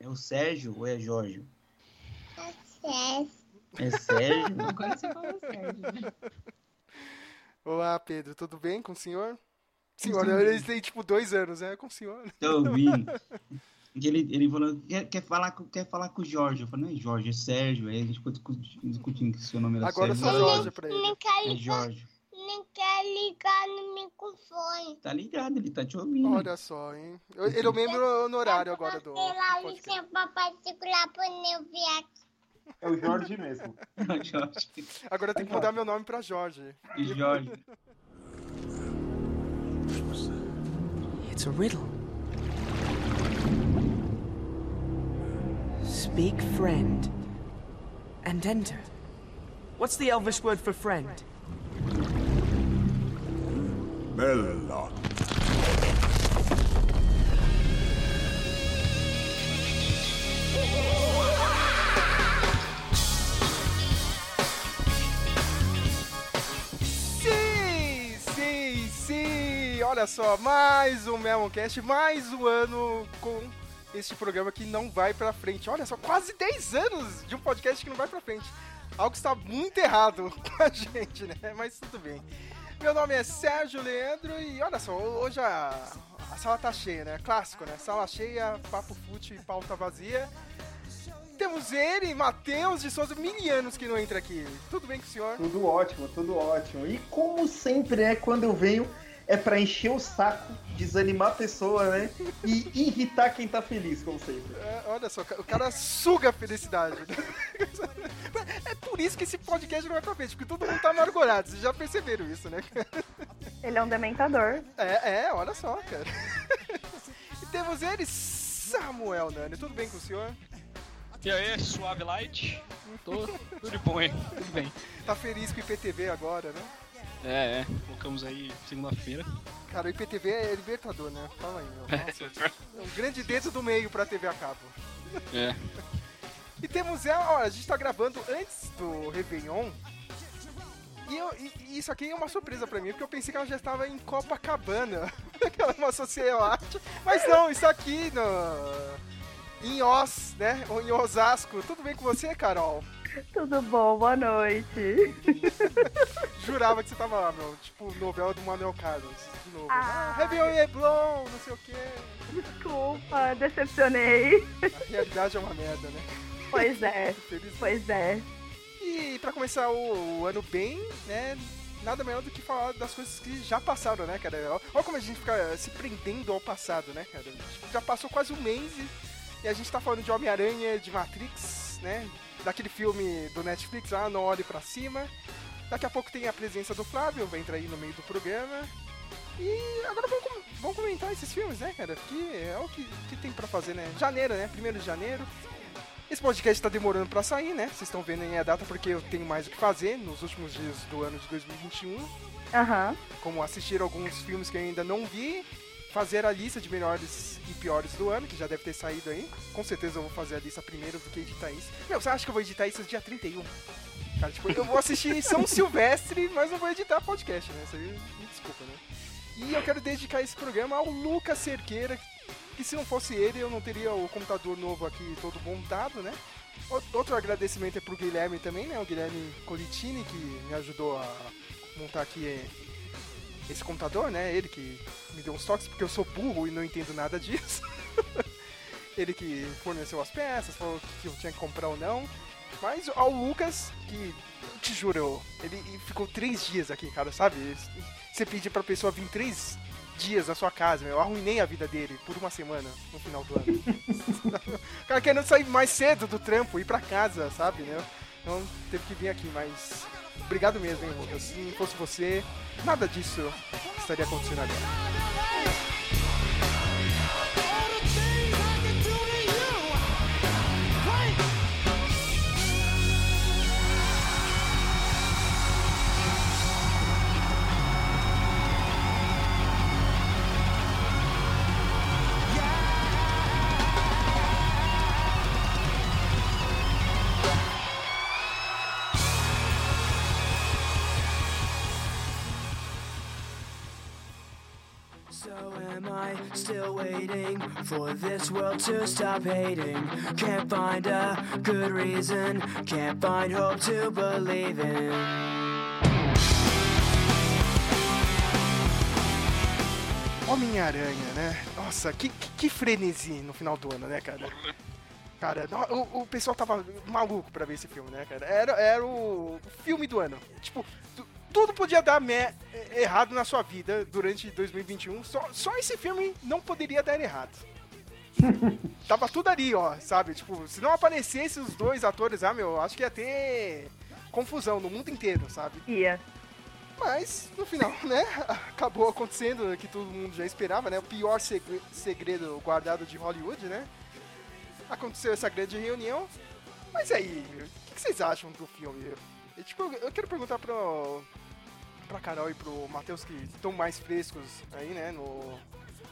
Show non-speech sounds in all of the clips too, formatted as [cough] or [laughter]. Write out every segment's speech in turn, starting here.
É o Sérgio ou é Jorge? É Sérgio. É Sérgio? [laughs] Agora você falou Sérgio, né? Olá, Pedro, tudo bem com o senhor? Senhor, eles têm tipo dois anos, é com o senhor. Tô ouvindo. [laughs] Ele, ele falou, quer, quer, falar, com- quer falar com o Jorge. Eu falei, não é Jorge, é Sérgio. Aí a gente ficou discu- discutindo que seu nome era Agora eu Sérgio. sou Jorge pra ele. É Jorge. Nem quer ligar no microfone. Tá ligado, ele tá te ouvindo. Olha só, hein? Eu- Ele é o membro honorário agora do, Pela licença, papai, segurar pra eu vir aqui. É o Jorge mesmo. [laughs] Não, Jorge. Agora tem que mudar meu nome pra Jorge. Jorge. It's a riddle. Speak friend and enter. What's the Elvish word for friend? Melon. Sim, sim, sim! Olha só, mais um Meloncast, mais um ano com este programa que não vai pra frente. Olha só, quase 10 anos de um podcast que não vai pra frente. Algo está muito errado [laughs] com a gente, né? Mas tudo bem. Meu nome é Sérgio Leandro e olha só, hoje a, a sala tá cheia, né? Clássico, né? Sala cheia, papo fute e pauta vazia. Temos ele, Matheus de Souza, mil anos que não entra aqui. Tudo bem com o senhor? Tudo ótimo, tudo ótimo. E como sempre é quando eu venho, é pra encher o saco, desanimar a pessoa, né? E irritar quem tá feliz, como sempre. É, olha só, o cara suga a felicidade. [laughs] É por isso que esse podcast não vai pra frente, porque todo mundo tá amargurado. Vocês já perceberam isso, né? Ele é um dementador. É, é, olha só, cara. [laughs] E temos ele, Samuel Nani. Tudo bem com o senhor? E aí, suave light? Tô tudo de bom, hein? Tudo bem. Tá feliz com o IPTV agora, né? É, é, colocamos aí segunda-feira. Cara, o IPTV é libertador, né? Fala aí, meu. Nossa, é um grande dedo do meio pra TV a cabo. É, E temos ela, ó, a gente tá gravando antes do Réveillon. E, eu- e- e isso aqui é uma surpresa pra mim, porque eu pensei que ela já estava em Copacabana. [laughs] que ela é uma sociedade. Mas não, isso aqui no. Em Oz, né? Ou em Osasco. Tudo bem com você, Carol? Tudo bom, boa noite. [laughs] Jurava que você tava lá, meu. Tipo, novela do Manuel Carlos. De novo. Ah, Ah. É Blon, não sei o quê. Desculpa, decepcionei. A realidade é uma merda, né? Pois é, pois é. E pra começar o, o ano bem, né? Nada melhor do que falar das coisas que já passaram, né, cara? Olha como a gente fica se prendendo ao passado, né, cara? Tipo, Já passou quase um mês e, e a gente tá falando de Homem-Aranha, de Matrix, né? Daquele filme do Netflix, ah, não olhe pra cima. Daqui a pouco tem a presença do Flávio, vai entrar aí no meio do programa. E agora vamos, vamos comentar esses filmes, né, cara? Porque é o que, que tem pra fazer, né? Janeiro, né? Primeiro de janeiro. Esse podcast tá demorando pra sair, né? Vocês estão vendo aí a data porque eu tenho mais o que fazer nos últimos dias do ano de 2021. Aham. Como assistir alguns filmes que eu ainda não vi, fazer a lista de melhores e piores do ano, que já deve ter saído aí. Com certeza eu vou fazer a lista primeiro do que editar isso. Meu, você acha que eu vou editar isso dia 31? Cara, tipo, eu vou assistir [laughs] São Silvestre, mas não vou editar podcast, né? Isso aí, me desculpa, né? E eu quero dedicar esse programa ao Lucas Cerqueira, que se não fosse ele, eu não teria o computador novo aqui todo montado, né? Outro agradecimento é pro Guilherme também, né? O Guilherme Colitini, que me ajudou a montar aqui eh, esse computador, né? Ele que me deu uns toques, porque eu sou burro e não entendo nada disso. [laughs] ele que forneceu as peças, falou que eu tinha que comprar ou não. Mas ao Lucas, que te juro, ele ficou três dias aqui, cara, sabe? Você pedir pra pessoa vir três dias na sua casa, eu arruinei a vida dele por uma semana no final do ano. o [laughs] cara querendo sair mais cedo do trampo, ir pra casa, sabe, né? Então teve que vir aqui, mas obrigado mesmo, hein. Se fosse você, nada disso estaria acontecendo agora. Am I still waiting for this world to stop hating? Can't find a good reason, can't find hope to believe in. Homem-Aranha, né? Nossa, que, que, que frenesi no final do ano, né, cara? Cara, o, o pessoal tava maluco pra ver esse filme, né, cara? Era, era o filme do ano. Tipo, tudo podia dar me- errado na sua vida durante 2021. Só, só esse filme não poderia dar errado. [laughs] tava tudo ali, ó, sabe? Tipo, se não aparecesse os dois atores, ah, meu, acho que ia ter confusão no mundo inteiro, sabe? Ia. Mas, no final, [laughs] né, acabou acontecendo o que todo mundo já esperava, né? O pior segre- segredo guardado de Hollywood, né? Aconteceu essa grande reunião. Mas aí, o que que vocês acham do filme? Eu, tipo, eu quero perguntar pro, pra Carol e pro Matheus, que estão mais frescos aí, né, no,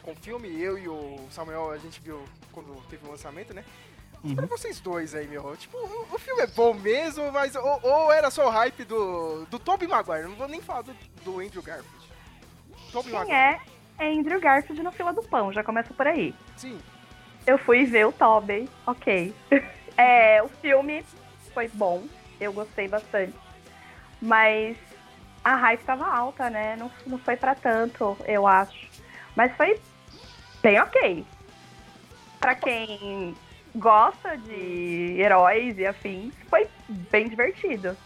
com o filme. Eu e o Samuel, a gente viu quando teve o lançamento, né? Pra vocês dois aí, meu, tipo, o, o filme é bom mesmo, mas ou, ou era só o hype do, do Tobey Maguire, não vou nem falar do, do Andrew Garfield. Tobey Quem Maguire. é? Andrew Garfield na fila do pão, já começa por aí. Sim. Eu fui ver o Tobey, ok. [laughs] É, o filme foi bom, eu gostei bastante. Mas a hype tava alta, né? Não, não foi pra tanto, eu acho. Mas foi bem ok. Pra quem gosta de heróis e afins, foi bem divertido.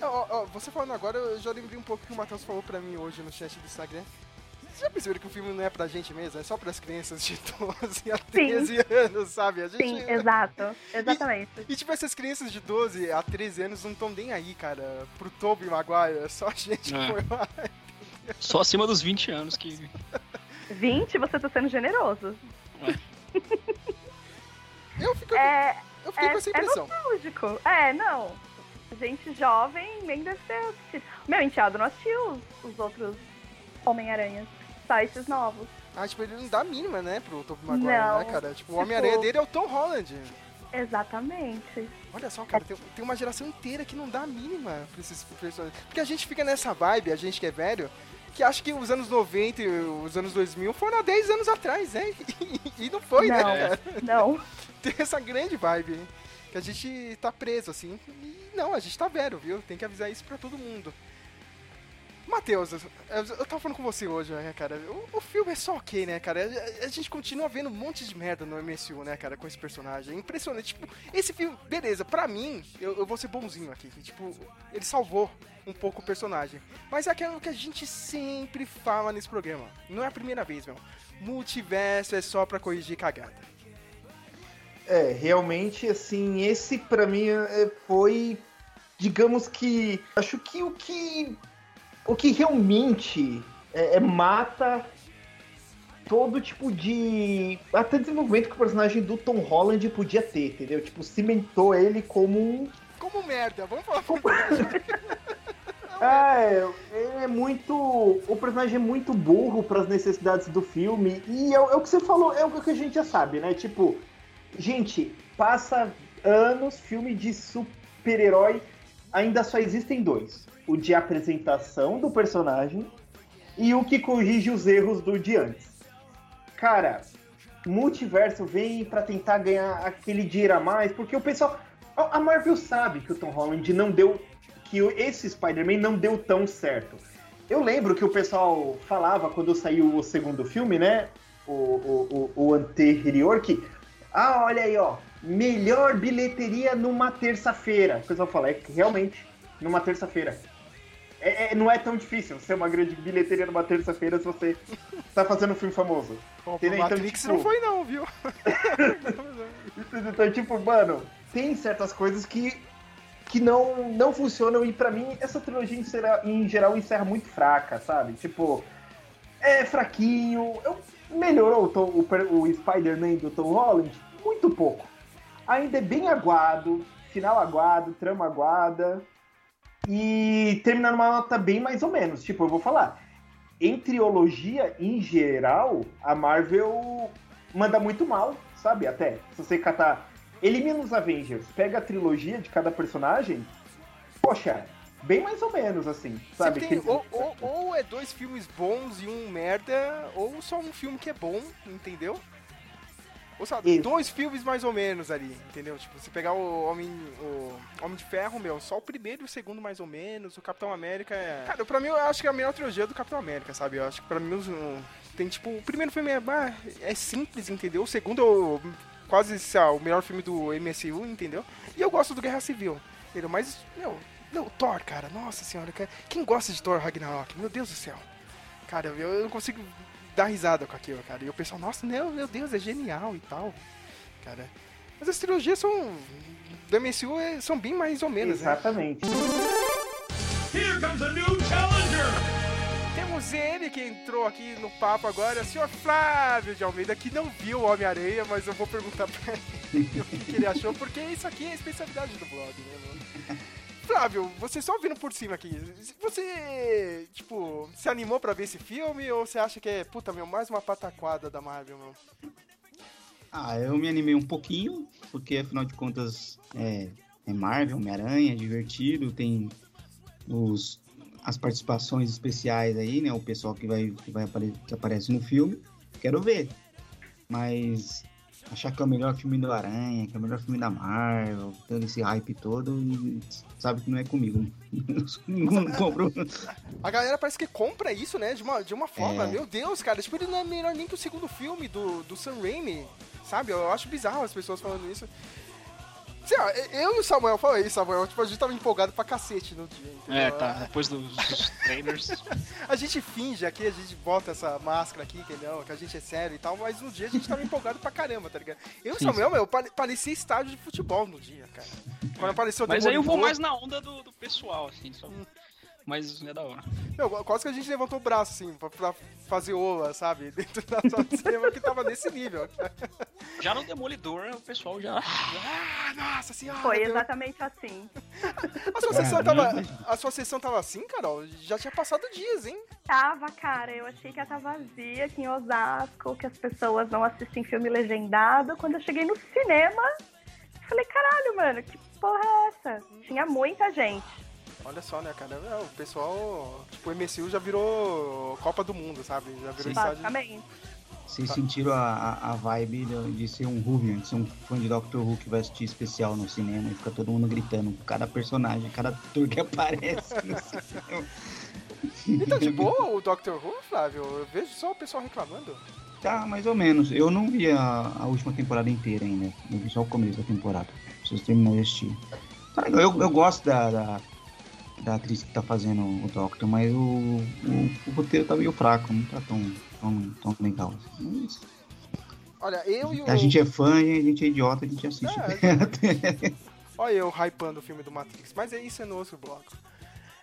Ó, ó, você falando agora, eu já lembrei um pouco que o Matheus falou pra mim hoje no chat do Instagram. Vocês já perceberam que o filme não é pra gente mesmo? É só pras crianças de [laughs] 12 a 13 anos, sabe? A gente... Sim, exato. Exatamente. E tipo, essas crianças de 12 a 13 anos não estão nem aí, cara, pro Tobey Maguire. É só a gente que É. foi lá. Só acima dos 20 anos que. 20, você tá sendo generoso. Eu fiquei, É, eu fiquei é, com essa é impressão. nostálgico. É, não. Gente jovem nem deve ter assistido. Meu enteado não assistiu os, os outros Homem-Aranhas. Esses novos. Ah, tipo, ele não dá a mínima, né, pro Tobey Maguire, Não, né, cara? Tipo, o tipo- Homem-Aranha dele é o Tom Holland. Exatamente. Olha só, cara, tem, tem uma geração inteira que não dá a mínima pra esses personagens. Porque a gente fica nessa vibe, a gente que é velho, que acha que os anos 90 e os anos 2000 foram há 10 anos atrás, né? E, [laughs] e não foi, né, Não. cara? Não. [laughs] Tem essa grande vibe, hein? Que a gente tá preso, assim. E não, a gente tá velho, viu? Tem que avisar isso pra todo mundo. Matheus, eu, tava falando com você hoje, né, cara? O, o filme é só ok, né, cara? A, a gente continua vendo um monte de merda no MSU, né, cara, com esse personagem. É impressionante. Tipo, esse filme, beleza, pra mim, eu, eu vou ser bonzinho aqui. Tipo, ele salvou um pouco o personagem. Mas é aquilo que a gente sempre fala nesse programa. Não é a primeira vez, meu. Multiverso é só pra corrigir cagada. É, realmente, assim, esse pra mim é, foi, digamos que, acho que o que, o que realmente é, é, mata todo tipo de, até desenvolvimento que o personagem do Tom Holland podia ter, entendeu? Tipo, cimentou ele como um Como merda, vamos falar. [laughs] É, ele é muito. O personagem é muito burro para as necessidades do filme. E é, é o que você falou, é o que a gente já sabe, né? Tipo, gente, passa anos, filme de super-herói, ainda só existem dois: o de apresentação do personagem e o que corrige os erros do de antes. Cara, multiverso vem para tentar ganhar aquele dinheiro a mais, porque o pessoal. A Marvel sabe que o Tom Holland não deu que esse Spider-Man não deu tão certo. Eu lembro que o pessoal falava quando saiu o segundo filme, né? O, o, o, o anterior, que. Ah, olha aí, ó. Melhor bilheteria numa terça-feira. O pessoal fala, é que realmente, numa terça-feira. É, é- não é tão difícil ser uma grande bilheteria numa terça-feira se você tá fazendo um filme famoso. Bom, Entendeu? Então, Matrix tipo- não foi não, viu? [laughs] Então, tipo, mano, tem certas coisas que, que não, não funcionam e pra mim essa trilogia em, sera- em geral encerra muito fraca, sabe? Tipo, é fraquinho. Eu, melhorou o, Tom- o, o Spider-Man do Tom Holland? Muito pouco. Ainda é bem aguado, final aguado, trama aguada. E terminar numa nota bem mais ou menos. Tipo, eu vou falar. Em trilogia, em geral, a Marvel manda muito mal, sabe? Até. Se você catar. Elimina os Avengers, pega a trilogia de cada personagem. Poxa, bem mais ou menos, assim, sabe? Tem, ou, ou, ou é dois filmes bons e um merda, ou só um filme que é bom, entendeu? Ou sabe, Isso. dois filmes mais ou menos ali, entendeu? Tipo, se pegar o Homem, o Homem de Ferro, meu, só o primeiro e o segundo mais ou menos, o Capitão América é... Cara, pra mim eu acho que é a melhor trilogia do Capitão América, sabe? Eu acho que pra mim os- tem, tipo, o primeiro filme é, é simples, entendeu? O segundo é o- quase, lá, o melhor filme do MCU, entendeu? E eu gosto do Guerra Civil, entendeu? Mas, meu, meu, Thor, cara, nossa senhora, quem gosta de Thor Ragnarok? Meu Deus do céu. Cara, eu, eu não consigo dar risada com aquilo, cara. E o pessoal, nossa, meu, meu Deus, é genial e tal. Cara. Mas as trilogias são. Do MCU é- são bem mais ou menos, né? Exatamente. Here comes a new challenger! Temos ele que entrou aqui no papo agora, o senhor Flávio de Almeida, que não viu o Homem-Aranha, mas eu vou perguntar pra ele [laughs] o que, que ele achou, porque isso aqui é a especialidade do blog, né, mano? Flávio, você só vindo por cima aqui, você, tipo, se animou pra ver esse filme ou você acha que é, puta, meu, mais uma pataquada da Marvel, meu? Ah, eu me animei um pouquinho, porque afinal de contas é, é Marvel, Homem-Aranha, é divertido, tem os, as participações especiais aí, né? O pessoal que vai, que vai apare- que aparece no filme. Quero ver. Mas achar que é o melhor filme do Aranha, que é o melhor filme da Marvel, todo esse hype todo, e sabe que não é comigo. Não, [laughs] não compro. A galera parece que compra isso, né? De uma, de uma forma. É. Meu Deus, cara. Tipo, ele não é melhor nem que o segundo filme do, do Sam Raimi. Sabe? Eu acho bizarro as pessoas falando isso. Sei lá, eu e o Samuel, fala aí, Samuel. Tipo, a gente tava empolgado pra cacete no dia, entendeu? É, tá. Depois dos, dos trailers. [laughs] A gente finge aqui, a gente bota essa máscara aqui, que não, que a gente é sério e tal, mas no dia a gente tava empolgado pra caramba, tá ligado? Eu e o Samuel, meu, pare- parecia estádio de futebol no dia, cara. Quando apareceu o Mas aí eu vou mais na onda do, do pessoal, assim, só. Mas é da hora. Meu, quase que a gente levantou o braço, assim, pra, pra fazer ola, sabe? [laughs] Dentro da sala de cinema que tava nesse nível. [laughs] Já no Demolidor, o pessoal já. Ah, nossa senhora! Foi exatamente assim. [laughs] A sua, sessão tava, a sua sessão tava assim, Carol? Já tinha passado dias, hein? Tava, cara, eu achei que ia estar vazia aqui em Osasco, que as pessoas não assistem filme legendado. Quando eu cheguei no cinema, falei, caralho, mano, que porra é essa? Tinha muita gente. Olha só, né, cara? É, O pessoal, tipo, o MCU já virou Copa do Mundo, sabe? Já virou Sim. estádio. Basicamente. Vocês sentiram a, a, vibe de, de ser um Whovian, de ser um fã de Doctor Who que vai assistir especial no cinema e fica todo mundo gritando por cada personagem, cada ator que [laughs] aparece no cinema. E tá de boa o Doctor Who, Flávio? Eu vejo só o pessoal reclamando. Tá, mais ou menos. Eu não vi a, a última temporada inteira ainda. Eu vi só o começo da temporada. Preciso terminar de assistir. Tá legal. Eu, eu gosto da, da, da atriz que tá fazendo o Doctor, mas o, o, o roteiro tá meio fraco, não tá tão, tão, tão legal. assim. Mas Olha, eu e o. a gente é fã, a gente é idiota, a gente assiste. [laughs] Olha eu hypando o filme do Matrix, mas é isso é no outro bloco.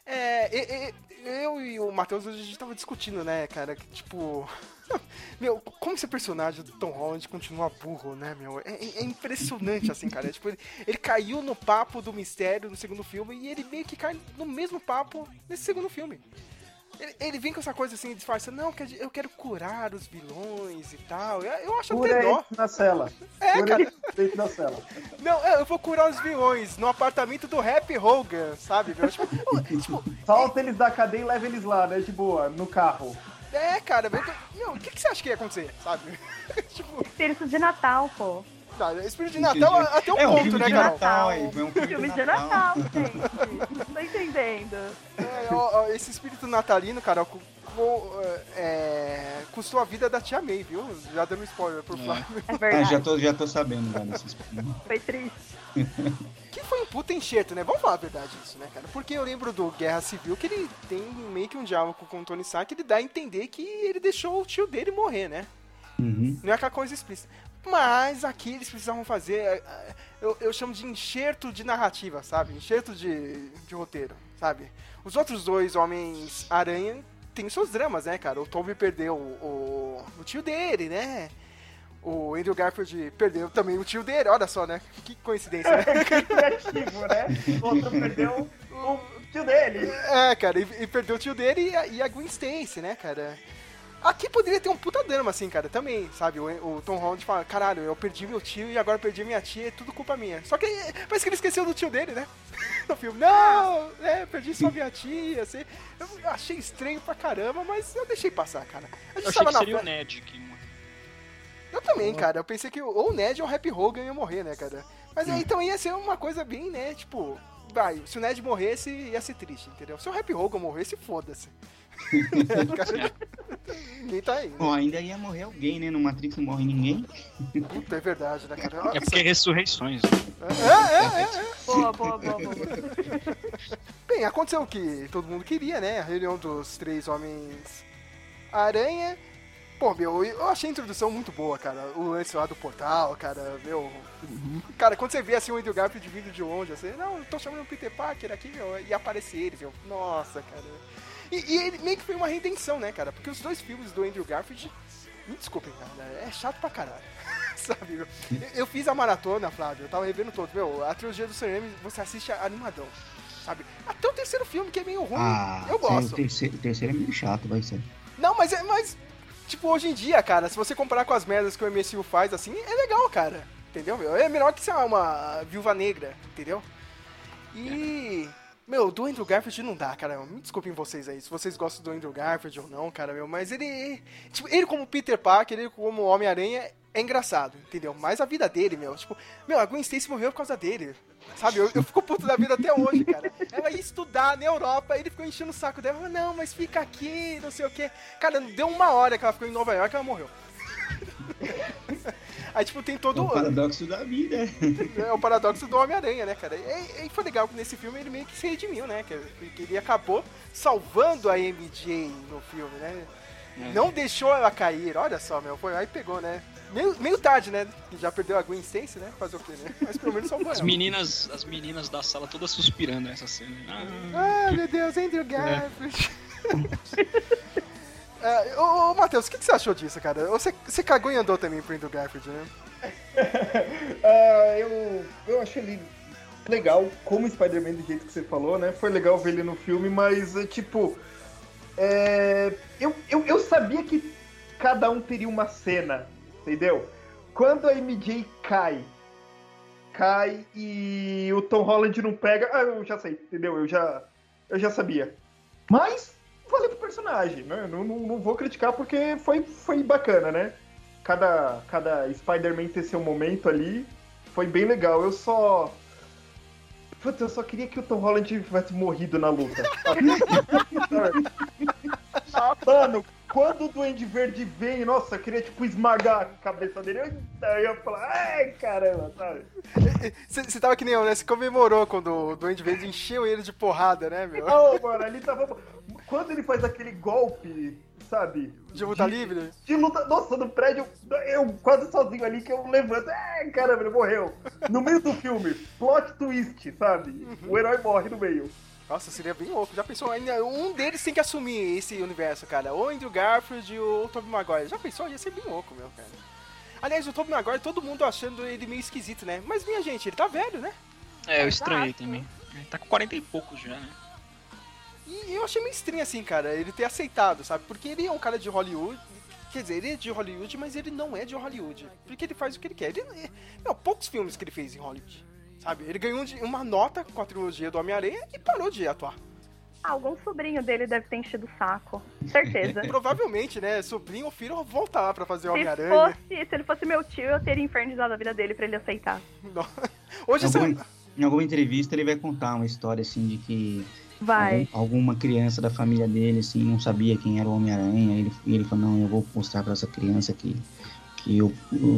É, eu e o Matheus, a gente tava discutindo, né, cara, que tipo. [laughs] Meu, como esse personagem do Tom Holland continua burro, né, meu? É, é impressionante, assim, cara. É, tipo, ele, ele caiu no papo do mistério no segundo filme e ele meio que cai no mesmo papo nesse segundo filme. Ele, ele vem com essa coisa assim, disfarça, não, eu quero curar os vilões e tal. Eu, eu acho Cura até dó. na cela. É, Cura cara. dentro da cela. Não, é, eu vou curar os vilões no apartamento do Happy Hogan, sabe, meu? Tipo, [laughs] tipo, Solta eles da cadeia e leva eles lá, né? De boa, no carro. é, cara, o que, que você acha que ia acontecer, sabe? [laughs] tipo, Espírito de Natal, pô. Não, espírito de Natal até um é um ponto, filme né, de Carol? Natal, foi um filme, Filme de de Natal. Gente. Não tô entendendo. É, ó, ó, esse espírito natalino, cara, cu- é, custou a vida da tia May, viu? Já dando spoiler pro Flávio. É É, verdade. já tô, já tô sabendo desses Foi triste. [laughs] Que foi um puta enxerto, né? Vamos falar a verdade disso, né, cara? Porque eu lembro do Guerra Civil que ele tem meio que um diálogo com o Tony Stark, ele dá a entender que ele deixou o tio dele morrer, né? Uhum. Não é aquela coisa explícita. Mas aqui eles precisavam fazer. eh, eh, Eu, eu chamo de enxerto de narrativa, sabe? Enxerto de, de roteiro, sabe? Os outros dois Homens-Aranha têm seus dramas, né, cara? O Toby perdeu o, o, o tio dele, né? O Andrew Garfield perdeu também o tio dele, olha só, né? Que coincidência, né? [laughs] Criativo, né? O outro perdeu o tio dele. É, cara, e, e perdeu o tio dele e a, e a Gwen Stacy, né, cara? Aqui poderia ter um puta drama, assim, cara, também, sabe? O, o Tom Holland fala, caralho, eu perdi meu tio e agora perdi minha tia, é tudo culpa minha. Só que parece que ele esqueceu do tio dele, né? [laughs] No filme. Não, é, perdi só minha tia, assim. Eu achei estranho pra caramba, mas eu deixei passar, cara. A Eu gente achei tava que na seria o Ned que. Eu também, cara. Eu pensei que ou o Ned ou o Happy Hogan ia morrer, né, cara? Mas aí então ia ser uma coisa bem, né, tipo... Vai, se o Ned morresse, ia ser triste, entendeu? Se o Happy Hogan morresse, foda-se. [laughs] Ninguém tá aí. Bom, ainda ia morrer alguém, né? No Matrix não morre ninguém. Puta, é verdade, né, cara? É porque é ressurreições. É, é, é, é. Boa, boa, boa, boa. Bem, aconteceu o que todo mundo queria, né? A reunião dos três homens aranha. Pô, meu, eu achei a introdução muito boa, cara. O lance lá do portal, cara, meu. Cara, quando você vê assim o Andrew Garfield vindo de longe, assim, não, eu tô chamando o Peter Parker aqui, meu, e aparece ele, meu. Nossa, cara. E, e ele meio que foi uma redenção, né, cara? Porque os dois filmes do Andrew Garfield, me desculpem, cara, é chato pra caralho. [laughs] Sabe, meu? Eu, eu fiz a maratona, Flávio, eu tava revendo todo. Meu, a trilogia do Sam Raimi, você assiste animadão, sabe? Até o terceiro filme, que é meio ruim, Ah, eu gosto. O terceiro, o terceiro é meio chato, vai ser. Não, mas é. Mas, tipo, hoje em dia, cara, se você comparar com as merdas que o MCU faz, assim, é legal, cara. Entendeu, meu? É melhor que, sei lá, uma viúva negra, entendeu? E. Meu, do Andrew Garfield não dá, cara. Me desculpem vocês aí, se vocês gostam do Andrew Garfield ou não, cara, meu. Mas ele. Tipo, ele como Peter Parker, ele como Homem-Aranha é engraçado, entendeu? Mas a vida dele, meu, tipo, meu, a Gwen Stacy morreu por causa dele. Sabe, eu, eu fico puto da vida até hoje, cara. Ela ia estudar na Europa, ele ficou enchendo o saco dela. Não, mas fica aqui, não sei o quê. Cara, deu uma hora que ela ficou em Nova York ela morreu. [laughs] Aí, tipo, tem É todo o paradoxo da vida. [laughs] é o paradoxo do Homem-Aranha, né, cara? E, e foi legal que nesse filme ele meio que se redimiu, né? Que, que ele acabou salvando a MJ no filme, né? Não deixou ela cair, olha só, meu. Foi, aí pegou, né? Meio, meio tarde, né? Que Já perdeu a Gwen Stacy, né? Fazer o quê, né? Mas pelo menos salvou As ela. meninas, as meninas da sala todas suspirando nessa cena. Ah, Ai, meu Deus, Andrew Garfield. É, [laughs] ô, ô, Matheus, o que, que você achou disso, cara? Você, você cagou e andou também pro Andrew Garfield, né? [laughs] Ah, eu, eu achei ele legal, como Spider-Man do jeito que você falou, né? Foi legal ver ele no filme, mas, é, tipo, é, eu, eu, eu sabia que cada um teria uma cena, entendeu? Quando a MJ cai, cai e o Tom Holland não pega, ah, eu já sei, entendeu? Eu já, eu já sabia. Mas, falei pro personagem, né? Não, não, não vou criticar porque foi, foi bacana, né? cada, cada Spider-Man ter seu momento ali. Foi bem legal. Eu só. Putz, eu só queria que o Tom Holland tivesse morrido na luta. [laughs] Mano, quando o Duende Verde vem, nossa, eu queria, tipo, esmagar a cabeça dele. Eu, eu ia falar, ai, caramba, sabe? Você tava que nem eu, né? Você comemorou quando o Duende Verde encheu ele de porrada, né, meu? Não, mano, ali tava. Quando ele faz aquele golpe, sabe? De luta livre? De luta. Nossa, no prédio, eu quase sozinho ali que eu levanto. Ai, caramba, ele morreu. No meio do filme, plot twist, sabe? O herói morre no meio. Nossa, seria bem louco. Já pensou? Ainda Um deles tem que assumir esse universo, cara. Ou Andrew Garfield ou o Tobey Maguire. Já pensou? Ia ser bem louco, meu, cara. Aliás, o Tobey Maguire, todo mundo achando ele meio esquisito, né? Mas, minha gente, ele tá velho, né? É, eu estranhei também. Ele tá com 40 e poucos já, né? E eu achei meio estranho, assim, cara, ele ter aceitado, sabe? Porque ele é um cara de Hollywood. Quer dizer, ele é de Hollywood, mas ele não é de Hollywood. Porque ele faz o que ele quer. Ele, é- não, poucos filmes que ele fez em Hollywood. Sabe? Ele ganhou uma nota com a trilogia do Homem-Aranha e parou de atuar. Ah, algum sobrinho dele deve ter enchido o saco. Certeza. [laughs] Provavelmente, né? Sobrinho ou filho volta lá pra fazer o se, Homem-Aranha. fosse, se ele fosse meu tio, eu teria infernizado a vida dele pra ele aceitar. Não. Hoje Em você. alguma, em alguma entrevista ele vai contar uma história assim de que Vai. algum- alguma criança da família dele assim não sabia quem era o Homem-Aranha. Ele, e ele falou, não, eu vou mostrar pra essa criança que, que eu,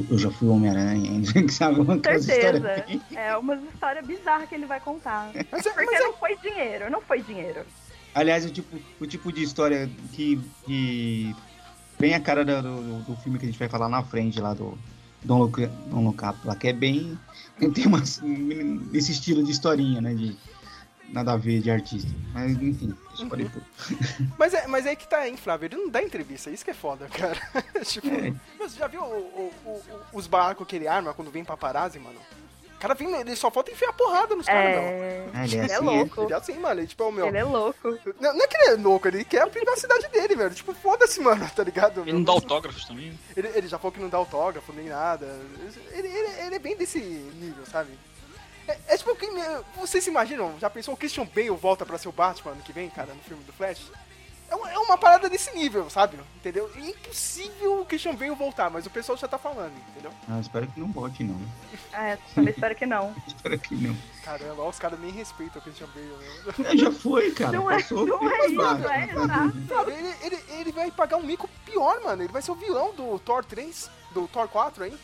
eu, já fui Homem-Aranha. [laughs] Sabe? Uma Certeza. É uma história bizarra que ele vai contar. [laughs] Mas é- Porque mas é- não foi dinheiro, não foi dinheiro. Aliás, o tipo, o tipo de história que, que bem a cara do, do, do filme que a gente vai falar na frente lá do Look, Don't Look Up, lá, que é bem. Tem uma, esse estilo de historinha, né? De nada a ver de artista. Mas enfim, pode Uhum. tudo. [laughs] Mas é, mas é aí que tá, hein, Flávio? Ele não dá entrevista, isso que é foda, cara. [laughs] tipo, É. você já viu o- o- o- os barcos que ele arma quando vem paparazzi, mano? O cara vem, ele só falta enfiar porrada nos caras. É. Ah, ele é é assim, louco. Ele é assim, mano. Ele, tipo, é o meu. Ele é louco. Não, não é que ele é louco, ele quer a privacidade dele, velho. Tipo, foda-se, mano, tá ligado? Ele não dá autógrafos também. Ele, ele já falou que não dá autógrafo nem nada. Ele, ele, ele é bem desse nível, sabe? É, é tipo, que, vocês se imaginam? Já pensou o Christian Bale volta pra ser o Batman ano que vem, cara, no filme do Flash? É uma, é uma parada desse nível, sabe? Entendeu? É impossível o Christian Bale voltar, mas o pessoal já tá falando, entendeu? Ah, espero que não volte, não. Ah, eu também espero que não. [laughs] Espero que não. Caramba, ó, os caras nem respeitam o Christian Bale, né? É, já foi, cara. Não é- Passou, não foi é mais isso, é, exato. Ele, ele, ele vai pagar um mico pior, mano. Ele vai ser o vilão do Thor 3, do Thor 4 aí.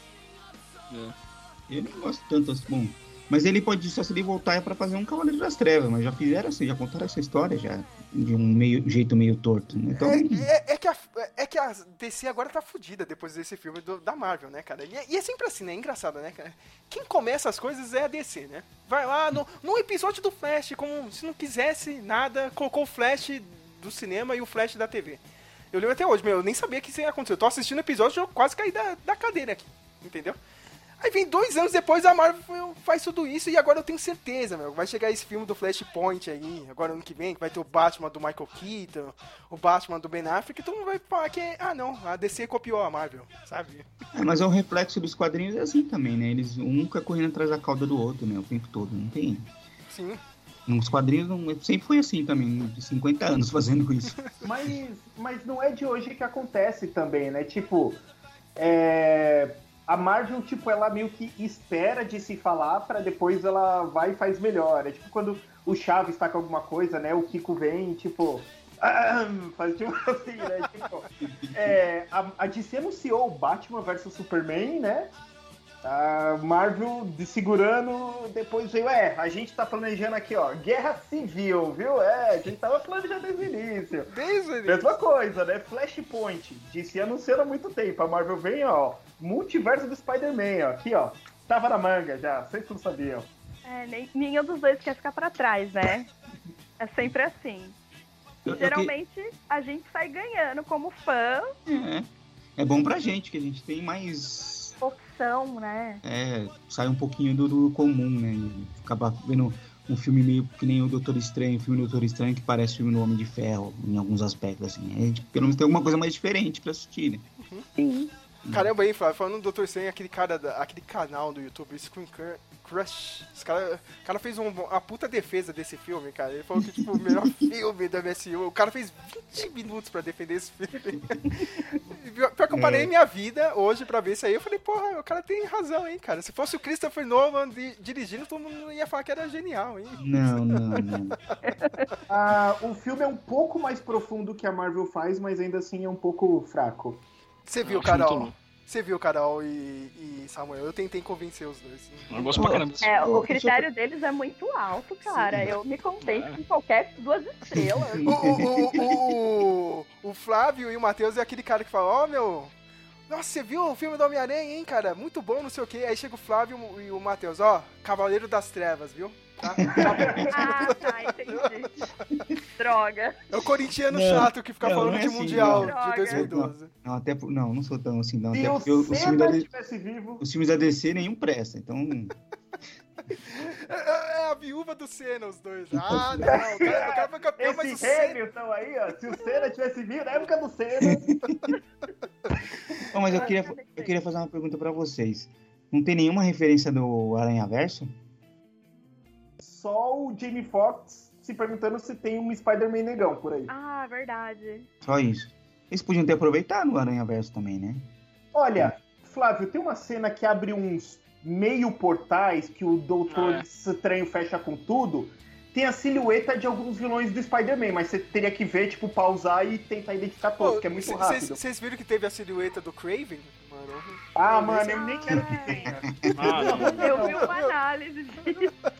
Eu não gosto tanto assim. Bom, mas ele pode só se ele voltar é pra fazer um Cavaleiro das Trevas, mas já fizeram assim, já contaram essa história já. De um meio, jeito meio torto. né? Então, É, é- é que a, é que a DC agora tá fudida depois desse filme do- da Marvel, né, cara? E é, e é sempre assim, né? É engraçado, né, cara? Quem começa as coisas é a DC, né? Vai lá no, no episódio do Flash, como se não quisesse nada, colocou o Flash do cinema e o Flash da TV. Eu lembro até hoje, meu, eu nem sabia que isso ia acontecer. Eu tô assistindo o episódio e eu quase caí da, da cadeira aqui, entendeu? Aí vem dois anos depois a Marvel faz tudo isso e agora eu tenho certeza, meu. Vai chegar esse filme do Flashpoint aí, agora ano que vem, que vai ter o Batman do Michael Keaton, o Batman do Ben Affleck, e todo mundo vai falar que, ah não, a DC copiou a Marvel, sabe? é, mas é o reflexo dos quadrinhos é assim também, né? Eles um fica correndo atrás da cauda do outro, né? O tempo todo. Não tem. Sim. Nos quadrinhos não- sempre foi assim também, de 50 anos fazendo isso. [laughs] Mas, mas não é de hoje que acontece também, né? Tipo, é, a Marvel, tipo, ela meio que espera de se falar pra depois ela vai e faz melhor. É tipo quando o Chaves tá com alguma coisa, né? O Kiko vem e, tipo. "Ah", faz tipo [laughs] assim, né? Tipo, é, a, a DC anunciou o Batman vs Superman, né? A Marvel de segurando, depois veio, é, a gente tá planejando aqui, ó, guerra civil, viu? É, a gente tava planejando desde o início. Desde ele. Mesma coisa, né? Flashpoint. Disse anunciando há muito tempo. A Marvel vem, ó. Multiverso do Spider-Man, ó. Aqui, ó. Tava na manga já. Vocês não sabiam. É, nem, nenhum dos dois quer ficar pra trás, né? É sempre assim. Eu- eu que- Geralmente a gente sai ganhando como fã, É, é bom pra gente, que a gente tem mais. opção, né? É, sai um pouquinho do, do comum, né? E Acaba vendo um filme meio que nem o Doutor Estranho, o filme do Doutor Estranho que parece o filme do Homem de Ferro, em alguns aspectos, assim. A gente, pelo menos tem alguma coisa mais diferente pra assistir, né? Sim. Caramba aí, Flávio, falando do Dr. Estranho, aquele cara, da- aquele canal do YouTube, Screen Cr- Crush, esse cara, o cara fez um- uma puta defesa desse filme, cara. Ele falou que, tipo, o melhor [laughs] filme da MSU. O cara fez 20 minutos pra defender esse filme. [laughs] Pior pior que eu parei É. minha vida hoje pra ver isso aí. Eu falei, porra, o cara tem razão, hein, cara. Se fosse o Christopher Nolan di- dirigindo, todo mundo ia falar que era genial, hein. Não, não, não. [laughs] Ah, o filme é um pouco mais profundo que a Marvel faz, mas ainda assim é um pouco fraco. Você viu, Carol? Você viu, Carol e, e Samuel? Eu tentei convencer os dois. Eu gosto pra caramba É, o critério deles é muito alto, cara. Eu me contente com qualquer duas estrelas. O, o, o, o, o Flávio e o Matheus é aquele cara que fala, ó, meu. Nossa, você viu o filme do Homem-Aranha, hein, cara? Muito bom, não sei o quê. Aí chega o Flávio e o Matheus, ó, Cavaleiro das Trevas, viu? Tá? [laughs] Ah, tá, entendi. Droga. É o corintiano Não, chato que fica não, falando não é de assim, Mundial não. de 2012. Não, até, por- não, não sou tão assim, não. Se Até o porque os, os filmes da, vivo, os filmes da DC nenhum presta, então. É, é a viúva do Senna, os dois. Ah, não, o cara, o cara foi campeão, mas o esse Senna... Hamilton aí, ó. Se o Senna tivesse vivo, na época do Senna. Bom, mas eu queria, eu queria fazer uma pergunta pra vocês. Não tem nenhuma referência do Aranha Verso? Só o Jamie Foxx se perguntando se tem um Spider-Man negão por aí. Ah, verdade. Só isso. Eles podiam ter aproveitado o Aranha Verso também, né? Olha, Flávio, tem uma cena que abre uns meio portais que o Doutor Ah, é. Estranho fecha com tudo. Tem a silhueta de alguns vilões do Spider-Man, mas você teria que ver, tipo, pausar e tentar identificar todos, que é muito rápido. Vocês viram que teve a silhueta do Craven? Mano, Ah, mano, eu nem quero que tenha. Ah, não. Eu vi uma análise disso.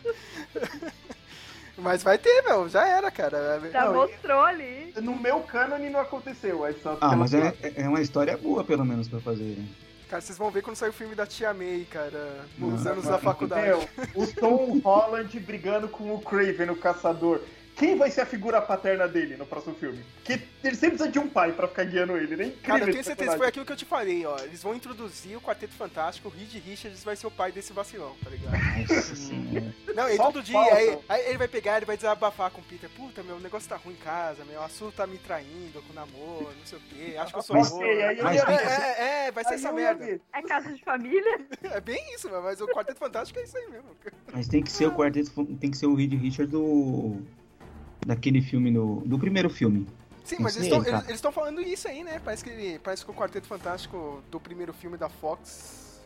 Mas vai ter, meu, já era, cara. Já Não, mostrou ali. No meu cânone não aconteceu, é só Ah, mas é, foto. é uma história boa, pelo menos, pra fazer. né? Cara, vocês vão ver quando sair o filme da Tia May, cara, nos Não, anos Mano, da faculdade. Meu, o Tom Holland brigando com o Craven, o caçador. Quem vai ser a figura paterna dele no próximo filme? Que ele sempre precisa de um pai pra ficar guiando ele, né? Incrível Cara, eu tenho certeza que personagem. foi aquilo que eu te falei, ó. Eles vão introduzir o Quarteto Fantástico, o Reed Richards vai ser o pai desse vacilão, tá ligado? Nossa senhora. [laughs] Não, e Só todo dia, aí, aí ele vai pegar, ele vai desabafar com o Peter. Puta, meu, o negócio tá ruim em casa, meu, a Su tá me traindo com o namoro, não sei o quê, acho que eu sou Mas tem É, é, é, vai ser Aí essa merda. É casa de família? [laughs] É bem isso, mas o Quarteto Fantástico é isso aí mesmo. Mas tem que ser o quarteto, tem que ser o Reed Richards do. Daquele filme do. Do primeiro filme. Sim, mas sei, eles estão falando isso aí, né? Parece que, parece que o Quarteto Fantástico do primeiro filme da Fox.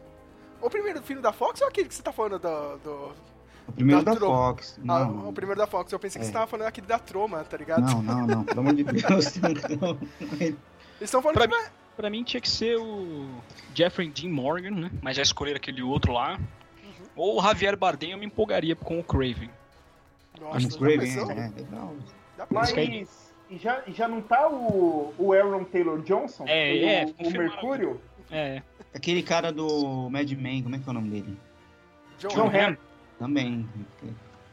O primeiro filme da Fox ou aquele que você tá falando do. do- O primeiro Da da Tro- Fox. Ah, Não, o primeiro da Fox. Eu pensei que É. você tava falando aquele da Troma, tá ligado? não, não, não. Pelo amor de [laughs] Deus. Não. Eles estão falando Pra que vai. Pra mim tinha que ser o Jeffrey Dean Morgan, né? Mas já escolheram aquele outro lá. Uhum. Ou o Javier Bardem eu me empolgaria com o Craven. Nossa, é, pensou? Mas e já, já não tá o, o Aaron Taylor Johnson? É, o, é, o confirmaram. Mercúrio? É. Aquele cara do Mad Men, como é que é o nome dele? John John Hamm. Também.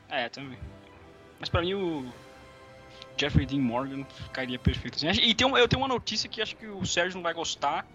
É, também. Mas pra mim o Jeffrey Dean Morgan ficaria perfeito. assim. E tem um- eu tenho uma notícia que acho que o Sérgio não vai gostar,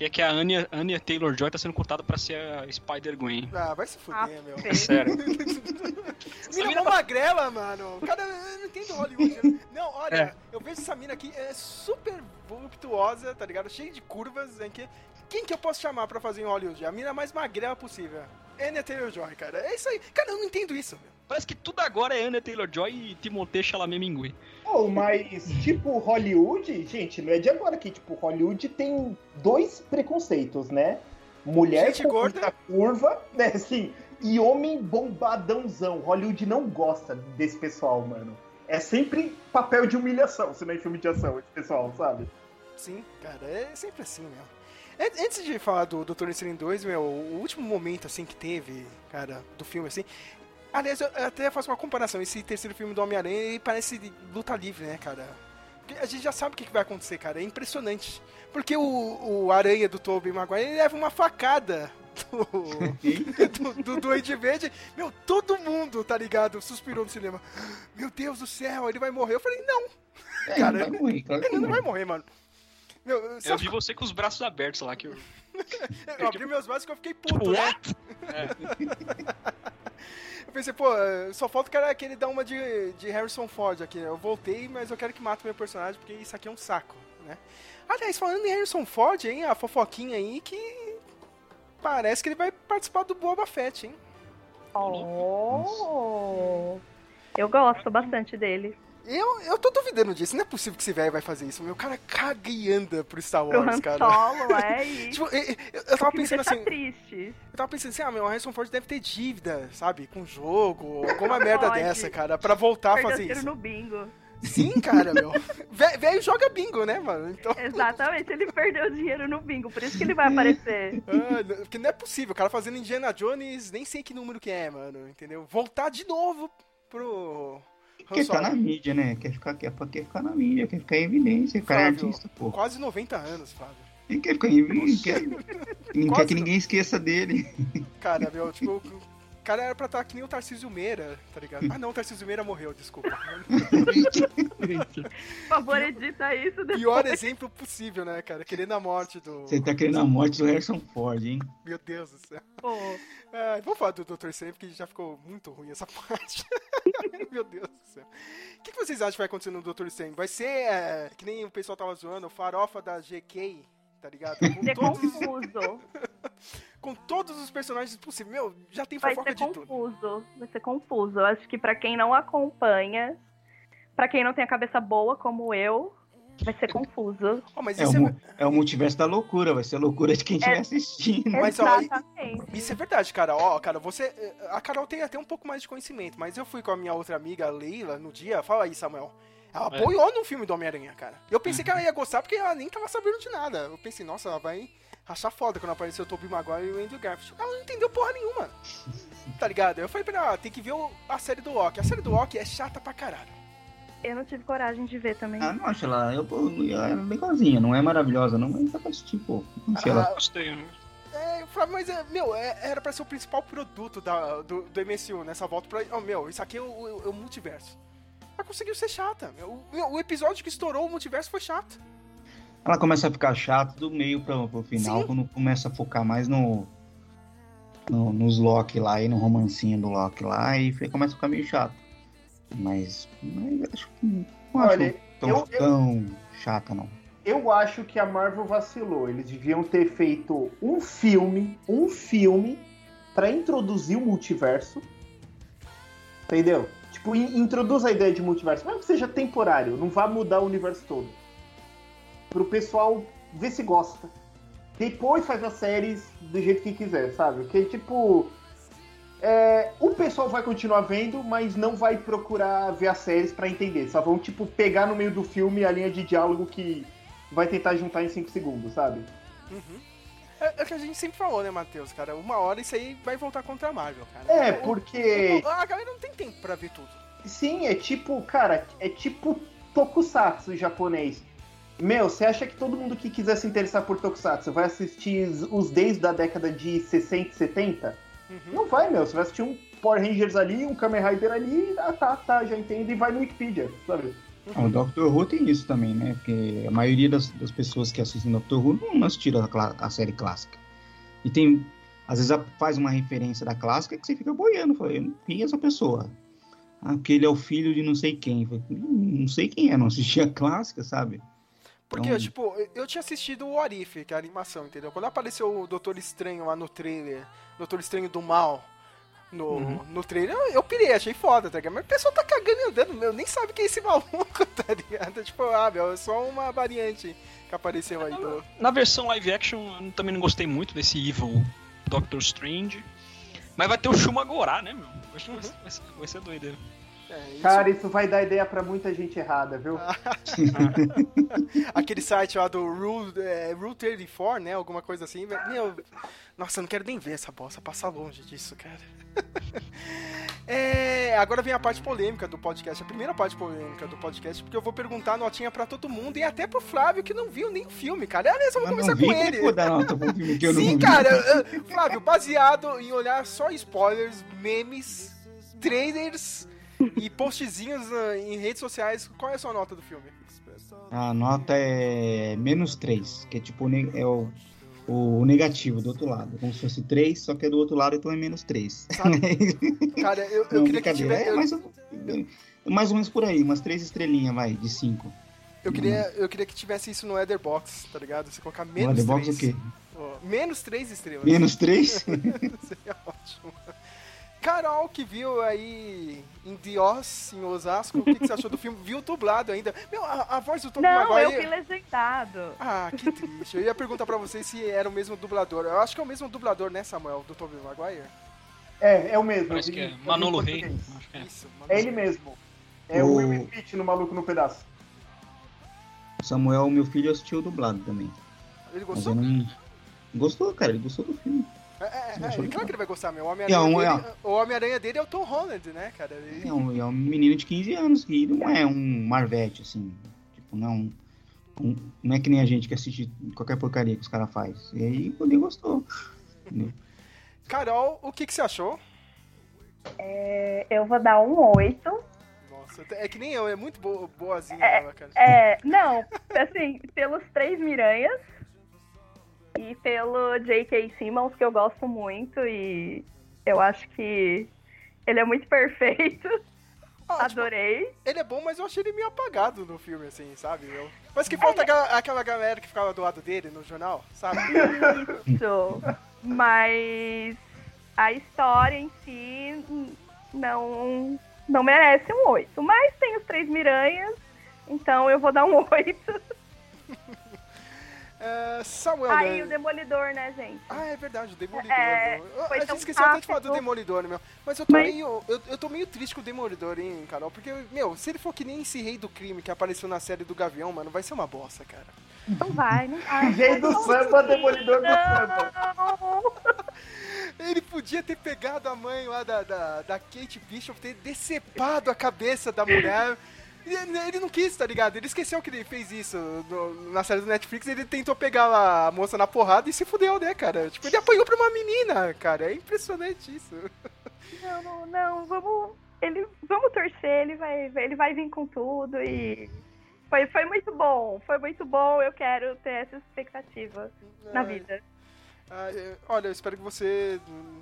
que é que a Anya, Anya Taylor-Joy tá sendo cotada pra ser a Spider-Gwen. Ah, vai se fuder, Ah, meu. feio. Sério. [laughs] Mina mina mó magrela, mano. Cara, eu não entendo Hollywood. Não, olha, É. eu vejo essa mina aqui, é super voluptuosa, tá ligado? Cheia de curvas. Em que... Quem que eu posso chamar pra fazer em Hollywood? A mina mais magrela possível. Anya Taylor-Joy, cara. É isso aí. Cara, eu não entendo isso, meu. Parece que tudo agora é Anya Taylor-Joy e Timothée Chalamet Mingue. Oh, mas, [laughs] tipo, Hollywood, gente, não é de agora que, tipo, Hollywood tem dois preconceitos, né? Mulher Gente com gorda. curva, [laughs] né, assim, e homem bombadãozão. Hollywood não gosta desse pessoal, mano. É sempre papel de humilhação, se não é filme de ação, esse pessoal, sabe? Sim, cara, é sempre assim, meu. An- Antes de falar do Doutor Estranho 2, meu, o último momento, assim, que teve, cara, do filme, assim... Aliás, eu até faço uma comparação. Esse terceiro filme do Homem-Aranha, ele parece luta livre, né, cara? Porque a gente já sabe o que vai acontecer, cara. É impressionante. Porque o, o Aranha do Tobey Maguire, ele leva uma facada do, [laughs] do, do Duende Verde. Meu, todo mundo, tá ligado? Suspirou no cinema. Meu Deus do céu, ele vai morrer. Eu falei, não, É, Cara, não vai morrer, claro ele não vai não. morrer, mano. Meu, Eu sabe, vi você com os braços abertos lá, que eu... [laughs] eu abri meus braços que eu fiquei puto, Tipo, né? what? [laughs] Eu pensei, pô, eh, só falta o cara que ele dá uma de, de Harrison Ford aqui. né? Eu voltei, mas eu quero que mate meu personagem, porque isso aqui é um saco, né? Aliás, falando em Harrison Ford, hein, a fofoquinha aí que parece que ele vai participar do Boba Fett, hein? Oh! Eu gosto bastante dele. Eu, eu tô duvidando disso, não é possível que esse velho vai fazer isso. Meu cara caga e anda pro Star Pro Wars, Han cara. Solo, é [laughs] isso. Tipo, eu, eu- eu tava pensando assim, triste. eu tava pensando assim, ah, meu, o Harrison Ford deve ter dívida, sabe, com jogo, alguma merda dessa, cara, pra voltar a Perdeu fazer tiro isso. no bingo. Sim, cara, meu. [laughs] Velho joga bingo, né, mano? Então. [laughs] Exatamente, ele perdeu dinheiro no bingo, por isso que ele vai aparecer. Ah, porque não é possível, o cara fazendo Indiana Jones, nem sei que número que é, mano, entendeu? Voltar de novo pro. Porque tá Solo. na mídia, né? Quer ficar, quer, quer ficar na mídia, quer ficar em evidência. Cara é artista, pô. Quase 90 anos, Flávio. Ele quer ficar em evidência. Quer, ele [laughs] quer que ninguém esqueça dele. Cara, meu, tipo, cara era pra estar que nem o Tarcísio Meira, tá ligado? Ah, não, o Tarcísio Meira morreu, desculpa. [laughs] Por favor, edita isso depois. Pior exemplo possível, né, cara? Querendo a morte do. Você tá querendo a morte do Harrison Ford, hein? Meu Deus do céu. Pô, Ah, vamos falar do Dr. Strange, porque já ficou muito ruim essa [laughs] parte. Meu Deus do céu. O que, que vocês acham que vai acontecer no Dr. Strange? Vai ser, é, que nem o pessoal tava zoando, farofa da GK, tá ligado? Com ser todos, confuso. [laughs] com todos os personagens possíveis. Meu, já tem Vai fofoca ser de tudo. confuso. Vai ser confuso. Eu acho que pra quem não acompanha, pra quem não tem a cabeça boa como eu, vai ser confuso. Oh, mas É o, isso é, é o multiverso da loucura, vai ser a loucura de quem estiver É. assistindo. Mas, ó, Exatamente. Isso é verdade, cara. Ó, cara, você. A Carol tem até um pouco mais de conhecimento, mas eu fui com a minha outra amiga, a Leila, no dia. Fala aí, Samuel. Ela É. apoiou no filme do Homem-Aranha, cara. Eu pensei que ela ia gostar porque ela nem tava sabendo de nada. Eu pensei, nossa, ela vai achar foda quando apareceu o Tobey Maguire e o Andrew Garfield. Ela não entendeu porra nenhuma. Tá ligado? Eu falei pra ela, ah, tem que ver o- a série do Loki. A série do Loki é chata pra caralho. Eu não tive coragem de ver também. Ah, não acho ela. Eu, ela é legalzinha, não é maravilhosa, não, mas dá pra assistir, pô. Não sei ela. Gostei, né? É, eu falava, mas, é, meu, é- era pra ser o principal produto da, do, do MSU nessa volta pra. Oh, meu, isso aqui é o, o- é o multiverso. Mas conseguiu ser chata. O, o episódio que estourou o multiverso foi chato. Ela começa a ficar chata do meio pro, pro final, Sim. quando começa a focar mais no, no- nos Loki lá e no romancinho do Loki lá, e começa a ficar meio chato. Mas, mas acho que não Olha, acho tão, eu- eu- tão chata, não. Eu acho que a Marvel vacilou. Eles deviam ter feito um filme, um filme pra introduzir o multiverso. Entendeu? Tipo, in- introduz a ideia de multiverso, mesmo que seja temporário, não vá mudar o universo todo. Pro pessoal ver se gosta. Depois faz as séries do jeito que quiser, sabe? Porque, tipo. é, o pessoal vai continuar vendo, mas não vai procurar ver as séries pra entender. Só vão, tipo, pegar no meio do filme a linha de diálogo que vai tentar juntar em 5 segundos, sabe? Uhum. É, é o que a gente sempre falou, né, Matheus, cara? Uma hora isso aí vai voltar contra a Marvel, cara. É, O- porque. o- a galera não tem tempo pra ver tudo. Sim, é tipo, cara, é tipo tokusatsu japonês. Meu, você acha que todo mundo que quiser se interessar por tokusatsu vai assistir os- desde da década de 60 e 70? Uhum. Não vai, meu. Você vai assistir um Power Rangers ali, um Kamen Rider ali, ah tá, tá, já entendo, e vai no Wikipedia, sabe? Ah, O Doctor Who tem isso também, né? Porque a maioria das, das pessoas que assistem Doctor Who não assistiram a, a série clássica. E tem, às vezes, a- faz uma referência da clássica que você fica boiando. Fala, "Eu não- quem é essa pessoa? Ah, porque ele é o filho de não sei quem. Falei, "Hum, não sei quem é, não assisti a clássica, sabe? Porque, Então- tipo, eu- tinha assistido o What If, que é a animação, entendeu? Quando apareceu o Doutor Estranho lá no trailer, Doutor Estranho do Mal, no, Uhum. no trailer, eu, eu pirei, achei foda, tá ligado? Mas o pessoal tá cagando e andando, meu, nem sabe quem é esse [laughs] maluco, tá ligado? Tipo, ah, meu, é só uma variante que apareceu aí do... Na versão live action, eu também não gostei muito desse Evil Doctor Strange. Mas vai ter o Shumagorá, né, meu? Vai, ser- vai ser, vai ser doideira. É, isso- Cara, isso vai dar ideia pra muita gente errada, viu? [laughs] aquele site lá do Rule, é, Rule 34, né? Alguma coisa assim. Meu, nossa, eu não quero nem ver essa bosta, passar longe disso, cara. [laughs] É, agora vem a parte polêmica do podcast, a primeira parte polêmica do podcast, porque eu vou perguntar a notinha pra todo mundo e até pro Flávio que não viu nem o filme, cara. Aliás, eu vou Eu não começar vi, com é ele. que eu vou dar nota pro filme que eu não Sim, cara. Flávio, baseado em olhar só spoilers, memes, trailers e postzinhos ah, em redes sociais, qual é a sua nota do filme? A nota é menos 3, que é tipo é o, o negativo do outro lado. Como se fosse 3, só que é do outro lado, então é menos 3. [laughs] Cara, eu, eu Não, queria que tivesse. É mais, mais ou menos por aí, umas 3 estrelinhas, vai, de 5. eu queria, eu queria que tivesse isso no Etherbox, tá ligado? Você colocar menos No Box 3. o quê? Ó, menos 3 estrelas. Menos 3? [laughs] Seria ótimo. Carol, que viu aí em Dios, em Osasco, o que, que você achou do filme? Viu dublado ainda? Meu, a, a voz do Tom Não, eu Maguire... vi legendado. Ah, que triste. Eu ia perguntar pra vocês se era o mesmo dublador. Eu acho que é o mesmo dublador, né, Samuel, do Tobey Maguire? É, é o mesmo. Parece eu que é eu Manolo Rey. português. Acho que é. Isso, É ele mesmo. É o O- Will Smith no Maluco no Pedaço. Samuel, meu filho, assistiu dublado também. Ele gostou? eu não. Gostou, cara, ele gostou do filme. É, é, é, é, claro que ele vai gostar, meu. O Homem-Aranha É, um- dele, é. o Homem-Aranha dele é o Tom Holland, né, cara? Ele- É um, é um menino de 15 anos que não é um Marvete, assim. Tipo, não é um, um- Não é que nem a gente que assiste qualquer porcaria que os caras fazem. E aí ele gostou. entendeu? Carol, o que, que você achou? É, eu vou dar um 8. Nossa, é que nem eu, é muito bo boazinha É, ela, cara. É, não, assim, pelos três Miranhas e pelo J.K. Simmons, que eu gosto muito e eu acho que ele é muito [laughs] perfeito. Ah, tipo, Adorei. ele é bom, mas eu achei ele meio apagado no filme, assim, sabe? Eu... Mas que falta aquela, aquela galera que ficava do lado dele no jornal, sabe? Isso. Mas a história em si não, não merece um 8. Mas tem os três Miranhas, então eu vou dar um [laughs] 8. É, Samuel, Aí né? o Demolidor, né, gente? Ah, é verdade, o Demolidor. É, a gente esqueceu até de falar do. Demolidor, meu. Mas eu tô, Mas- meio, eu, eu tô meio triste com o Demolidor, hein, Carol? Porque, meu, se ele for que nem esse rei do crime que apareceu na série do Gavião, mano, vai ser uma bosta, cara. Não vai, não vai. [laughs] Rei do samba, demolidor do samba. Não. [laughs] Ele podia ter pegado a mãe lá da, da, da Kate Bishop, ter decepado a cabeça da mulher. Ele ele não quis, tá ligado? Ele esqueceu que ele fez isso no- na série do Netflix. Ele tentou pegar lá a moça na porrada e se fudeu, né, cara? Tipo, ele apanhou pra uma menina, cara. É impressionante isso. Não, não, não, vamos, ele, vamos torcer, ele vai, ele vai vir com tudo e foi, foi muito bom, foi muito bom. Eu quero ter essa expectativa na Ai. vida. Ah, é, olha, eu espero que você hum,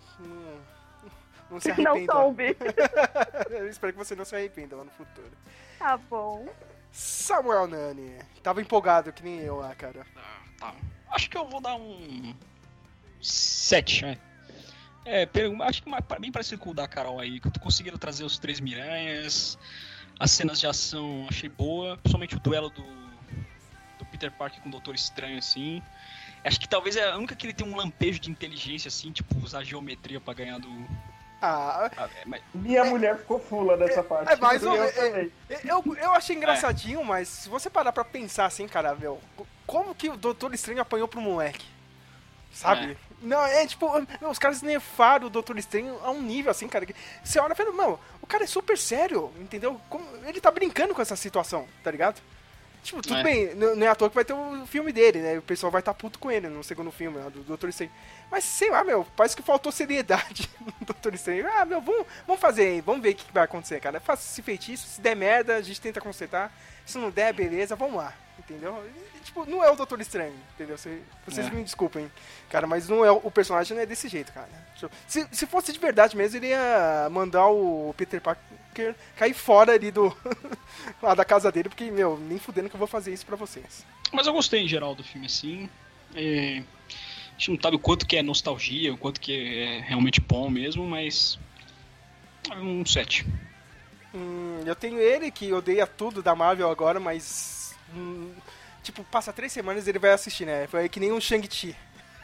não, não [laughs] se Não arrependa. soube. [laughs] eu espero que você não se arrependa lá no futuro. Tá bom. Samuel Nani. Tava empolgado que nem eu lá, cara. Tá. Acho que eu vou dar um. 7, né? É, acho que bem parecido com o da Carol aí, que conseguiram trazer os três Miranhas, as cenas de ação achei boa, principalmente o duelo do, do Peter Parker com o Doutor Estranho, assim. Acho que talvez é a única que ele tem um lampejo de inteligência, assim, tipo, usar geometria pra ganhar do. Ah, Ah, é, mas- Minha mulher ficou fula nessa parte. é mais ou Eu menos- também. eu, eu achei engraçadinho, mas se você parar pra pensar assim, cara, meu, como que o Doutor Estranho apanhou pro moleque? Sabe? Não, é tipo, meu, os caras nerfaram o Doutor Estranho a um nível assim, cara. que Você olha e fala, mano, o cara é super sério, entendeu? Como- ele tá brincando com essa situação, tá ligado? Tipo, tudo É. bem, não é à toa que vai ter o filme dele, né? O pessoal vai estar puto com ele no segundo filme, do Doutor Estranho. Mas sei lá, meu, parece que faltou seriedade [laughs] no Doutor Estranho. Ah, meu, vamos, vamos fazer aí, vamos ver o que que vai acontecer, cara. Faça esse feitiço, se der merda, a gente tenta consertar. Se não der, beleza, vamos lá, entendeu? E, tipo, não é o Doutor Estranho, entendeu? Cê- vocês É. me desculpem, cara, mas não é o personagem não é desse jeito, cara. Tipo, Se, se fosse de verdade mesmo, ele ia mandar o Peter Parker cair fora ali do [laughs] lá da casa dele, porque, meu, nem fudendo que eu vou fazer isso pra vocês. Mas eu gostei em geral do filme, assim. É, a gente não sabe o quanto que é nostalgia, o quanto que é realmente bom mesmo, mas. é Um 7. Hum, eu tenho ele que odeia tudo da Marvel agora, mas. Hum, tipo, passa três semanas e ele vai assistir, né? Foi que nem um Shang-Chi.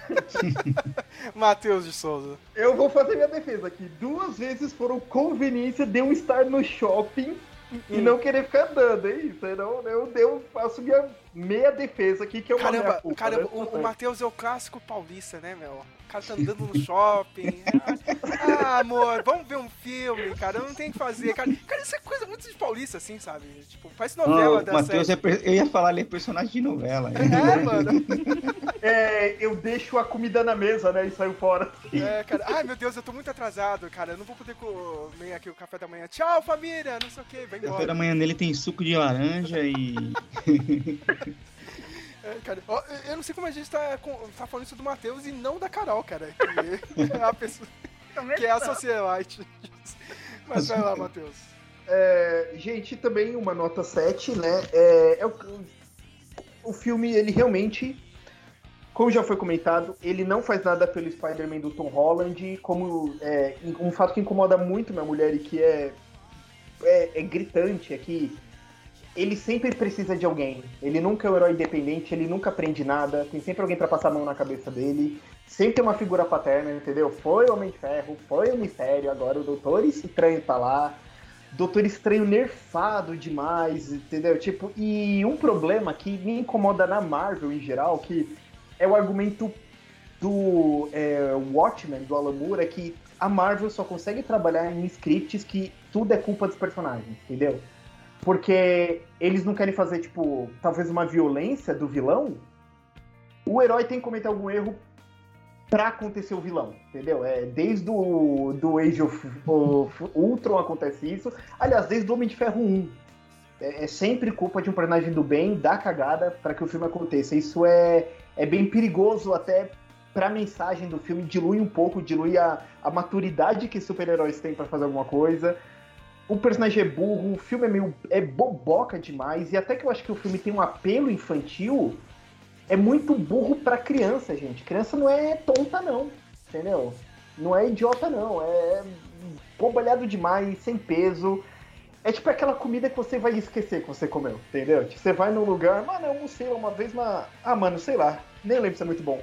[laughs] Matheus de Souza. Eu vou fazer minha defesa aqui. Duas vezes foram conveniência de eu estar no shopping e não querer ficar andando, é isso. Eu, não, eu, eu faço minha meia defesa aqui, que é uma Caramba, culpa, caramba né? o, o Matheus é o clássico paulista, né, meu? O cara tá andando no shopping. Ah, amor, vamos ver um filme, cara. Eu não tenho o que fazer, cara. Cara, isso é coisa muito de paulista, assim, sabe? Tipo, faz novela o da Matheus é eu ia falar, ele é personagem de novela. É, mano. [laughs] É, eu deixo a comida na mesa, né, e saio fora. É, cara. Ai, meu Deus, eu tô muito atrasado, cara. Eu não vou poder comer aqui o café da manhã. Tchau, família. Não sei o que, vai O café embora. da manhã dele tem suco de laranja e. [laughs] É, cara, ó, eu não sei como a gente tá, com- tá falando isso do Matheus e não da Carol, cara. Que é a pessoa [laughs] que é a socialite. Mas vai lá, Matheus. É, gente, também uma nota 7, né? É, é o, o filme, ele realmente, como já foi comentado, ele não faz nada pelo Spider-Man do Tom Holland, como é, um fato que incomoda muito minha mulher e que é, é, é gritante é que ele sempre precisa de alguém. Ele nunca é um herói independente, ele nunca aprende nada, tem sempre alguém pra passar a mão na cabeça dele. Sempre tem uma figura paterna, entendeu? Foi o Homem de Ferro, foi o Mistério, agora o Doutor Estranho tá lá. Doutor Estranho nerfado demais, entendeu? Tipo, e um problema que me incomoda na Marvel em geral, que é o argumento do é, Watchmen, do Alan Moore, é que a Marvel só consegue trabalhar em scripts que tudo é culpa dos personagens, entendeu? Porque eles não querem fazer, tipo, talvez uma violência do vilão. O herói tem que cometer algum erro pra acontecer o vilão, entendeu? É, desde o do Age of, of Ultron acontece isso. Aliás, desde o Homem de Ferro 1. É, é sempre culpa de um personagem do bem dar cagada pra que o filme aconteça. Isso é, é bem perigoso até pra mensagem do filme, dilui um pouco, dilui a, a maturidade que super-heróis têm pra fazer alguma coisa. O personagem é burro, o filme é meio é boboca demais, e até que eu acho que o filme tem um apelo infantil, é muito burro pra criança, gente. Criança não é tonta, não, entendeu? Não é idiota, não. É bobalhado demais, sem peso. É tipo aquela comida que você vai esquecer que você comeu, entendeu? Tipo, você vai num lugar, mano, eu almocei lá uma vez, mas. Ah, mano, sei lá. Nem lembro se é muito bom.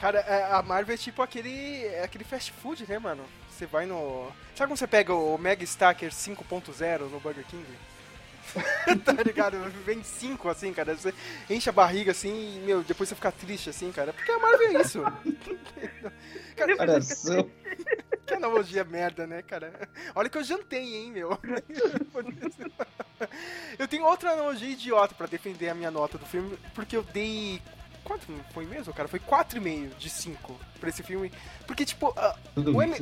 Cara, é, a Marvel é tipo aquele, é aquele fast food, né, mano? Você vai no. Sabe quando você pega o Mega Stacker 5.0 no Burger King? [laughs] tá ligado? Vem 5 assim, cara. Você enche a barriga assim e, meu, depois você fica triste assim, cara. Porque a Marvel é isso. [laughs] cara, Olha [laughs] só. que analogia merda, né, cara? Olha que eu jantei, hein, meu. eu tenho outra analogia idiota pra defender a minha nota do filme, porque eu dei. Quanto foi mesmo, cara? Foi 4,5 de 5 pra esse filme. Porque, tipo, Tudo o. M-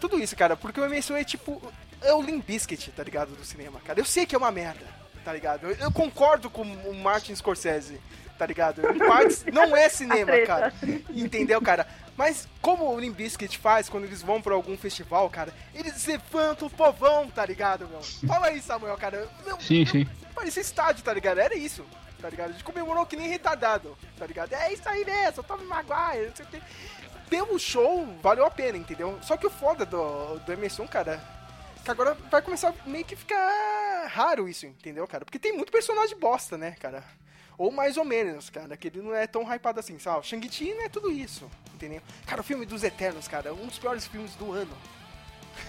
tudo isso, cara, porque o MSU é tipo. é o Limp Bizkit, tá ligado? Do cinema, cara. Eu sei que é uma merda, tá ligado? Eu, eu concordo com o Martin Scorsese, tá ligado? Em partes, [laughs] não é cinema, cara. Entendeu, cara? Mas como o Limp Bizkit faz quando eles vão pra algum festival, cara, eles levantam o povão, tá ligado, meu? Fala aí, Samuel, cara. Meu, Sim, sim. Parecia estádio, tá ligado? Era isso, tá ligado? A gente comemorou que nem retardado, tá ligado? É isso aí mesmo, Tommy Maguire, não sei o que. Pelo show, valeu a pena, entendeu? Só que o foda do, do MS1, cara, que agora vai começar meio que ficar raro isso, entendeu, cara? Porque tem muito personagem bosta, né, cara? Ou mais ou menos, cara, que ele não é tão hypado assim, sabe? Shang-Chi não é tudo isso, entendeu? Cara, o filme dos Eternos, cara, um dos piores filmes do ano.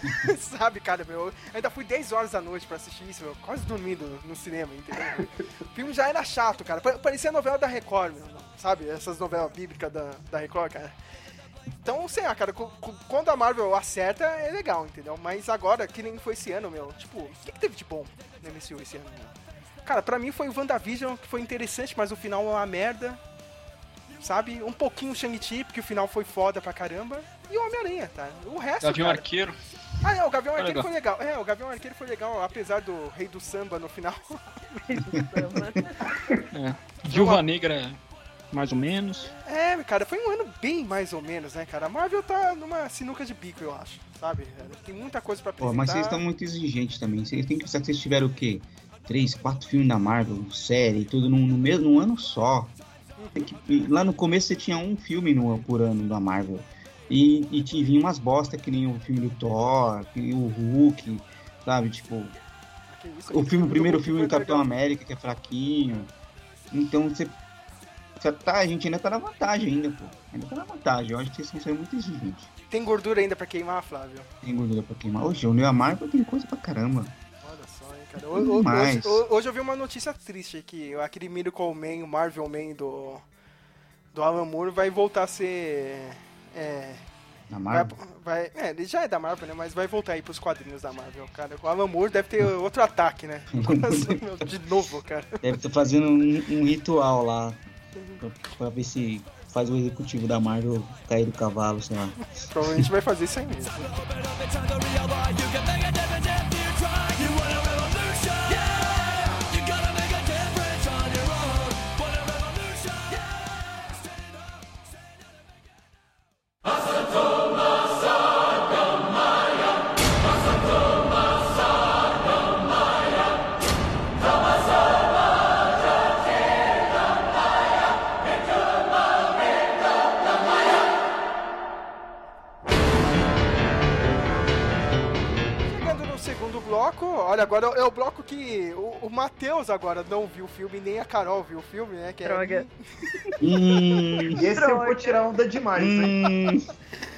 [laughs] Sabe, cara, meu, eu ainda fui 10 horas da noite pra assistir isso, meu, quase dormindo no cinema, entendeu? O filme já era chato, cara, pa- parecia a novela da Record, meu, sabe? Essas novelas bíblicas da, da Record, cara. Então, sei lá, cara, quando a Marvel acerta, é legal, entendeu? Mas agora, que nem foi esse ano, meu, tipo, o que, que teve de bom no MCU esse ano, meu? Cara, pra mim foi o WandaVision, que foi interessante, mas o final é uma merda. Sabe? Um pouquinho o Shang-Chi, porque o final foi foda pra caramba. E o Homem-Aranha, tá? O resto, Gavião cara... Arqueiro. Ah, é, o Gavião Arqueiro legal. foi legal. É, o Gavião Arqueiro foi legal, apesar do Rei do Samba no final. [laughs] É. Viúva Negra, mais ou menos. É, cara, foi um ano bem mais ou menos, né, cara? A Marvel tá numa sinuca de bico, eu acho, sabe? Tem muita coisa pra Pô, apresentar. mas vocês estão muito exigentes também. Vocês têm que pensar que vocês tiveram o quê? Três, quatro filmes da Marvel, série, tudo no, no mesmo num ano só. Tem que- lá no começo você tinha um filme no, por ano da Marvel. E, e te vinha umas bosta que nem o filme do Thor, que nem o Hulk, sabe? Tipo, Que isso, o filme, o primeiro filme do Capitão legal. América, que é fraquinho. Então você. Você tá, a gente ainda tá na vantagem ainda, pô. Ainda tá na vantagem. Eu acho que vocês estão sendo muito exigentes. Tem gordura ainda pra queimar, Flávio? Tem gordura pra queimar. Hoje, o Neo Marvel tem coisa pra caramba. Olha só, hein, cara. Hoje, hoje- hoje- hoje eu vi uma notícia triste aqui. Aquele Miracle Man, o Marvel Man do, do Alan Moore vai voltar a ser... É, Na vai, Marvel. vai- é, ele já é da Marvel, né? Mas vai voltar aí pros quadrinhos da Marvel, cara. O Alan Moore deve ter outro ataque, né? [laughs] [laughs] De novo, cara. Deve estar fazendo um, um ritual lá. Pra, pra ver se faz o executivo da Marvel cair do cavalo, sei lá. Provavelmente vai fazer isso aí mesmo. Chegando olha, agora é o bloco que o, o Matheus agora não viu o filme, nem a Carol viu o filme, né? Que é Droga. Hum, Esse eu vou tirar onda demais, hein? hum,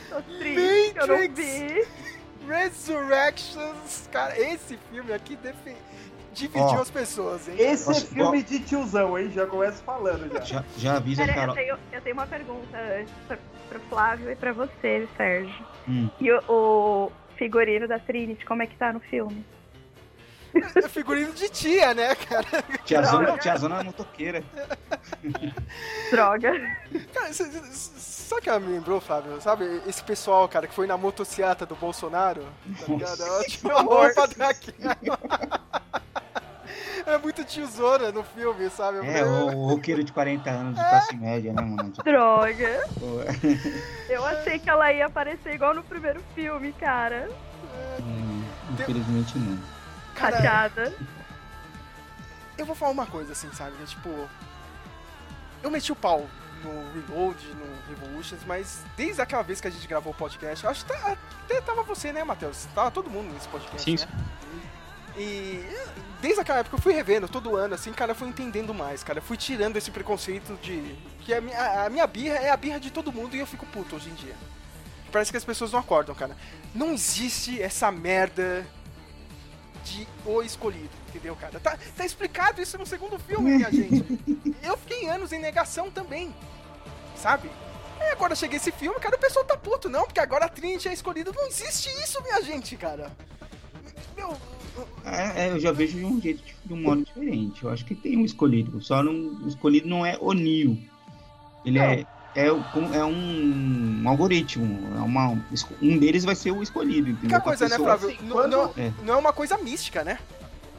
Tô triste, eu não Matrix. vi. Resurrections, cara, esse filme aqui defe- dividiu Ó. as pessoas, hein? Esse é Nossa, filme de tiozão, hein? Já começo falando já. já, já avisa, Pera, eu Carol. tenho, eu tenho uma pergunta antes pra, pro Flávio e pra você, Sérgio. Hum. E o, o figurino da Trinity, como é que tá no filme? É figurino de tia, né, cara? Tiazona, tiazona é motoqueira. Droga. Cara, cê- cê- sabe o que ela me lembrou, Fábio? Sabe esse pessoal, cara, que foi na motociata do Bolsonaro? Tá ligado? Ela tinha uma roupa. É muito tiozona no filme, sabe? É, o, o roqueiro de 40 anos de classe média, né, mano? Droga. Pô, Eu achei que ela ia aparecer igual no primeiro filme, cara. hum, Infelizmente não. Cara, Chateada. eu vou falar uma coisa assim, sabe? Que, tipo, eu meti o pau no Reload, no Revolutions, mas desde aquela vez que a gente gravou o podcast, eu acho que tá- até tava você, né, Matheus? Tava todo mundo nesse podcast, Sim, né? E desde aquela época eu fui revendo todo ano, assim, cara, eu fui entendendo mais, cara. Eu fui tirando esse preconceito de. Que a minha, a minha birra é a birra de todo mundo e eu fico puto hoje em dia. Parece que as pessoas não acordam, cara. Não existe essa merda de O Escolhido, entendeu, cara? Tá, tá explicado isso no segundo filme, minha [laughs] gente. Eu fiquei anos em negação também, sabe? E agora chega esse filme, cara, o pessoal tá puto, não, porque agora a Trinity é escolhida. Não existe isso, minha gente, cara. Meu, É, é, eu já vejo de um jeito, de, um modo diferente. Eu acho que tem um escolhido. Só não, o escolhido não é o Neo. Ele é. É, é um, um algoritmo. É uma, um deles vai ser o escolhido, entendeu? Que coisa, né, Flávio? assim, Não, quando- não, É. não é uma coisa mística, né?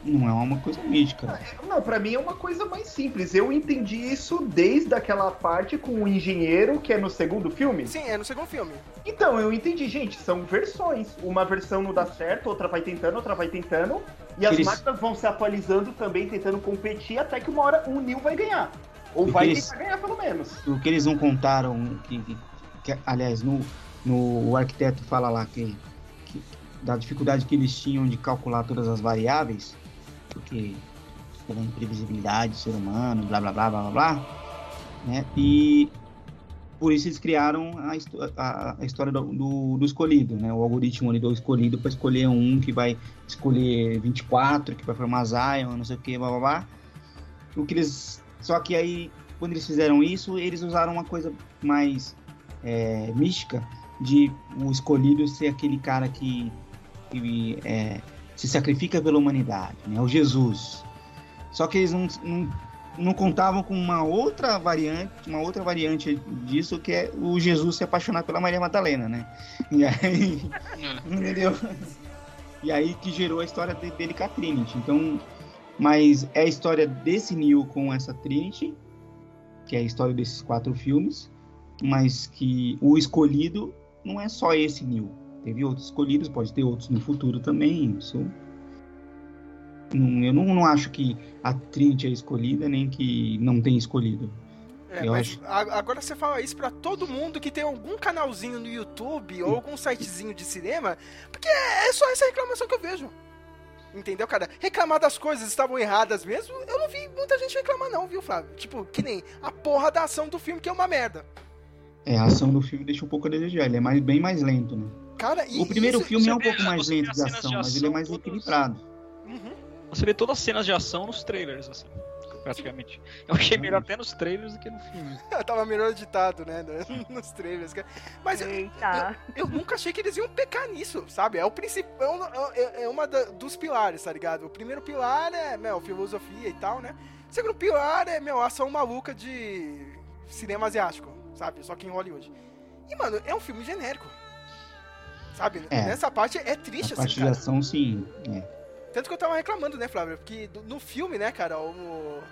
Não é uma coisa mística. Não, pra mim é uma coisa mais simples. Eu entendi isso desde aquela parte com o engenheiro, que é no segundo filme. Sim, é no segundo filme. Então, eu entendi, gente, são versões. Uma versão não dá certo, outra vai tentando, outra vai tentando. E as Eles- máquinas vão se atualizando também, tentando competir, até que uma hora um Neo vai ganhar. Ou vai eles- tentar ganhar, pelo menos. O que eles não contaram, que, que- que, aliás, no, no o arquiteto fala lá que, que- da dificuldade que eles tinham de calcular todas as variáveis, porque pela imprevisibilidade do ser humano, blá blá blá blá blá blá, né? E por isso eles criaram a, a- a história do, do, do escolhido, né? O algoritmo ali do escolhido para escolher um que vai escolher 24, que vai formar Zion, não sei o que, blá blá blá. O que eles. Só que aí, quando eles fizeram isso, eles usaram uma coisa mais é, mística de o escolhido ser aquele cara que, que, é, se sacrifica pela humanidade, né? O Jesus. Só que eles não, não, não contavam com uma outra variante, uma outra variante disso, que é o Jesus se apaixonar pela Maria Madalena, né? E aí, [laughs] entendeu? E aí que gerou a história de- dele com a Trinity. Então, mas é a história desse Neo com essa Trinity, que é a história desses quatro filmes, mas que o escolhido não é só esse Neo. Teve outros escolhidos, pode ter outros no futuro também. Isso. Eu não, não acho que a Trinity é escolhida, nem que não tem escolhido. É, mas agora você fala isso pra todo mundo que tem algum canalzinho no YouTube ou algum sitezinho de cinema, porque é só essa reclamação que eu vejo. Entendeu, cara? Reclamar das coisas estavam erradas mesmo, eu não vi muita gente reclamar não, viu, Flávio? Tipo, que nem a porra da ação do filme que é uma merda. É, a ação do filme deixa um pouco a desejar, ele é mais, bem mais lento, né? Cara, e O primeiro isso- filme é um vê- pouco mais lento de ação, de mas ele é ação mais todas- equilibrado. Uhum. Você vê todas as cenas de ação nos trailers, assim, praticamente. Eu achei melhor até nos trailers do que no filme. [laughs] Tava melhor editado, né, [laughs] nos trailers. Mas eu, eu nunca achei que eles iam pecar nisso, sabe? É o principal, é, é uma da- dos pilares, tá ligado? O primeiro pilar é, meu, filosofia e tal, né? O segundo pilar é, meu, ação maluca de cinema asiático, sabe? Só que em Hollywood. E, mano, é um filme genérico. Sabe? É. Nessa parte é triste, A parte assim, de cara. ação, sim. É. Tanto que eu tava reclamando, né, Flávio? Porque no filme, né, cara, o.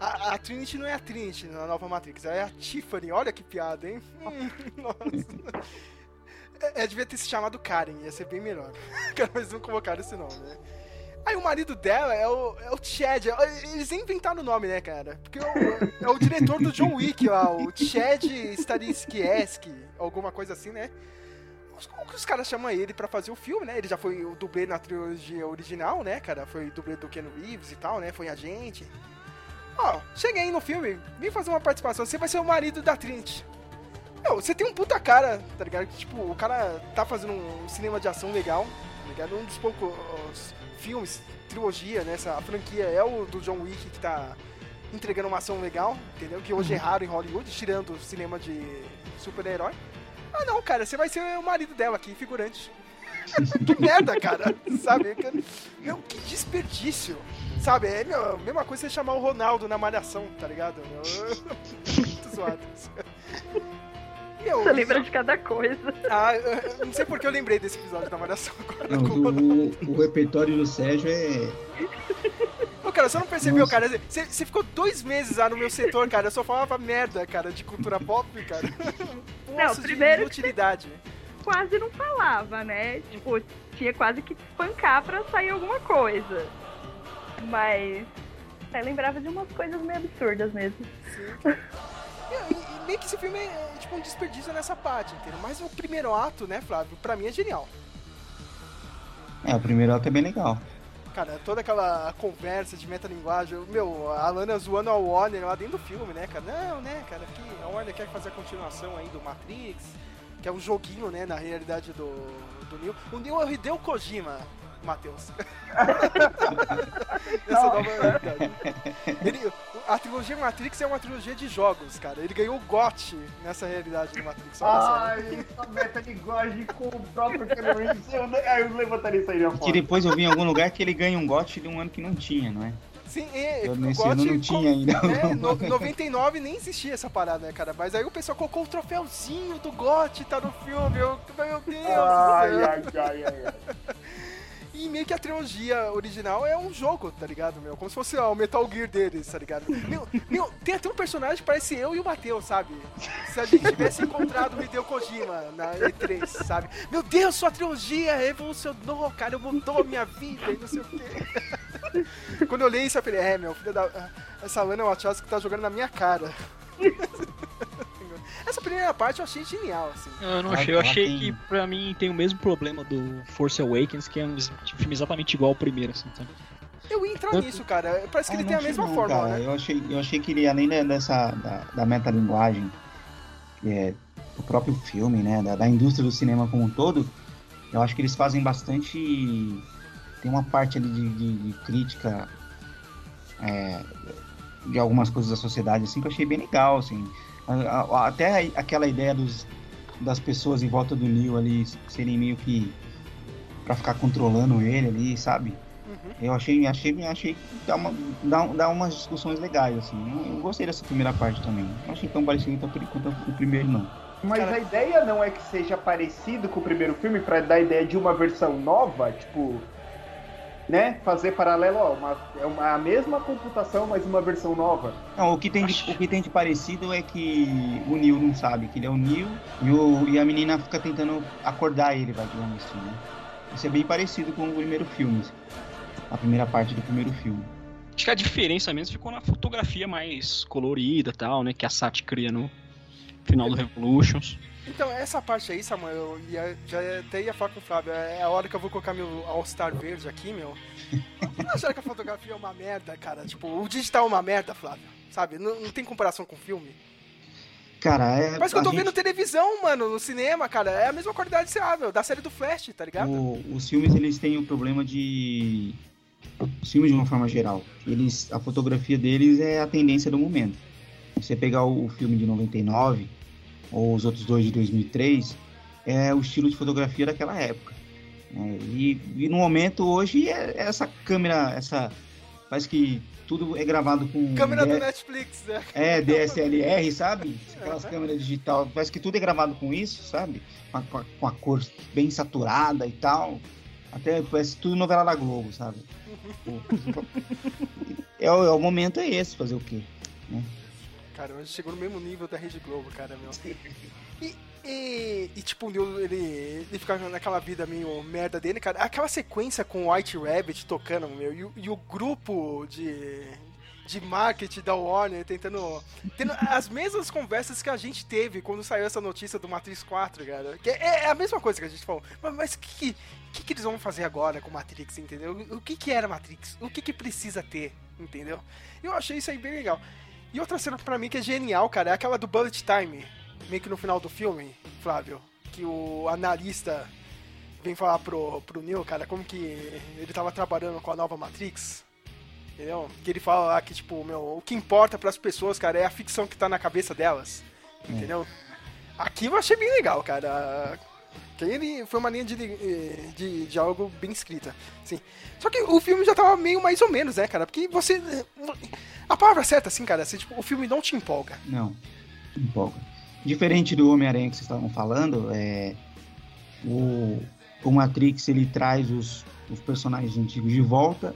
A, a Trinity não é a Trinity na nova Matrix, ela é a Tiffany. Olha que piada, hein? [laughs] Hum, Nossa. É, é, devia ter se chamado Karen, ia ser bem melhor. [laughs] Mas não colocaram esse nome, né? Aí o marido dela é o, é o Chad. Eles nem inventaram o nome, né, cara? Porque é o, é o diretor do John Wick lá, o Chad Stanislavski, alguma coisa assim, né? Os- Como que os caras chamam ele pra fazer o filme, né? Ele já foi o dublê na trilogia original, né, cara? Foi dublê do Ken Reeves e tal, né? Foi agente. Ó, cheguei aí no filme, vim fazer uma participação. Você vai ser o marido da Trinity. Meu, você tem um puta cara, tá ligado? Que, Tipo, o cara tá fazendo um cinema de ação legal, tá ligado? Um dos poucos filmes, trilogia, nessa franquia é o do John Wick que tá entregando uma ação legal, entendeu? Que hoje é raro em Hollywood, tirando o cinema de super-herói. Ah não, cara, você vai ser o marido dela aqui, figurante. que merda, cara, sabe? Que- Meu, que desperdício, sabe? É meu, a mesma coisa você chamar o Ronaldo na malhação, tá ligado? Meu, [laughs] Muito zoado. Meu, Você lembra de cada coisa. ah, não sei porque eu lembrei desse episódio da malhação agora. Não, o, o repertório do Sérgio é. Cara, você não percebeu, Nossa. cara? Você, você ficou dois meses lá no meu setor, cara. Eu só falava merda, cara, de cultura pop, cara. Poço de primeiro que inutilidade. Quase não falava, né? Tipo, tinha quase que espancar pra sair alguma coisa. Mas. Eu lembrava de umas coisas meio absurdas mesmo. E, e- e meio que esse filme é, é, tipo um desperdício nessa parte, entendeu? Mas o primeiro ato, né, Flávio, pra mim é genial. É, o primeiro ato é bem legal. Cara, toda aquela conversa de metalinguagem, meu, a Lana zoando a Warner lá dentro do filme, né, cara? Não, né, cara, que a Warner quer fazer a continuação aí do Matrix, que é um joguinho, né, na realidade do, do Neo. O Neo é o Hideo Kojima, Matheus. [laughs] [laughs] Essa nova realidade. Ele, a trilogia Matrix é uma trilogia de jogos, cara. Ele ganhou o GOT nessa realidade do Matrix. Olha só. Ai, essa metalinguagem com o próprio Keanu Reeves. Eu, eu levantaria isso aí na Que depois eu vi em algum lugar que ele ganha um gote de um ano que não tinha, não é? Sim, é, Eu nesse ano GOT não tinha ainda. É, no, 99 nem existia essa parada, né, cara? Mas aí o pessoal colocou o troféuzinho do GOT, tá no filme. Eu, meu Deus! Ai, ai, ai, ai. [laughs] E meio que a trilogia original é um jogo, tá ligado, meu? Como se fosse ó, o Metal Gear deles, tá ligado? Meu, meu, tem até um personagem que parece eu e o Matheus, sabe? Se a gente tivesse encontrado o Hideo Kojima na E3, sabe? Meu Deus, sua trilogia revolucionou, cara, mudou a minha vida e não sei o quê. Quando eu olhei isso, eu falei, é, meu, filho da... Essa Lana que tá jogando na minha cara. Primeira parte eu achei genial, assim. Eu não achei, eu achei tem- que pra mim tem o mesmo problema do Force Awakens, que é um filme exatamente igual ao primeiro, assim, sabe? Eu ia entrar Eu- nisso, cara. Parece que Ah, ele tem a mesma não, fórmula, cara. né? Eu achei, eu achei que ele, além dessa, da, da metalinguagem, que é o próprio filme, né, da, da indústria do cinema como um todo, eu acho que eles fazem bastante... Tem uma parte ali de, de- de crítica é, de algumas coisas da sociedade, assim, que eu achei bem legal, assim. Até aquela ideia dos, das pessoas em volta do Neil ali serem meio que pra ficar controlando ele ali, sabe? Uhum. Eu achei, achei, achei que dá, uma, dá, dá umas discussões legais, assim. Eu, eu gostei dessa primeira parte também. Não achei tão parecido quanto quanto o primeiro, não. Mas Cara- a ideia não é que seja parecido com o primeiro filme pra dar a ideia de uma versão nova, tipo, né? Fazer paralelo, ó, uma, é uma, a mesma computação, mas uma versão nova. Não, o que, tem de, o que tem de parecido é que o Neil não sabe que ele é o Neil e, o, e a menina fica tentando acordar ele, vai, digamos assim, né? Isso é bem parecido com o primeiro filme, assim. a primeira parte do primeiro filme. Acho que a diferença mesmo ficou na fotografia mais colorida e tal, né? Que a Sati cria no final do Revolutions. Então, essa parte aí, Samuel, eu ia, já até ia falar com o Flávio. É a hora que eu vou colocar meu All-Star verde aqui, meu. Não acharam que a fotografia é uma merda, cara? Tipo, o digital é uma merda, Flávio. Sabe? Não, não tem comparação com o filme. Cara, é. Parece que eu tô gente- vendo televisão, mano, no cinema, cara. É a mesma qualidade, sei lá, meu, da série do Flash, tá ligado? O- os filmes eles têm o problema de os filmes de uma forma geral, eles a fotografia deles é a tendência do momento. Você pegar o, o filme de 99 ou os outros dois de 2003, é o estilo de fotografia daquela época. né? E, e no momento hoje é essa câmera, essa parece que tudo é gravado com Câmera do D- Netflix, né? é, DSLR, sabe? Aquelas câmeras digital. Parece que tudo é gravado com isso, sabe? Com a, com a- cor bem saturada e tal. Até parece tudo novela da Globo, sabe? [laughs] É, o- é o momento é esse, fazer o quê? Cara, a gente chegou no mesmo nível da Rede Globo, cara, meu. E, e, e, tipo, ele, ele fica naquela vida meio merda dele, cara. Aquela sequência com o White Rabbit tocando, meu, e, o- e o grupo de, de marketing da Warner tentando. Tendo as mesmas conversas que a gente teve quando saiu essa notícia do Matrix 4, cara. Que é, é a mesma coisa que a gente falou. Mas, mas o que, que, que eles vão fazer agora com Matrix, entendeu? O que, que era Matrix? O que, que precisa ter, entendeu? Eu achei isso aí bem legal. E outra cena pra mim que é genial, cara, é aquela do Bullet Time, meio que no final do filme, Flávio, que o analista vem falar pro, pro Neo, cara, como que ele tava trabalhando com a nova Matrix. Entendeu? Que ele fala lá que, tipo, meu, o que importa pras pessoas, cara, é a ficção que tá na cabeça delas. Entendeu? Aquilo eu achei bem legal, cara. Que ele foi uma linha de, de, de algo bem escrita. Sim. Só que o filme já tava meio mais ou menos, né, cara? Porque você. A palavra certa, assim, cara, assim, tipo, o filme não te empolga. Não, empolga. Diferente do Homem-Aranha que vocês estavam falando, é, o, o Matrix ele traz os, os personagens antigos de volta,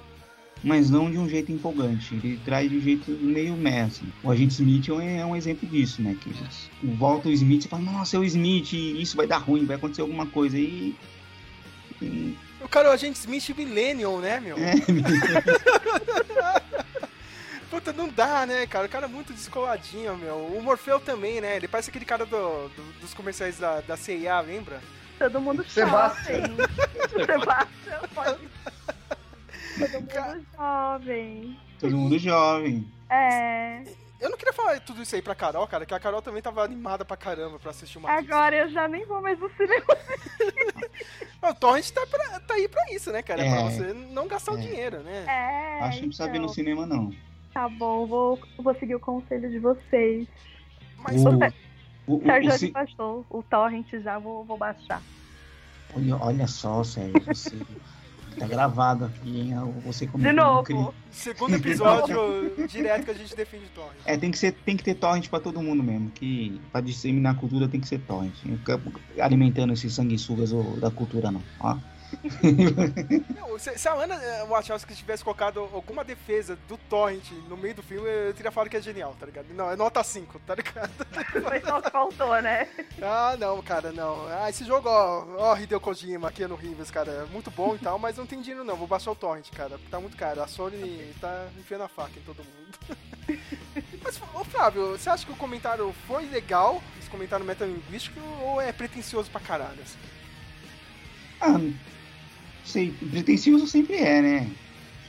mas não de um jeito empolgante. Ele traz de um jeito meio meh, assim. O Agente Smith é um, é um exemplo disso, né? Que volta o Smith e fala, nossa, é o Smith, isso vai dar ruim, vai acontecer alguma coisa aí. E, O cara é o agente Smith Millennium, né, meu? é, [laughs] Puta, não dá, né, cara? O cara é muito descoladinho, meu. O Morfeu também, né? Ele parece aquele cara do, do- dos comerciais da, da CIA, lembra? Todo mundo Sebastião. jovem. [laughs] Sebastião pode. Todo mundo jovem. todo mundo jovem. É. Eu não queria falar tudo isso aí pra Carol, cara, que a Carol também tava animada pra caramba pra assistir uma Agora eu já nem vou mais no cinema. [laughs] O Torrent tá, pra- tá aí pra isso, né, cara? É. Pra você não gastar o É. dinheiro, né? É. Acho que não precisa ver no então. cinema, não. Tá bom, vou, vou seguir o conselho de vocês. Mas O- Você- O, o- o Sérgio ci- baixou o torrent já, vou, vou baixar. Olha, olha só, Sérgio, você. Tá gravado aqui, hein? Você como De novo. cri- Segundo [laughs] episódio [laughs] direto que a gente defende torrent. É, tem que, ser, tem que ter torrent pra todo mundo mesmo. Que pra disseminar a cultura tem que ser torrent. Não fica alimentando esses sanguessugas da cultura, não. Ó. Não, se, se a Ana eh, Wachowski tivesse colocado alguma defesa do torrent no meio do filme, eu teria falado que é genial, tá ligado? Não, é nota 5, tá ligado? [laughs] Foi só que faltou, né? Ah, não, cara, não. Ah, esse jogo, ó, ó, Hideo Kojima aqui no Rivers, cara, é muito bom e tal, mas não tem dinheiro não, vou baixar o torrent, cara, tá muito caro. A Sony tá enfiando a faca em todo mundo. [laughs] mas, ô Flávio, você acha que o comentário foi legal, esse comentário metalinguístico, ou é pretencioso pra caralho? assim? Ah, não sei, pretencioso sempre é, né?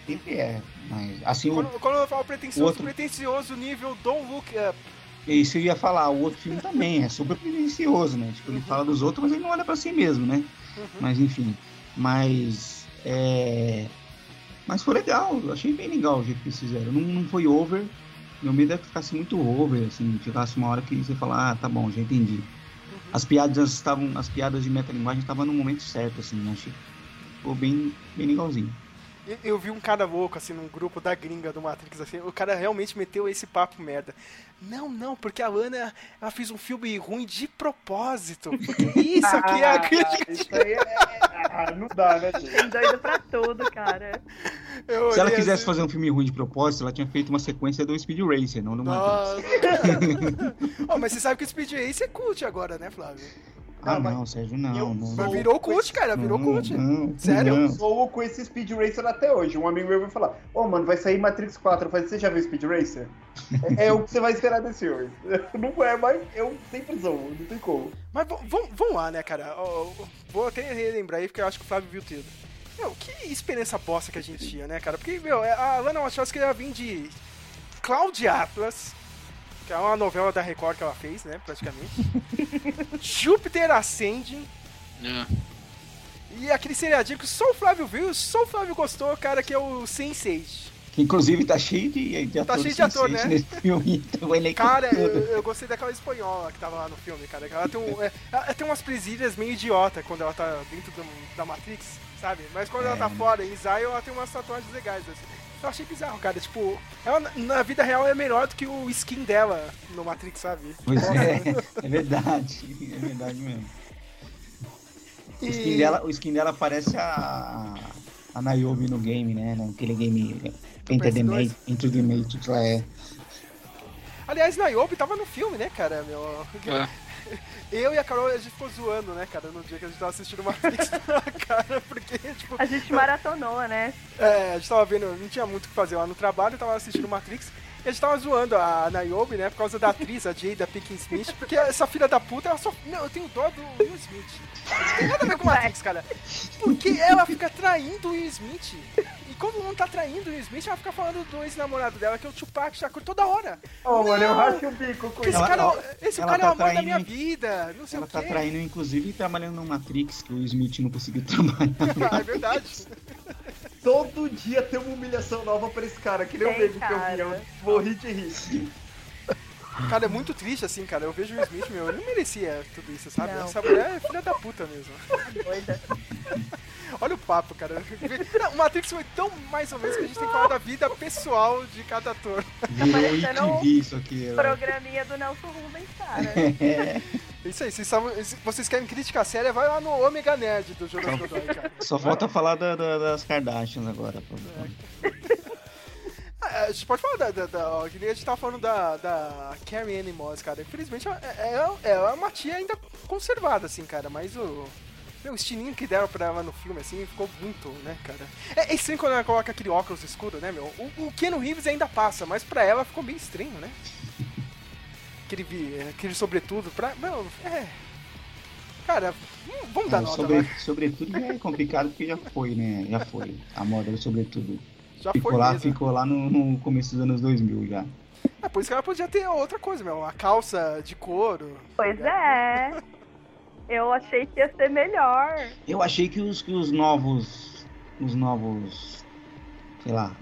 Sempre é. Mas, assim, o, Quando, quando eu falo pretencioso, outro- pretencioso nível Don't Look Up. isso eu ia falar, o outro filme também é super pretencioso, né? Tipo, ele fala dos outros, mas ele não olha pra si mesmo, né? Uhum. Mas enfim. Mas. É. Mas foi legal, eu achei bem legal o jeito que eles fizeram. Não, não foi over. Meu medo é que ficasse muito over, assim, chegasse uma hora que você falar, ah, tá bom, já entendi. Uhum. As piadas estavam. As piadas de metalinguagem estavam no momento certo, assim, né? achei que ficou bem, bem legalzinho. Eu, vi um cara louco, assim, num grupo da gringa do Matrix, assim, o cara realmente meteu esse papo merda. Não, não, porque a Ana, ela fez um filme ruim de propósito. [laughs] Isso aqui é a Ah, crítica. Isso aí é. Ah, não dá, né, gente? Tem doido pra tudo, cara. Eu Se ela quisesse assim, fazer um filme ruim de propósito, ela tinha feito uma sequência do Speed Racer, não do Matrix. [laughs] Ó, mas você sabe que o Speed Race é cult agora, né, Flávio? Ah, Não, mas não, Sérgio, não. eu não. Virou cult, cara, virou Não, cult. não, Sério? não. Eu sou com esse Speed Racer até hoje. Um amigo meu vai falar: Ô, mano, vai sair Matrix 4. Eu falei: Você já viu Speed Racer? é, é o que você vai esperar desse filme. [laughs] Não é, mas eu sempre sou, não tem como. Mas vamos lá, né, cara? Vou até relembrar aí, porque eu acho que o Flávio viu tudo. Meu, que esperança bosta que a gente tinha, né, cara? Porque, meu, a Lana Wachowski ela vem de Cloud Atlas, que é uma novela da Record que ela fez, né, praticamente. [laughs] Júpiter Ascending É. e aquele seriadinho que só o Flávio viu, só o Flávio gostou, cara, que é o Sense8. Que inclusive tá cheio de, de Tá ator cheio de ator, sense8 né? nesse filme. [laughs] Então, elenco Cara, eu, eu gostei daquela espanhola que tava lá no filme, cara. Ela tem, um, é, ela tem umas presilhas meio idiota quando ela tá dentro do- da Matrix, sabe? Mas quando ela tá É. fora, em Zion, ela tem umas tatuagens legais, assim. Eu achei bizarro, cara. Tipo, ela na- vida real é melhor do que o skin dela no Matrix, sabe? Pois é, é verdade. É verdade mesmo. O skin E- dela, o skin dela parece a, a Naomi no game, né? Naquele game Enter the, PS2? Ma- Into the Matrix lá é. Aliás, Niobe tava no filme, né, cara, meu? É. Eu e a Carol, a gente ficou zoando, né, cara, no dia que a gente tava assistindo Matrix, [laughs] cara, porque, tipo, A gente maratonou, né? É, a gente tava vendo, não tinha muito o que fazer lá no trabalho, tava assistindo Matrix, e a gente tava zoando a Niobe, né, por causa da atriz, a Jada Pinkett Smith, porque essa filha da puta, ela só... Não, eu tenho dó do Will Smith. Não tem nada a ver com Matrix, cara. Porque ela fica traindo o Will Smith. Quando não tá traindo o Will Smith, ela fica falando do ex-namorado dela, que é o Tupac Shakur, toda hora. Ô, mano, eu Não! racho o bico com esse. Ela- cara, ela- esse ela cara é o tá amor da minha traindo- vida, não sei Ela o tá quê. traindo, inclusive, trabalhando no Matrix, que o Smith não conseguiu [laughs] trabalhar. Ah, é verdade. Todo dia tem uma humilhação nova pra esse cara, que nem o meme que eu vi. Eu morri de rir. Cara, é muito triste assim, cara. Eu vejo o Smith, meu, ele não merecia tudo isso, sabe? Não. Essa mulher é filha da puta mesmo. Doida. Olha o papo, cara. Não, o Matrix foi tão mais ou menos que a gente tem que falar da vida pessoal de cada ator. Virou parecendo um ITV isso aqui. ela. Programinha do Nelson Rubens, cara. É, Isso aí, vocês, sabem- vocês querem crítica séria, vai lá no Omega Nerd do Jonas Godoy, cara. só falta falar da- da- das Kardashians agora. pô. Ah, A gente pode falar da. da, da que nem a gente tava falando da, da Carrie Anne Moss, cara. Infelizmente ela é, é, é uma tia ainda conservada, assim, cara. Mas o. Meu, o estilinho que deram pra ela no filme, assim, ficou muito, né, cara? É, é estranho quando ela coloca aquele óculos escuro, né, meu? O, o Keanu Reeves ainda passa, mas pra ela ficou bem estranho, né? Aquele, vi- aquele sobretudo pra. Não, é. Cara, hum, vamos dar É, nota, sobre, sobretudo já é complicado porque já foi, né? Já foi. A moda do sobretudo. Já ficou foi lá, mesmo. ficou lá no, no começo dos anos 2000 já. É, por isso que ela podia ter outra coisa, meu. Uma calça de couro. Pois é. Eu achei que ia ser melhor. Eu achei que os, que os novos. Os novos. Sei lá,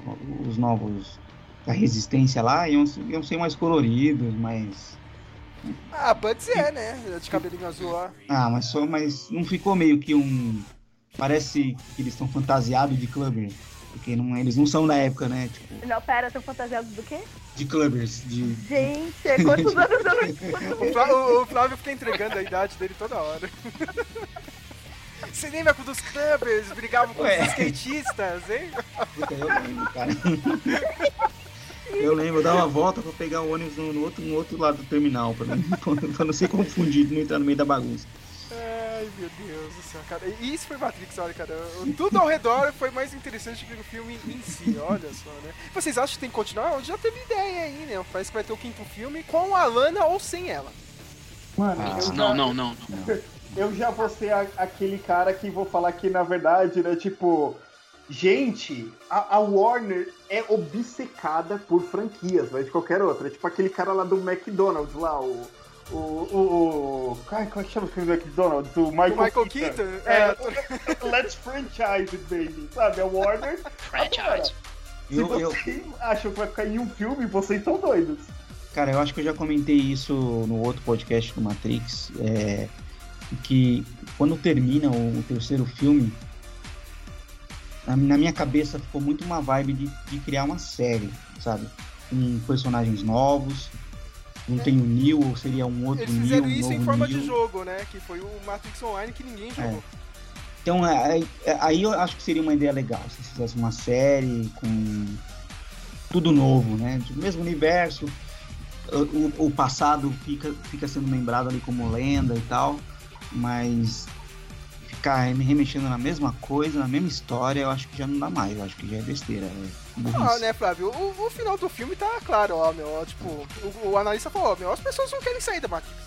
os novos da resistência lá iam, iam ser mais coloridos, mais. Ah, Buds é, né? De cabelinho azul lá. Ah, mas só, mas não ficou meio que um. parece que eles estão fantasiados de clubber. Porque não, eles não são da época, né? Tipo, Não, pera, são fantasiados do quê? de clubbers. De... Gente, é quantos [laughs] anos eu não O Flávio, o- Flávio fica entregando a idade dele toda hora. Você lembra quando os clubbers brigavam com Ué. os skatistas, hein? Puta, eu lembro, cara. Eu lembro, eu dava uma volta pra pegar o ônibus no, outro, no outro lado do terminal, pra não, [laughs] pra não ser confundido, não entrar no meio da bagunça. Ai, meu Deus do céu, cara. E isso foi Matrix, olha, cara. Tudo ao redor foi mais interessante que o filme em si, olha só, né? Vocês acham que tem que continuar? Já teve ideia aí, né? Parece que vai ter o quinto filme com a Lana ou sem ela. Mano, Ah, eu já, Não, não, não. não. [laughs] eu já vou ser a- aquele cara que vou falar que, na verdade, né, tipo... Gente, a, a Warner é obcecada por franquias, mas de qualquer outra. É tipo aquele cara lá do McDonald's lá, o... O. O. o ai, como é que chama o filme do McDonald's? O Michael, O Michael Keaton? É, É. [laughs] Let's franchise it, baby. Sabe? A Warner. Franchise. Se Eu, eu, vocês acham que vai ficar em um filme, vocês estão doidos. cara, eu acho que eu já comentei isso no outro podcast do Matrix, é, que quando termina o, o terceiro filme, na, na minha cabeça ficou muito uma vibe de, de criar uma série, sabe? Com personagens novos, não tem o Neo, ou seria um outro Eles Neo, fizeram um isso em forma Neo. de jogo, né? Que foi o Matrix Online que ninguém jogou. Então, aí, aí eu acho que seria uma ideia legal se fizesse uma série com tudo novo, né? Do mesmo universo, o, o passado fica, fica sendo lembrado ali como lenda e tal, mas ficar me remexendo na mesma coisa, na mesma história, eu acho que já não dá mais, eu acho que já é besteira. É. Ah, né, Flávio? O, o final do filme tá claro, ó, meu. ó, tipo, o, o analista falou, ó, meu, as pessoas não querem sair da Matrix.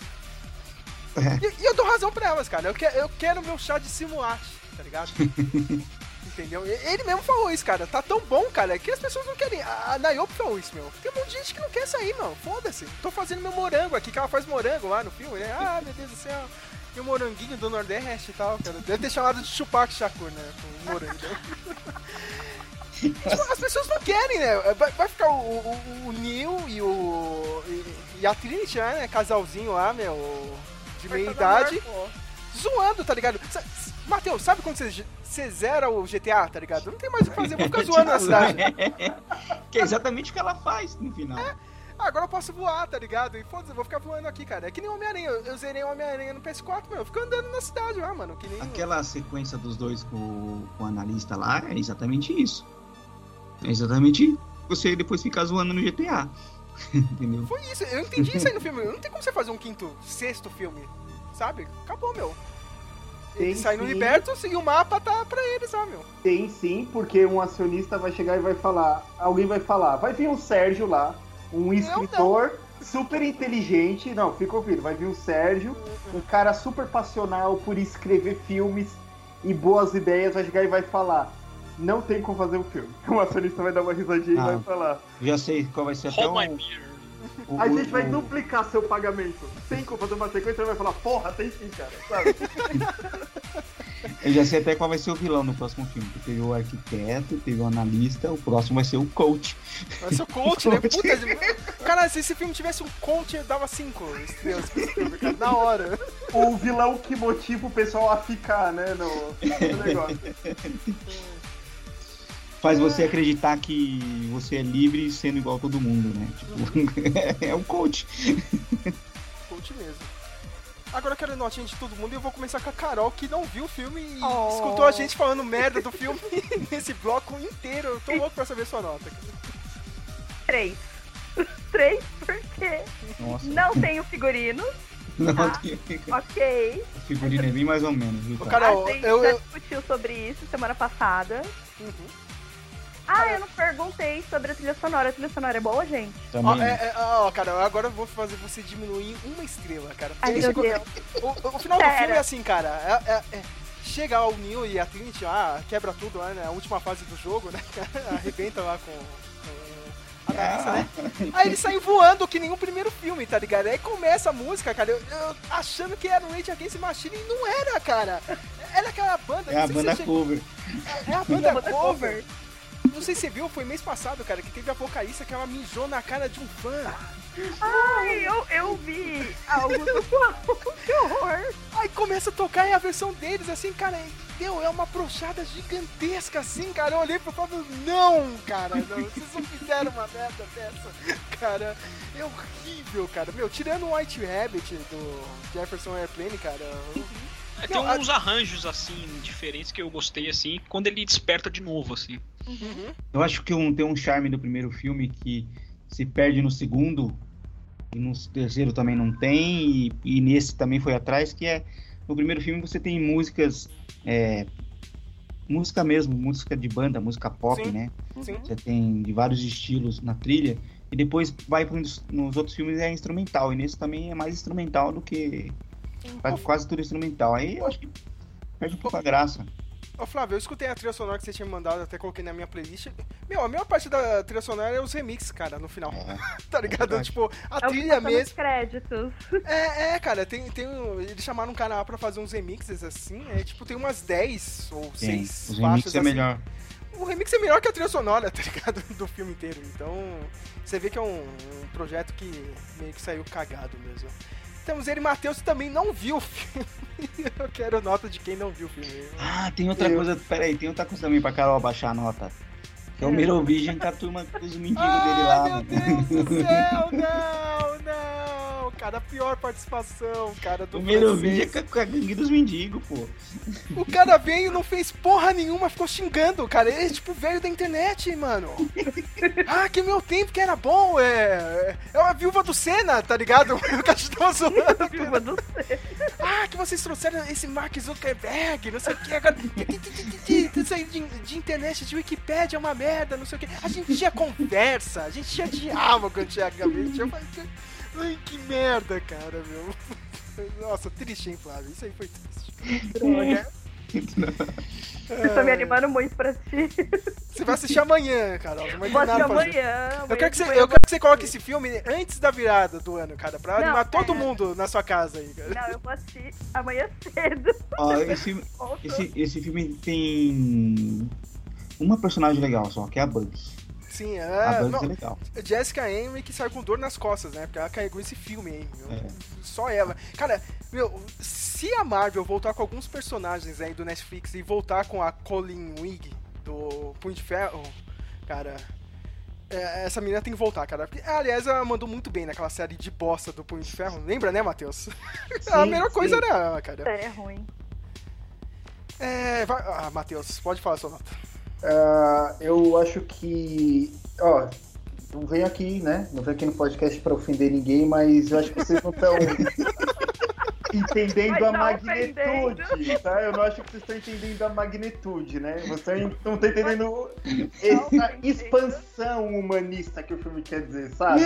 É. E, e eu dou razão pra elas, cara. Eu, que, eu quero meu chá de simulate, tá ligado? [laughs] Entendeu? Ele mesmo falou isso, cara. Tá tão bom, cara, que as pessoas não querem. A a Nayopi falou isso, meu. Tem um monte de gente que não quer sair, meu. Foda-se. Tô fazendo meu morango aqui, que ela faz morango lá no filme, né? Ah, meu Deus do céu. E o moranguinho do Nordeste e tal, cara. Deve ter chamado de Chupac Shakur, né? O morango. [laughs] Tipo, as pessoas não querem, né? Vai, vai ficar o, o, o Neil e o. E, e a Trinity, né? Casalzinho lá, meu. De meia idade. Zoando, tá ligado? Matheus, sabe quando você, você zera o GTA, tá ligado? Não tem mais o que fazer, vou ficar [laughs] zoando na cidade. [laughs] que é exatamente o que ela faz no final. Ah, agora eu posso voar, tá ligado? E foda-se, eu vou ficar voando aqui, cara. É que nem o Homem-Aranha. Eu, eu zerei o Homem-Aranha no PS4, meu. Eu fico andando na cidade lá, mano. Que nem. Aquela sequência dos dois com, o- com o analista lá é exatamente isso. É exatamente você depois ficar zoando no GTA. [laughs] Entendeu? Foi isso, eu entendi isso aí no filme. Não tem como você fazer um quinto, sexto filme, sabe? Acabou, meu. Tem saem no. Libertos e o mapa tá pra eles lá, meu. Tem sim, porque um acionista vai chegar e vai falar. Alguém vai falar, vai vir um Sérgio lá, um escritor super inteligente. Não, fica ouvindo, vai vir um Sérgio, um cara super passional por escrever filmes e boas ideias, vai chegar e vai falar. Não tem como fazer um filme. [laughs] O acionista vai dar uma risadinha Ah. e vai falar. Já sei qual vai ser até Hold o, o- A o- gente vai o- duplicar seu pagamento. Tem como fazer uma sequência, ele vai falar, porra, tem sim, cara, sabe? [laughs] Eu já sei até qual vai ser o vilão no próximo filme. porque Teve o arquiteto, teve o analista, o próximo vai ser o coach. Vai ser o coach, né? [laughs] Puta, cara, se esse filme tivesse um coach, eu dava cinco estrelas pra esse filme, cara, na hora. o vilão que motiva o pessoal a ficar, né, no, no negócio. Faz você acreditar que você é livre sendo igual a todo mundo, né? Tipo, [laughs] é o coach. Coach mesmo. Agora eu quero notinha de todo mundo e eu vou começar com a Carol, que não viu o filme e Oh. escutou a gente falando merda do filme [laughs] nesse bloco inteiro. Eu tô louco pra saber sua nota. Três. [laughs] Três porque Nossa. não tenho figurino. Não, Tá. tem- Ok. o figurino é bem mais ou menos, viu, cara? Carol, a gente eu- já eu- discutiu sobre isso semana passada. Uhum. Ah, eu não perguntei sobre a trilha sonora. A trilha sonora é boa, gente? Ó, Também. é, é, ó, cara, agora eu vou fazer você diminuir uma estrela, cara. Ai, Porque meu chegou- Deus. O, o final do filme é assim, cara. é- é- é, chega o Neil e a Trinity lá, quebra tudo lá, né? A última fase do jogo, né? [laughs] Arrebenta lá com, com a Narissa, né? Aí eles saem voando que nem o primeiro filme, tá ligado? Aí começa a música, cara, eu, eu achando que era o Rage Against the Machine e não era, cara. Era aquela banda. É não a sei se banda você cover. chegou- É a banda [laughs] Banda cover. Não sei se você viu, foi mês passado, cara, que teve a vocalista que ela mijou na cara de um fã. Ai, eu, eu vi algo do. [laughs] Que horror. Aí começa a tocar e a versão deles, assim, cara, meu, é uma brochada gigantesca, assim, cara. Eu olhei pro Fábio, não, cara, não, vocês não fizeram uma merda dessa, cara. É horrível, cara. Meu, tirando o White Rabbit do Jefferson Airplane, cara. eu- É, tem Não, a- uns arranjos, assim, diferentes que eu gostei, assim, quando ele desperta de novo, assim. Uhum. Eu acho que um, tem um charme do primeiro filme que se perde no segundo e no terceiro também não tem e, e nesse também foi atrás que é no primeiro filme você tem músicas é, música mesmo música de banda música pop Sim. né Sim. você tem de vários estilos na trilha e depois vai pros, nos outros filmes é instrumental e nesse também é mais instrumental do que quase, quase tudo instrumental aí eu acho que perde um pouco a graça Ô Flávio, eu escutei a trilha sonora que você tinha mandado, até coloquei na minha playlist. Meu, a maior parte da trilha sonora é os remixes, cara, no final. É, [laughs] tá ligado? verdade. tipo, a É o que trilha nos mesmo. créditos. [laughs] É, é, cara, tem, tem. Eles chamaram um canal pra fazer uns remixes assim. É, tipo, tem umas 10 ou tem. 6 os faixas. remixes é assim. melhor O remix é melhor que a trilha sonora, [laughs] tá ligado? Do filme inteiro. Então, você vê que é um, um projeto que meio que saiu cagado mesmo. Temos ele, Matheus, que também não viu o filme. [laughs] Eu quero nota de quem não viu o filme. Ah, tem outra Eu- coisa, peraí, tem outra coisa também pra Carol abaixar a nota. Que é o Merovision com a turma dos mendigos dele lá, Ai, meu mano. Deus do céu, não, não. Cara, a pior participação, cara, do O Merovision é com a, gangue dos mendigos, pô. O cara veio e não fez porra nenhuma, ficou xingando, cara. Ele, tipo, veio da internet, mano. Ah, que meu tempo que era bom, é. É uma viúva do Senna, tá ligado? [laughs] O cara tava zoando. [laughs] Viúva do céu. Ah, que vocês trouxeram esse Mark Zuckerberg, não sei o que, agora. [laughs] Isso aí de, de internet, de Wikipédia é uma merda, não sei o que. A gente tinha conversa, a gente tinha diálogo antigamente. Eu falei, ai, que merda, cara, meu. Nossa, triste, hein, Flávio? Isso aí foi triste. Droga. [laughs] Eu tô me animando muito pra assistir. Você vai assistir amanhã, Carol. Não Vou assistir fazer. amanhã. Eu quero, que você, amanhã eu quero que você coloque esse filme antes da virada do ano, cara, pra Não, animar todo é. mundo na sua casa aí, cara. Não, eu vou assistir amanhã cedo. Ó, [laughs] esse, esse, esse filme tem uma personagem legal só, que é a Bugs. Sim, a é. Bugs não, é legal. Jessica Henry que saiu com dor nas costas, né? Porque ela carregou esse filme aí. meu. É. Só ela. Cara, meu, se a Marvel voltar com alguns personagens aí do Netflix e voltar com a Colin Wing do Punho de Ferro, cara. é, essa menina tem que voltar, cara. Porque, aliás, ela mandou muito bem naquela série de bosta do Punho de Ferro. Lembra, né, Matheus? [laughs] a Sim, melhor coisa sim. era ela, cara. É ruim. É. Vai, ah, Matheus, pode falar sua nota. Ah, eu acho que. Ó, não venho aqui, né? Não venho aqui no podcast pra ofender ninguém, mas eu acho que vocês não estão [laughs] entendendo a tá magnitude, tá? Eu não acho que vocês estão entendendo a magnitude, né? Vocês não estão entendendo essa entendendo. expansão humanista que o filme quer dizer, sabe?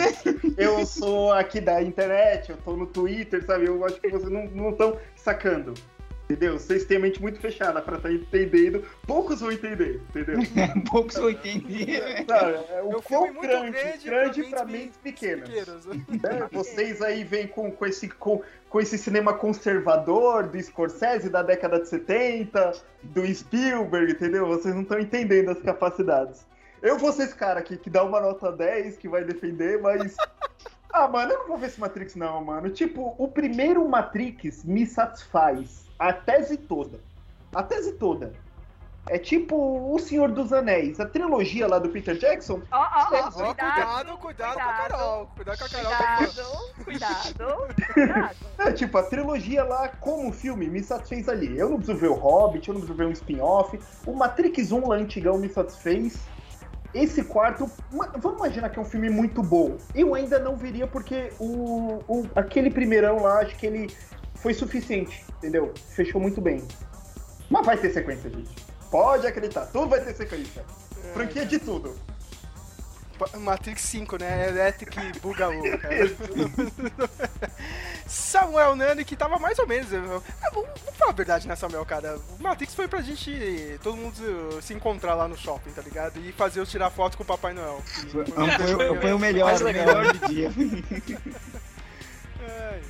Eu sou aqui da internet, eu tô no Twitter, sabe? Eu acho que vocês não estão sacando. Entendeu? Vocês têm a mente muito fechada pra estar entendendo. Poucos vão entender, entendeu? [laughs] Poucos vão entender. Sabe, é É um quão muito grande, grande grande, pra pra mentes mentes pequenas. Pequenas. né? Vocês aí vêm com, com, esse, com, com esse cinema conservador do Scorsese da década de 70, do Spielberg, entendeu? Vocês não estão entendendo as capacidades. Eu vou ser esse cara aqui que dá uma nota 10, que vai defender, mas. Ah, mano, eu não vou ver esse Matrix, não, mano. Tipo, o primeiro Matrix me satisfaz. A tese toda. A tese toda. É tipo O Senhor dos Anéis, a trilogia lá do Peter Jackson. Ó, ó, ó, Ó, cuidado. cuidado, cuidado com a Carol. Cuidado com a Carol. Cuidado, cuidado, cuidado. [laughs] É, tipo, a trilogia lá, como filme, me satisfez ali. Eu não preciso ver o Hobbit, eu não preciso ver um spin-off. O Matrix 1 lá antigão me satisfez. Esse quarto, vamos imaginar que é um filme muito bom. Eu ainda não veria porque o, o- aquele primeirão lá, acho que ele foi suficiente, entendeu? Fechou muito bem. Mas vai ter sequência, gente. Pode acreditar, tudo vai ter sequência. Franquia de tudo. Matrix 5, né? Electric Boogaloo, cara. [laughs] Samuel Nani, que tava mais ou menos. eu- eu- Vamos vamos falar a verdade, né, Samuel, cara? O Matrix foi pra gente, todo mundo se encontrar lá no shopping, tá ligado? E fazer eu tirar foto com o Papai Noel. que Foi, foi- foi- o melhor, Mais o legal. melhor do dia. Ai.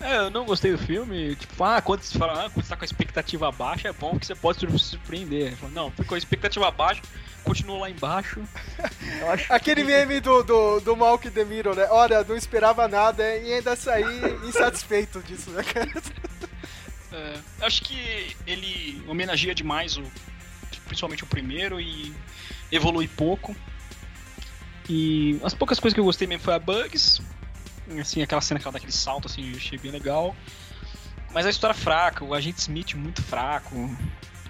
É, eu não gostei do filme. Tipo, ah, quando você fala, ah, quando você tá com a expectativa baixa, é bom que você pode se surpreender. Eu falo, Não, fui com a expectativa baixa. Continuou lá embaixo. [laughs] Eu acho Aquele que- meme do, do, do Malk The Mirror, né? Olha, não esperava nada e ainda saí [laughs] insatisfeito disso, né, cara? É, acho que ele homenageia demais o, principalmente o primeiro e evolui pouco. E as poucas coisas que eu gostei mesmo foi a Bugs, assim, aquela cena que ela dá aquele salto assim, eu achei bem legal. Mas a história é fraca, o agente Smith muito fraco,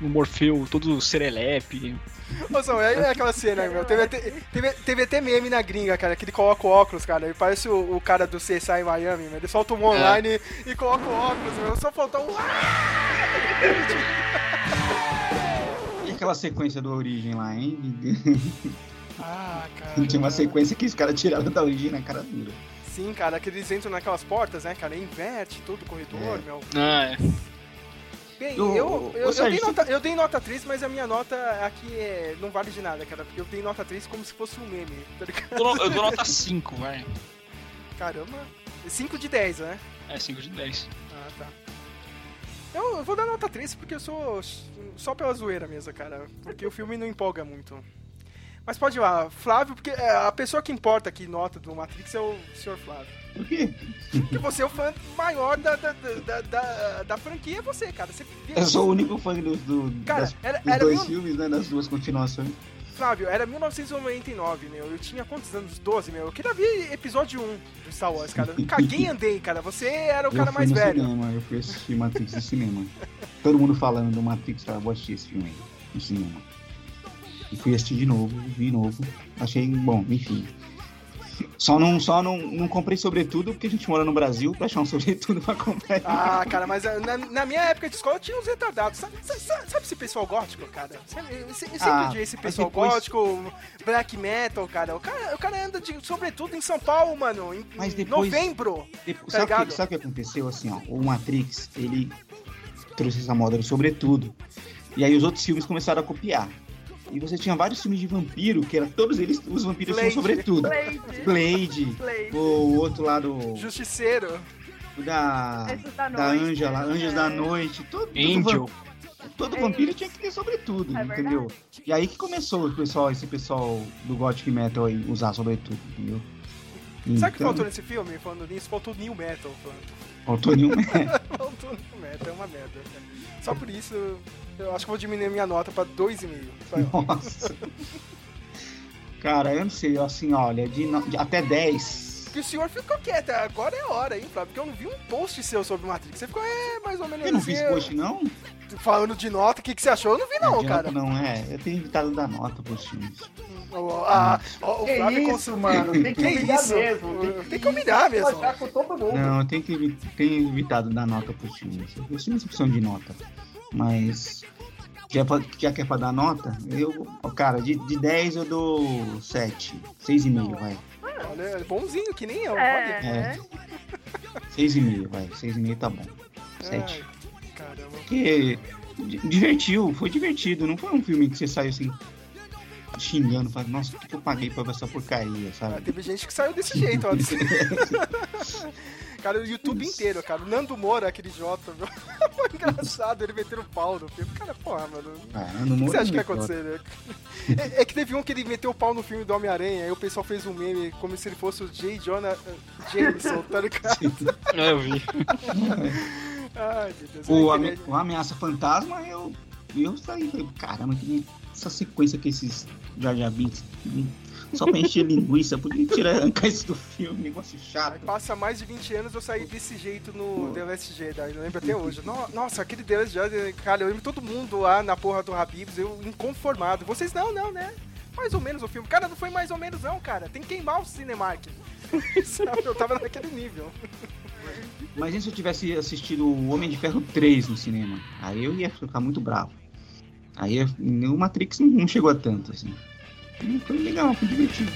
o Morfeu todo serelepe. Nossa, é, é aquela cena, meu. Teve até, teve, teve até meme na gringa, cara, que ele coloca o óculos, cara. Ele parece o, o cara do CSI Miami, meu. Ele solta um online e coloca o óculos, meu. Só faltou um. E aquela sequência do Origem lá, hein? [laughs] Ah, cara. Tinha uma sequência que os caras tiraram da Origem na cara dura. Sim, cara, que eles entram naquelas portas, né, cara? Inverte todo o corredor, É. meu. Ah, é. Bem, eu, eu, eu, Sérgio, dei nota, eu dei nota 3, mas a minha nota aqui é, não vale de nada, cara. Porque eu dei nota 3 como se fosse um meme, tá ligado? Eu dou, eu dou nota 5, vai. Caramba. 5 de 10, né? É, 5 de 10. Ah, tá. Eu, eu vou dar nota 3 porque eu sou só pela zoeira mesmo, cara. Porque o filme não empolga muito. Mas pode ir lá, Flávio, porque é, a pessoa que importa aqui nota do Matrix é o Sr. Flávio. Por quê? Porque você é o fã maior da, da, da, da, da franquia, você, cara. Você Eu sou o único fã do, do- Cara, das- era- dos era dois mil- filmes, né? Das duas continuações. Flávio, era 1999, meu. Eu tinha quantos anos? 12, meu. Eu queria ver episódio 1 do Star Wars, cara. Eu Caguei e [laughs] andei, cara. Você era o eu cara mais velho. cinema, eu fui assistir Matrix no cinema. Todo mundo falando do Matrix, eu vou assistir esse filme aí, no cinema. E fui assistir de novo, vi de novo. Achei bom, enfim. Só não, só não, não comprei sobretudo porque a gente mora no Brasil pra achar um sobretudo pra comprar. Ah, cara, mas ah, na, na minha época de escola tinha uns retardados. Sabe, sabe- esse pessoal gótico, cara? Sabe- Eu, eu sempre Ah, odiei esse pessoal depois- gótico, black metal, cara. O cara, o cara anda de, sobretudo em São Paulo, mano, em, Mas depois- novembro. Depois- Tá sabe, que, sabe o que aconteceu? Assim, ó, o Matrix, ele trouxe essa moda do sobretudo. E aí os outros filmes começaram a copiar. E você tinha vários filmes de vampiro, que era todos eles, os vampiros Blade. tinham sobretudo. Blade. Blade, Blade. o outro lá do. Justiceiro. o da. Anjos da Da Noite. Anja lá, Anjos É. da Noite. Todo, Angel. Todo vampiro tinha que ter sobretudo, É entendeu? E aí que começou o pessoal, esse pessoal do Gothic Metal aí usar sobretudo, entendeu? Sabe o que Então, faltou nesse filme? Falando nisso, faltou New Metal, falando. Faltou nenhum. [laughs] Faltou New Metal, é uma merda. Só por isso, eu acho que vou diminuir minha nota pra 2,5. Só- Nossa. Cara, eu não sei, assim, olha, de, de até 10. Que o senhor ficou quieto, agora é hora, hein, Flávio? Porque eu não vi um post seu sobre Matrix. Você ficou, é, mais ou menos Eu não assim, fiz eu- post, não? Falando de nota, o que, que você achou? Eu não vi, não, Adianta cara. Não, é. Eu tenho evitado dar nota pros filmes. O, a- o- Que Flávio isso, mano? Tem que [laughs] Que humilhar isso? mesmo. Tem que humilhar mesmo. Com todo mundo. Não, eu tenho, que, tenho evitado dar nota pros filmes. Os filmes precisam de nota. Mas. Já, pra- já que é pra dar nota, eu. Cara, de, de 10 eu dou 7. 6,5, vai. Olha, é bonzinho, que nem eu. É, É. 6,5, vai. 6,5 tá bom. 7. Ai, caramba. Porque di- divertiu, foi divertido. Não foi um filme que você saiu assim. Xingando, falando, nossa, por que eu paguei pra ver essa porcaria, Ah, sabe? teve gente que saiu desse jeito, [laughs] ó. [laughs] Cara, o YouTube inteiro, cara. O Nando Moura, aquele Jota, meu. [laughs] Foi engraçado ele metendo pau no filme. Cara, porra, mano. Ah, O que você acha que vai acontecer, né? [laughs] É, é que teve um que ele meteu o pau no filme do Homem-Aranha, aí o pessoal fez um meme como se ele fosse o J. Jonah eh, Jameson, tá ligado? [laughs] É, eu vi. Ai, meu Deus. O, é ele- o Ameaça Fantasma, eu, eu saí, caramba, que essa sequência que esses Jar Jar Binks, só pra encher linguiça, podia tirar, arrancar isso do filme, negócio chato. Passa mais de 20 anos eu saí desse jeito no The Last Jedi, eu lembro até hoje. No- Nossa, aquele The Last Jedi, cara, eu lembro todo mundo lá na porra do Habibs, eu inconformado. Vocês não, não, né? Mais ou menos o filme. Cara, não foi mais ou menos não, cara. Tem que queimar o Cinemark. [laughs] Sabe, eu tava naquele nível. Imagina se eu tivesse assistido o Homem de Ferro 3 no cinema, aí eu ia ficar muito bravo. Aí o Matrix não chegou a tanto, assim. Foi legal, foi divertido.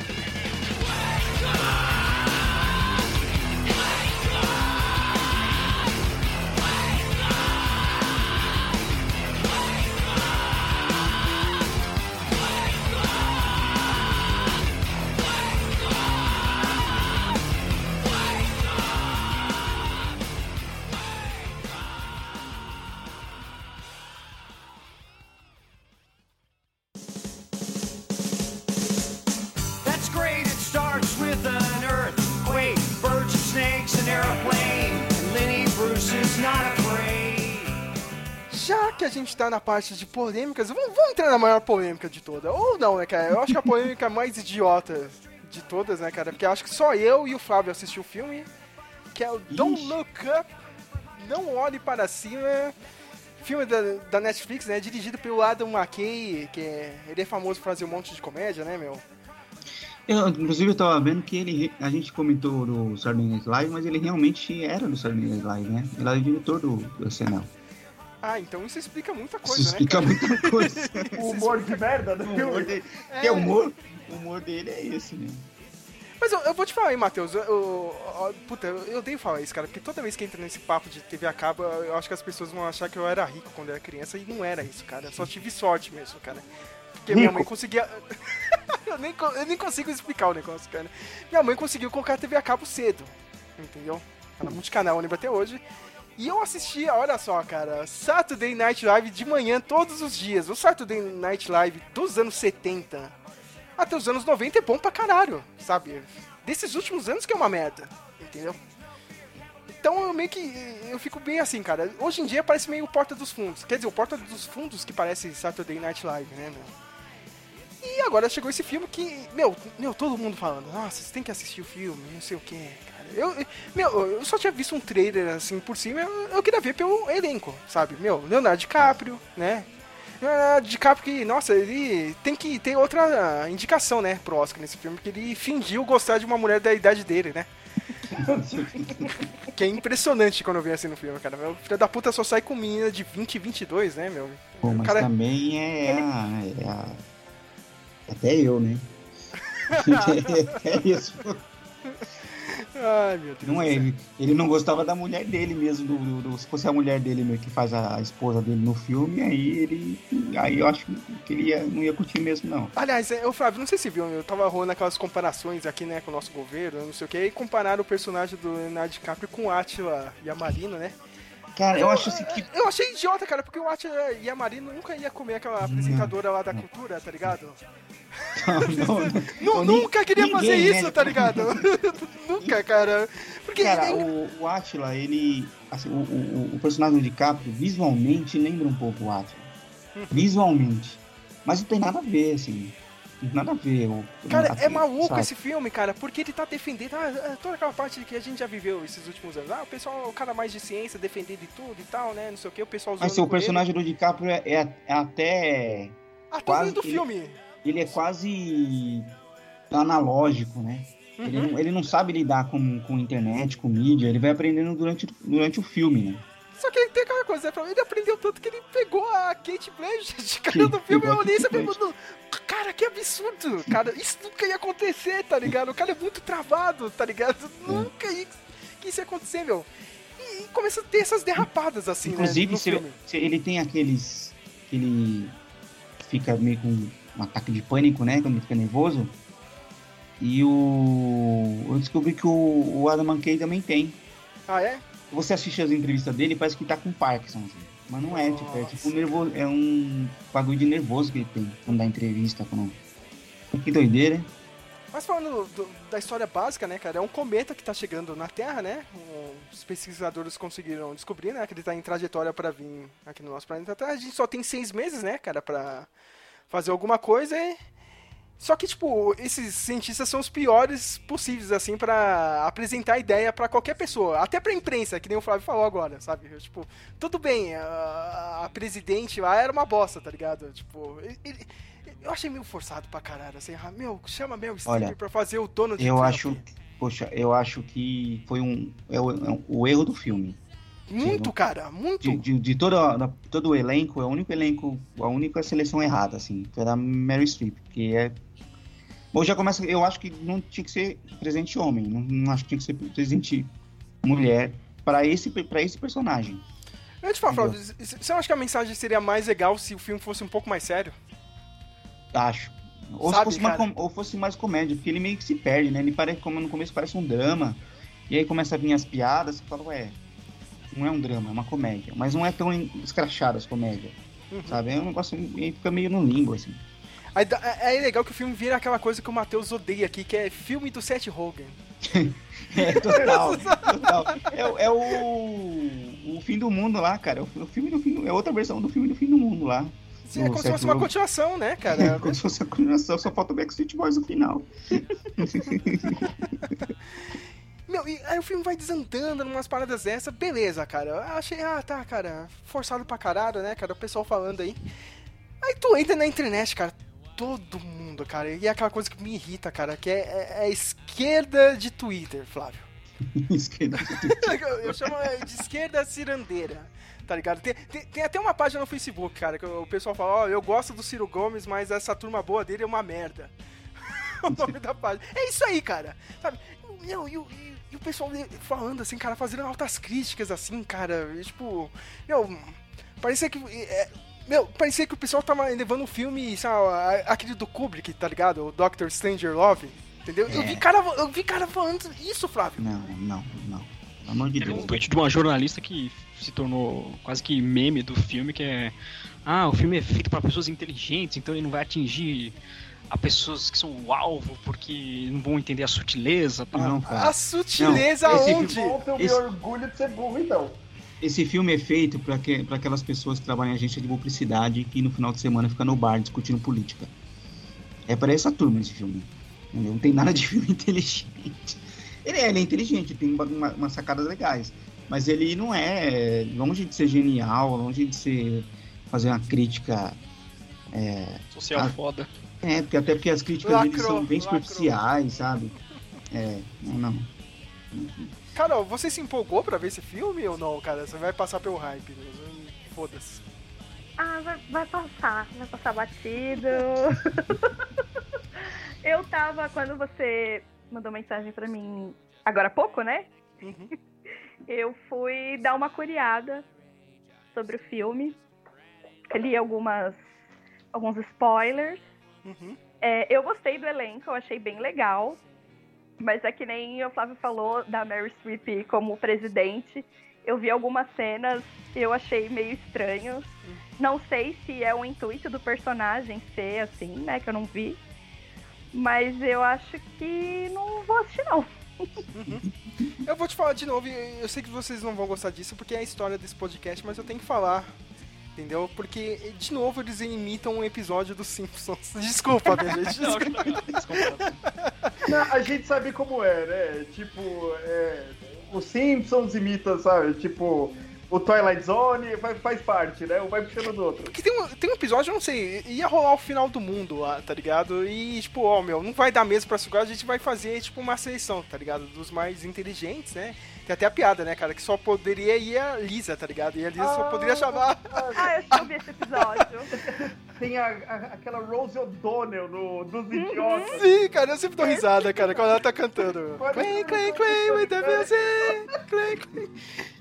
Tá na parte de polêmicas, vamos, vamos entrar na maior polêmica de toda. Ou não, né, cara? Eu acho que a polêmica mais idiota de todas, né, cara? Porque acho que só eu e o Flávio assistiu o filme, que é o Don't Ixi. Look Up, Não Olhe Para Cima. Filme da, da Netflix, né? Dirigido pelo Adam McKay, que é, ele é famoso por fazer um monte de comédia, né, meu? Eu, inclusive, eu tava vendo que ele. A gente comentou do Saturday Night Live, mas ele realmente era do Saturday Night Live, né? Ele era o diretor do, do SNL. Ah, então isso explica muita Isso coisa, né, explica cara? muita [laughs] coisa. O humor de merda do O humor dele, é o humor, o humor dele é esse, né? Mas eu, eu vou te falar aí, Matheus. Eu, eu- eu- puta, eu, odeio falar isso, cara, porque toda vez que entra nesse papo de TV a cabo, eu acho que as pessoas vão achar que eu era rico quando era criança e não era isso, cara. Eu só tive sorte mesmo, cara. Porque minha Rico. mãe conseguia. [laughs] eu, nem, eu nem consigo explicar o negócio, cara. Minha mãe conseguiu colocar a TV a cabo cedo, entendeu? Era multicanal, eu lembro até hoje. E eu assistia, olha só, cara, Saturday Night Live de manhã todos os dias. O Saturday Night Live dos anos 70 até os anos 90 é bom pra caralho, sabe? Desses últimos anos que é uma merda, entendeu? Então eu meio que. Eu fico bem assim, cara. Hoje em dia parece meio Porta dos Fundos. Quer dizer, o Porta dos Fundos que parece Saturday Night Live, né, meu? E agora chegou esse filme que, meu, meu, todo mundo falando, nossa, você tem que assistir o filme, não sei o que. Eu, eu- meu, eu só tinha visto um trailer assim por cima, eu, eu queria ver pelo elenco, sabe? Meu, Leonardo DiCaprio, né? Leonardo DiCaprio que, nossa, ele tem que ter outra indicação, né, pro Oscar nesse filme, porque ele fingiu gostar de uma mulher da idade dele, né? que é impressionante quando eu vi assim no filme, cara. Meu filho da puta só sai com menina de 20 e 22, né, meu? Pô, O mas cara- também é, a, é a- Até eu, né? [laughs] [laughs] é isso. Ai, meu Deus. Não é ele. Ele não gostava da mulher dele mesmo. Do, do- do- se fosse a mulher dele mesmo que faz a, a esposa dele no filme, aí ele. Aí eu acho que ele ia, não ia curtir mesmo, não. Aliás, é, ô Flávio, não sei se viu, eu tava rolando aquelas comparações aqui, né, com o nosso governo, não sei o que, e compararam o personagem do Leonardo DiCaprio com o Atila Yamarino, né? Cara, eu acho assim que. Eu achei idiota, cara, porque o Atila Yamarino nunca ia comer aquela apresentadora lá da cultura, tá ligado? Não, não, nunca queria fazer ninguém, né? isso, tá ligado? [laughs] nunca, cara. Porque Cara, ele- o, o Atila, ele. Assim, o, o, o personagem do DiCaprio visualmente lembra um pouco o Atila. Uhum. Visualmente. Mas não tem nada a ver, assim. Nada a ver. O, Cara, é assim, maluco sabe? esse filme, cara, porque ele tá defendendo ah, ah, toda aquela parte que a gente já viveu esses últimos anos. Ah, o pessoal, o cara mais de ciência, defendendo de tudo e tal, né? Não sei o que, o pessoal Mas o com ele. personagem do DiCaprio é, é- é até. Todo quase mundo do filme. Ele é quase analógico, né? Ele, Uhum. não, ele não sabe lidar com, com internet, com mídia, ele vai aprendendo durante, durante o filme, né? Só que tem aquela coisa, né? Ele aprendeu tanto que ele pegou a Kate Blanchett, [laughs] cara, no filme. Eu olhei e mano, cara, que absurdo. Cara, isso nunca ia acontecer, tá ligado? O cara é muito travado, tá ligado? Nunca ia, que isso ia acontecer, meu. E, e começa a ter essas derrapadas, assim, Inclusive, né? Se- se ele tem aqueles. que ele fica meio com um ataque de pânico, né? Quando ele fica nervoso. E o. Eu descobri que o, o Adam McKay também tem. Ah, é? Você assiste as entrevistas dele, parece que tá com Parkinson, assim. Mas não é, tipo, é tipo Nossa. nervoso. É um bagulho de nervoso que ele tem quando dá entrevista. Quando... Que doideira, hein? Mas falando do- da história básica, né, cara, é um cometa que tá chegando na Terra, né? Os pesquisadores conseguiram descobrir, né, que ele tá em trajetória para vir aqui no nosso planeta Terra. A gente só tem seis meses, né, cara, pra fazer alguma coisa e... Só que, tipo, esses cientistas são os piores possíveis, assim, pra apresentar ideia pra qualquer pessoa. Até pra imprensa, que nem o Flávio falou agora, sabe? Tipo, tudo bem, a, a presidente lá era uma bosta, tá ligado? Tipo, ele- eu achei meio forçado pra caralho, assim, ah, meu, chama Streep Olha, pra fazer o dono de Eu Trump. acho. Poxa, eu acho que foi um. É o, é o erro do filme. Muito, cara, muito. De, de, de todo, da- todo o elenco, é o único elenco, a única seleção errada, assim, foi da Mary Streep, que é. Bom, já começa. Eu acho que não tinha que ser presente homem, não, não acho que tinha que ser presente mulher para esse, pra esse personagem. Eu te falo, Flávio, você acha que a mensagem seria mais legal se o filme fosse um pouco mais sério? Acho. Ou, Sabe, se fosse uma ou fosse mais comédia, porque ele meio que se perde, né? Ele parece, como no começo parece um drama. E aí começa a vir as piadas, você fala, ué, não é um drama, é uma comédia. Mas não é tão escrachado as comédias. Uhum. Sabe? É um negócio e fica meio no limbo, assim. Aí, é é legal que o filme vira aquela coisa que o Matheus odeia aqui, que é filme do Seth Rogen. [laughs] É, total, total. É, o- é o, o fim do mundo lá, cara. O filme do fim do, é outra versão do filme do fim do mundo lá. Sim, é como se Seth fosse uma continuação, né, [laughs] É, cara? como se fosse a continuação, só falta o Backstreet Boys no final. [laughs] Meu, e aí o filme vai desandando numas paradas dessas, beleza, cara. Eu achei, ah, tá, cara, forçado pra caralho, né, cara? O pessoal falando aí. Aí tu entra na internet, cara, todo mundo, cara. E é aquela coisa que me irrita, cara, que é, é- é esquerda de Twitter, Flávio. [laughs] Esquerda. Eu, eu chamo de esquerda cirandeira. Tá ligado? Tem, tem, tem até uma página no Facebook, cara, que o pessoal fala, ó, eu gosto do Ciro Gomes, mas essa turma boa dele é uma merda. [laughs] o nome da página. É isso aí, cara. Sabe? Meu, e, o- e- e o pessoal falando assim, cara, fazendo altas críticas assim, cara. e, tipo, meu, parecia que. é, meu, parecia que o pessoal tava levando um filme, sabe, aquele do Kubrick, tá ligado? O Doctor Stranger Love. Entendeu? Eu, É. vi cara, eu vi cara falando isso, Flávio. Não, não, não. Pelo amor de Deus. um tweet de uma jornalista que se tornou quase que meme do filme, que é. Ah, o filme é feito para pessoas inteligentes, então ele não vai atingir a pessoas que são o alvo, porque não vão entender a sutileza e tal. Não, A cara. sutileza Não, onde? Eu me Esse- orgulho de ser burro, então. Esse filme é feito pra aquelas pessoas que trabalham em agência de publicidade que no final de semana fica no bar discutindo política. É pra essa turma esse filme. Entendeu? Não tem nada de filme [laughs] inteligente. Ele é, ele é inteligente, tem uma- uma- umas sacadas legais. Mas ele não é longe de ser genial, longe de ser fazer uma crítica. Social Ah. foda. É, porque até porque as críticas Lacrou, são bem lacrou. superficiais, sabe? É, não, não. Carol, você se empolgou pra ver esse filme ou não, cara? Você vai passar pelo hype. né? Foda-se. Ah, vai, vai passar, vai passar batido. [laughs] eu tava, quando você mandou mensagem pra mim agora há pouco, né? Uhum. [laughs] Eu fui dar uma curiada sobre o filme. Li algumas, alguns spoilers. Uhum. É, eu gostei do elenco, eu achei bem legal. Mas é que nem o Flávio falou da Mary Streep como presidente. Eu vi algumas cenas, eu achei meio estranho. Não sei se é o intuito do personagem ser assim, né? Que eu não vi. Mas eu acho que não vou assistir, não. Eu vou te falar de novo, eu sei que vocês não vão gostar disso porque é a história desse podcast, mas eu tenho que falar. Entendeu? Porque, de novo, eles imitam um episódio dos Simpsons. [laughs] Desculpa, minha gente. Não, Desculpa. Não, a gente sabe como é, né? Tipo, é, os Simpsons imita, sabe? Tipo, o Twilight Zone faz, faz parte, né? Um vai puxando do outro. Porque tem um, tem um episódio, eu não sei, ia rolar o final do mundo lá, tá ligado? E, tipo, ó, meu, não vai dar mesmo pra sugar, a gente vai fazer, tipo, uma seleção, tá ligado? Dos mais inteligentes, né? Tem até a piada, né, cara? Que só poderia ir a Lisa, tá ligado? E a Lisa só poderia chamar. Ah, eu já vi esse episódio. [laughs] Tem a, a- aquela Rose O'Donnell no, dos Uhum. idiotas. Sim, cara, eu sempre dou risada, cara, quando ela tá cantando. [laughs] Clem, clem, clem, with the music, clem, clem.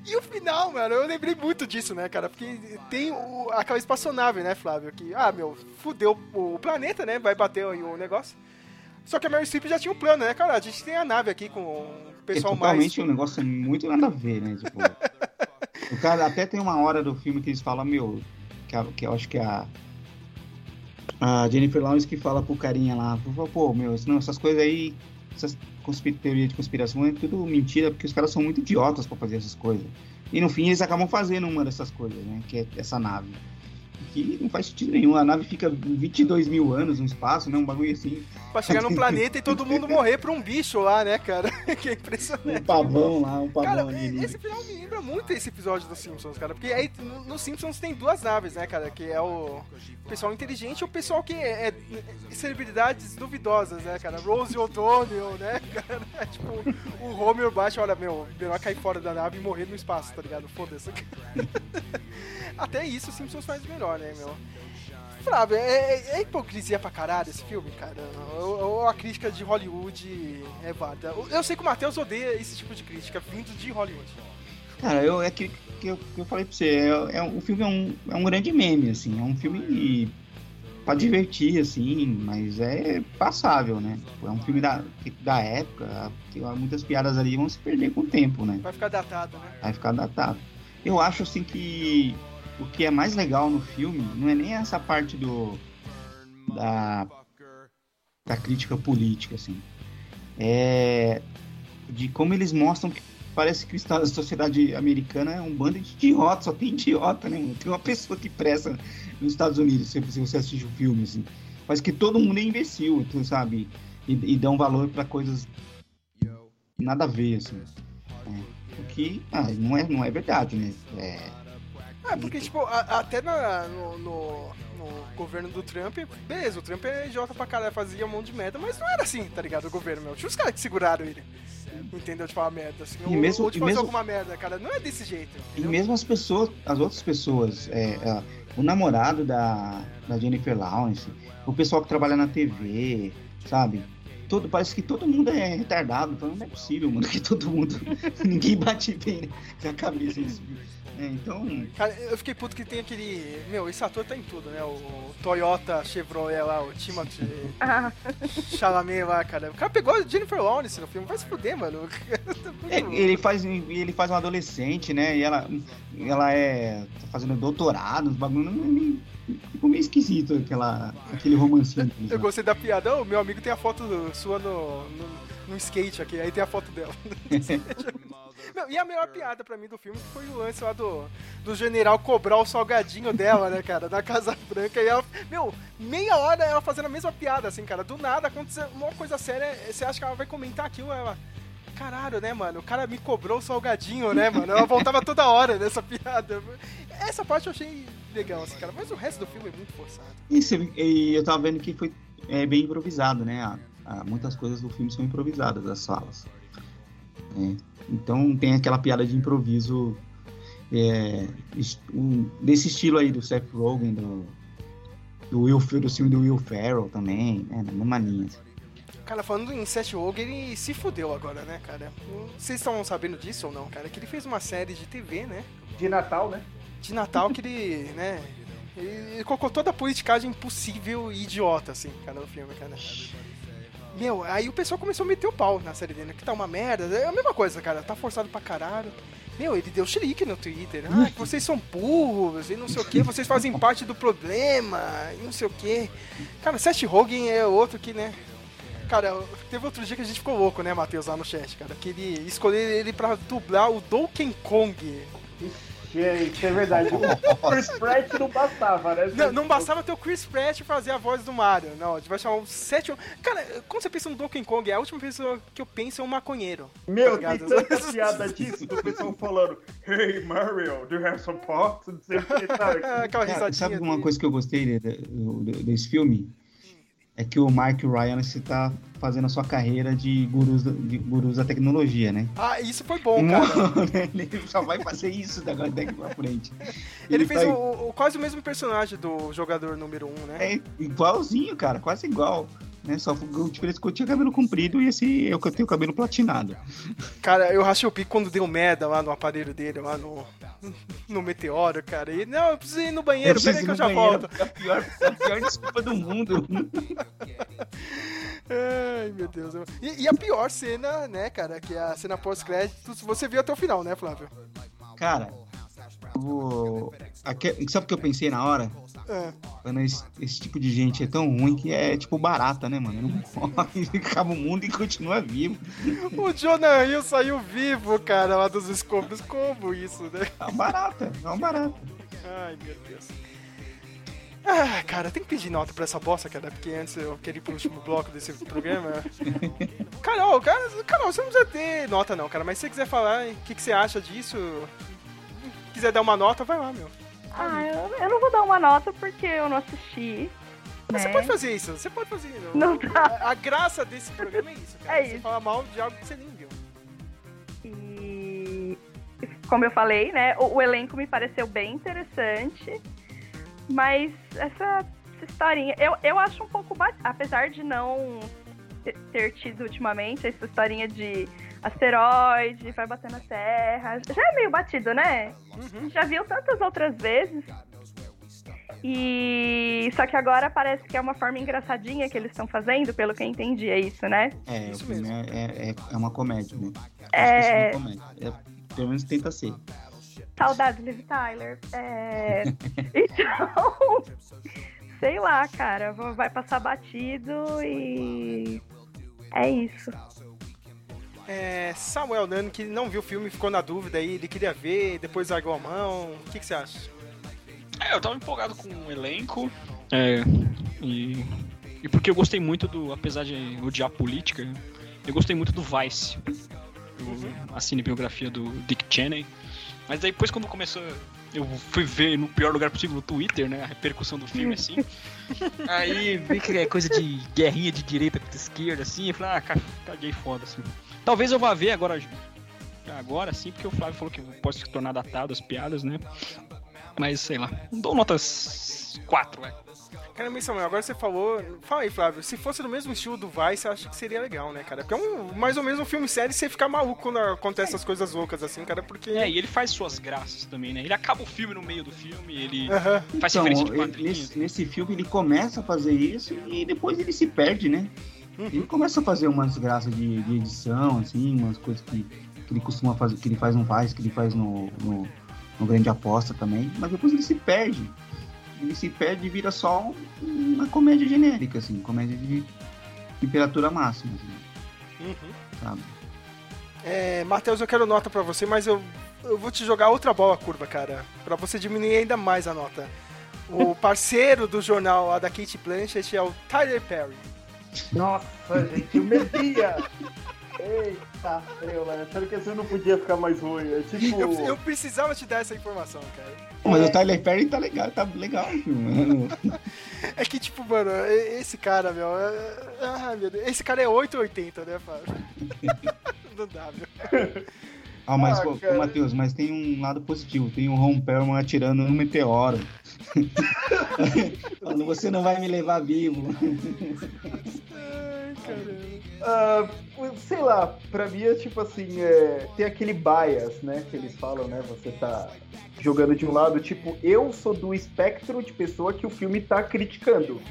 E o final, mano, eu lembrei muito disso, né, cara? Porque tem o- aquela espaçonave, né, Flávio? Que, ah, meu, fudeu o planeta, né? Vai bater aí o negócio. Só que a Mary Streep já tinha um plano, né, cara? A gente tem a nave aqui com o É pessoal mais. totalmente um negócio muito nada a ver, né? Tipo, o cara até tem uma hora do filme que eles falam, meu, que, a- que eu acho que é a, a Jennifer Lawrence que fala pro carinha lá, pô, meu, não, essas coisas aí, essas teorias de conspiração é tudo mentira, porque os caras são muito idiotas pra fazer essas coisas. E no fim eles acabam fazendo uma dessas coisas, né? Que é essa nave. Que não faz sentido nenhum. A nave fica 22 mil anos no espaço, né? Um bagulho assim. Pra chegar no [laughs] planeta e todo mundo morrer pra um bicho lá, né, cara? [laughs] que é Um impressionante. pavão lá, um pavão Cara, ali. esse final me lembra muito esse episódio dos Simpsons, cara. Porque aí no, no Simpsons tem duas naves, né, cara? Que é o pessoal inteligente e o pessoal que é, é celebridades duvidosas, né, cara? Rose O'Donnell, né, [laughs] cara? tipo, o Homer baixa, olha, meu, melhor cair fora da nave e morrer no espaço, tá ligado? Foda-se. Até isso o Simpsons faz melhor, né, meu? Flávio, é, é- é hipocrisia pra caralho esse filme, cara? Ou, a crítica de Hollywood é válida? Eu sei que o Matheus odeia esse tipo de crítica vindo de Hollywood. Cara, eu, é que, que, eu, que eu falei pra você, é, é o filme é um, é um grande meme, assim, é um filme pra divertir, assim, mas é passável, né? Tipo, É um filme da, da época, que muitas piadas ali vão se perder com o tempo, né? Vai ficar datado, né? Vai ficar datado. Eu acho, assim, que o que é mais legal no filme não é nem essa parte do da, da crítica política, assim. É, de como eles mostram que parece que a sociedade americana é um bando de idiota, só tem idiota, né? mano? Tem uma pessoa que presta nos Estados Unidos, se, você assiste o filme, assim. Parece que todo mundo é imbecil, tu sabe? E, e dão valor pra coisas nada a ver, assim. É. O que ah, não, é, não é verdade, né? É, É, porque, tipo, a- até na- no, no- no governo do Trump, beleza, o Trump é idiota pra caralho, fazia um monte de merda, mas não era assim, tá ligado? O governo, meu. Tinha os caras que seguraram ele. Entendeu? De falar merda, assim. E mesmo- ou e fazer mesmo- alguma merda, cara. Não é desse jeito. E entendeu? mesmo as pessoas, as outras pessoas, é, é, o namorado da, da Jennifer Lawrence, o pessoal que trabalha na TV, sabe? Todo, parece que todo mundo é retardado, então não é possível, mano, [laughs] que todo mundo. [laughs] ninguém bate bem na cabeça filme. É, então, Cara, eu fiquei puto que tem aquele. Meu, esse ator tá em tudo, né? O Toyota Chevrolet lá, o Timothy [laughs] Ah, Chalamet lá, cara. O cara pegou a Jennifer Lawrence no filme, vai se fuder, mano. [laughs] é, ele, faz, ele faz um adolescente, né? E ela, ela é. tá fazendo doutorado, os bagulho. Ficou meio esquisito aquela, aquele romancinho. Eu gostei da piada. Ô, meu amigo tem a foto sua no, no, no skate aqui, aí tem a foto dela. [laughs] Não, e a melhor piada pra mim do filme foi o lance lá do, do general cobrar o salgadinho dela, né, cara, da Casa Branca. E ela, meu, meia hora ela fazendo a mesma piada, assim, cara. Do nada aconteceu uma coisa séria, você acha que ela vai comentar aquilo, ela. Caralho, né, mano? O cara me cobrou o salgadinho, né, mano? Ela voltava toda hora nessa piada. Essa parte eu achei legal, assim, cara. Mas o resto do filme é muito forçado. E, você- e eu tava vendo que foi é, bem improvisado, né? A- a- muitas coisas do filme são improvisadas, as falas. É, então tem aquela piada de improviso é, um- desse estilo aí do Seth Rogen, do, do, Will, do filme do Will Ferrell também, né? Na mesma linha. assim. Cara, falando em Seth Rogen, ele se fudeu agora, né, cara? Vocês estão sabendo disso ou não, cara? Que ele fez uma série de TV, né? De Natal, né? De Natal que ele, né? Ele ele colocou toda a politicagem possível e idiota, assim, cara, no filme, cara. Meu, aí o pessoal começou a meter o pau na série dele, que tá uma merda. É a mesma coisa, cara, tá forçado pra caralho. Meu, ele deu chilique no Twitter. Ah, vocês são burros e não sei o que, vocês fazem parte do problema e não sei o que. Cara, Seth Rogen é outro que, né? Cara, teve outro dia que a gente ficou louco, né, Matheus, lá no chat, cara. Que ele escolheu ele pra dublar o Donkey Kong. Gente, é verdade. [laughs] O Chris Pratt não bastava, né? Não, não bastava ter o Chris Pratt fazer a voz do Mario. Não, a gente vai chamar o sétimo. Cara, quando você pensa no Donkey Kong, é a última pessoa que eu penso é um maconheiro. Meu, Tá tem tanta piada disso do pessoal falando Hey Mario, do you have some pot? Não sei o que, sabe? [laughs] Aquela risadinha. sabe uma coisa que eu gostei de- de- do- desse filme? É que o Mark Ryan está fazendo a sua carreira de gurus, da- de gurus da tecnologia, né? Ah, isso foi bom, [laughs] cara. ele só vai fazer isso dagora daqui pra frente. Ele fez tá- o, o- quase o mesmo personagem do jogador número 1, um, né? É igualzinho, cara, quase igual. Né? Só a diferença que eu tinha cabelo comprido e esse eu que tenho cabelo platinado. Cara, eu rachei o pico quando deu merda lá no aparelho dele, lá no, [laughs] no meteoro, cara. E não, eu preciso ir no banheiro, peraí que eu já volto. É a pior, a pior desculpa do mundo. [laughs] Ai, meu Deus. E, e a pior cena, né, cara, que é a cena pós-créditos, você viu até o final, né, Flávio? Cara, aque- sabe o que eu pensei na hora? É. Mano, esse, esse tipo de gente é tão ruim que é tipo barata, né, mano? Não morre, [laughs] acaba o mundo e continua vivo. O Jonah Hill saiu vivo, cara, lá dos escombros. Como isso, né? É uma barata, é uma barata. Ai, meu Deus. Ah, cara, tem que pedir nota pra essa bosta, cara, porque antes eu queria ir pro último bloco desse programa. [laughs] Carol, cara, Carol, você não precisa ter nota não, cara, mas se você quiser falar o que, que você acha disso, quiser dar uma nota, vai lá, meu. Ah, eu, eu não vou dar uma nota porque eu não assisti. Mas Você né? pode fazer isso, você pode fazer. Não dá. A, a graça desse programa é isso, cara. É você isso. fala mal de algo que você nem viu. E como eu falei, né, o, o elenco me pareceu bem interessante, mas essa, essa historinha, eu, eu acho um pouco apesar de não te- ter tido ultimamente essa historinha de asteroide, vai bater na Terra, já é meio batido, né? Uhum. Já viu tantas outras vezes. E só que agora parece que é uma forma engraçadinha que eles estão fazendo, pelo que eu entendi, é isso, né? É, Isso o filme mesmo. é, é, é uma comédia, né? É. É comédia. É, pelo menos tenta ser. Saudades, Liv Tyler. É... [laughs] Então. sei lá, cara. Vai passar batido e. É isso. É, Samuel Nano, que não viu o filme, ficou na dúvida aí, ele queria ver, depois largou a mão. O que, que você acha? É, eu tava empolgado com o elenco. É, e, e porque eu gostei muito do. Apesar de odiar política, eu gostei muito do Vice. Do, a cinebiografia do Dick Cheney. Mas daí depois quando começou. Eu fui ver no pior lugar possível no Twitter, né? A repercussão do filme, assim. [laughs] Aí vi que é coisa de guerrinha de direita contra esquerda, assim. Eu falei, ah, ca- caguei foda, assim. Talvez eu vá ver agora. Agora sim, porque o Flávio falou que pode se tornar datado as piadas, né? Mas sei lá. Dou notas 4, vai. Caramba, Samuel, agora você falou. Fala aí, Flávio. Se fosse no mesmo estilo do Vice, eu acho que seria legal, né, cara? Porque é um, mais ou menos um filme sério e você ficar maluco quando acontece essas coisas loucas assim, cara, porque. É, e ele faz suas graças também, né? Ele acaba o filme no meio do filme, ele faz Então, referência de quadrinhos. nesse, nesse filme ele começa a fazer isso e depois ele se perde, né? Ele começa a fazer umas graças de, de edição, assim, umas coisas que, que ele costuma fazer, que ele faz no Vice, que ele faz no, no, no Grande Aposta também, mas depois ele se perde. Ele se perde e vira só um- uma comédia genérica, assim, comédia de temperatura máxima, assim, Uhum. sabe? É, Matheus, eu quero nota pra você, mas eu, eu vou te jogar outra bola curva, cara. Pra você diminuir ainda mais a nota. O [laughs] parceiro do jornal, a da Kate Blanchett, é o Tyler Perry. Nossa, gente, eu media! Eita, eu, né? Sério que assim não podia ficar mais ruim. É tipo. Eu, eu precisava te dar essa informação, cara. Mas o Tyler Perry tá legal, tá legal o filme. né? É que, tipo, mano, esse cara, meu. é- Ah, meu Deus. Esse cara é 880, né, Fábio? [laughs] Não dá, meu. Ah, mas, Ah, pô, cara. Matheus, mas tem um lado positivo. Tem o Ron Perlman atirando no meteoro. Falando, você não vai me levar vivo. Ai, caramba. Ah, sei lá, pra mim é tipo assim, é, tem aquele bias, né, que eles falam, né, você tá jogando de um lado, tipo, eu sou do espectro de pessoa que o filme tá criticando.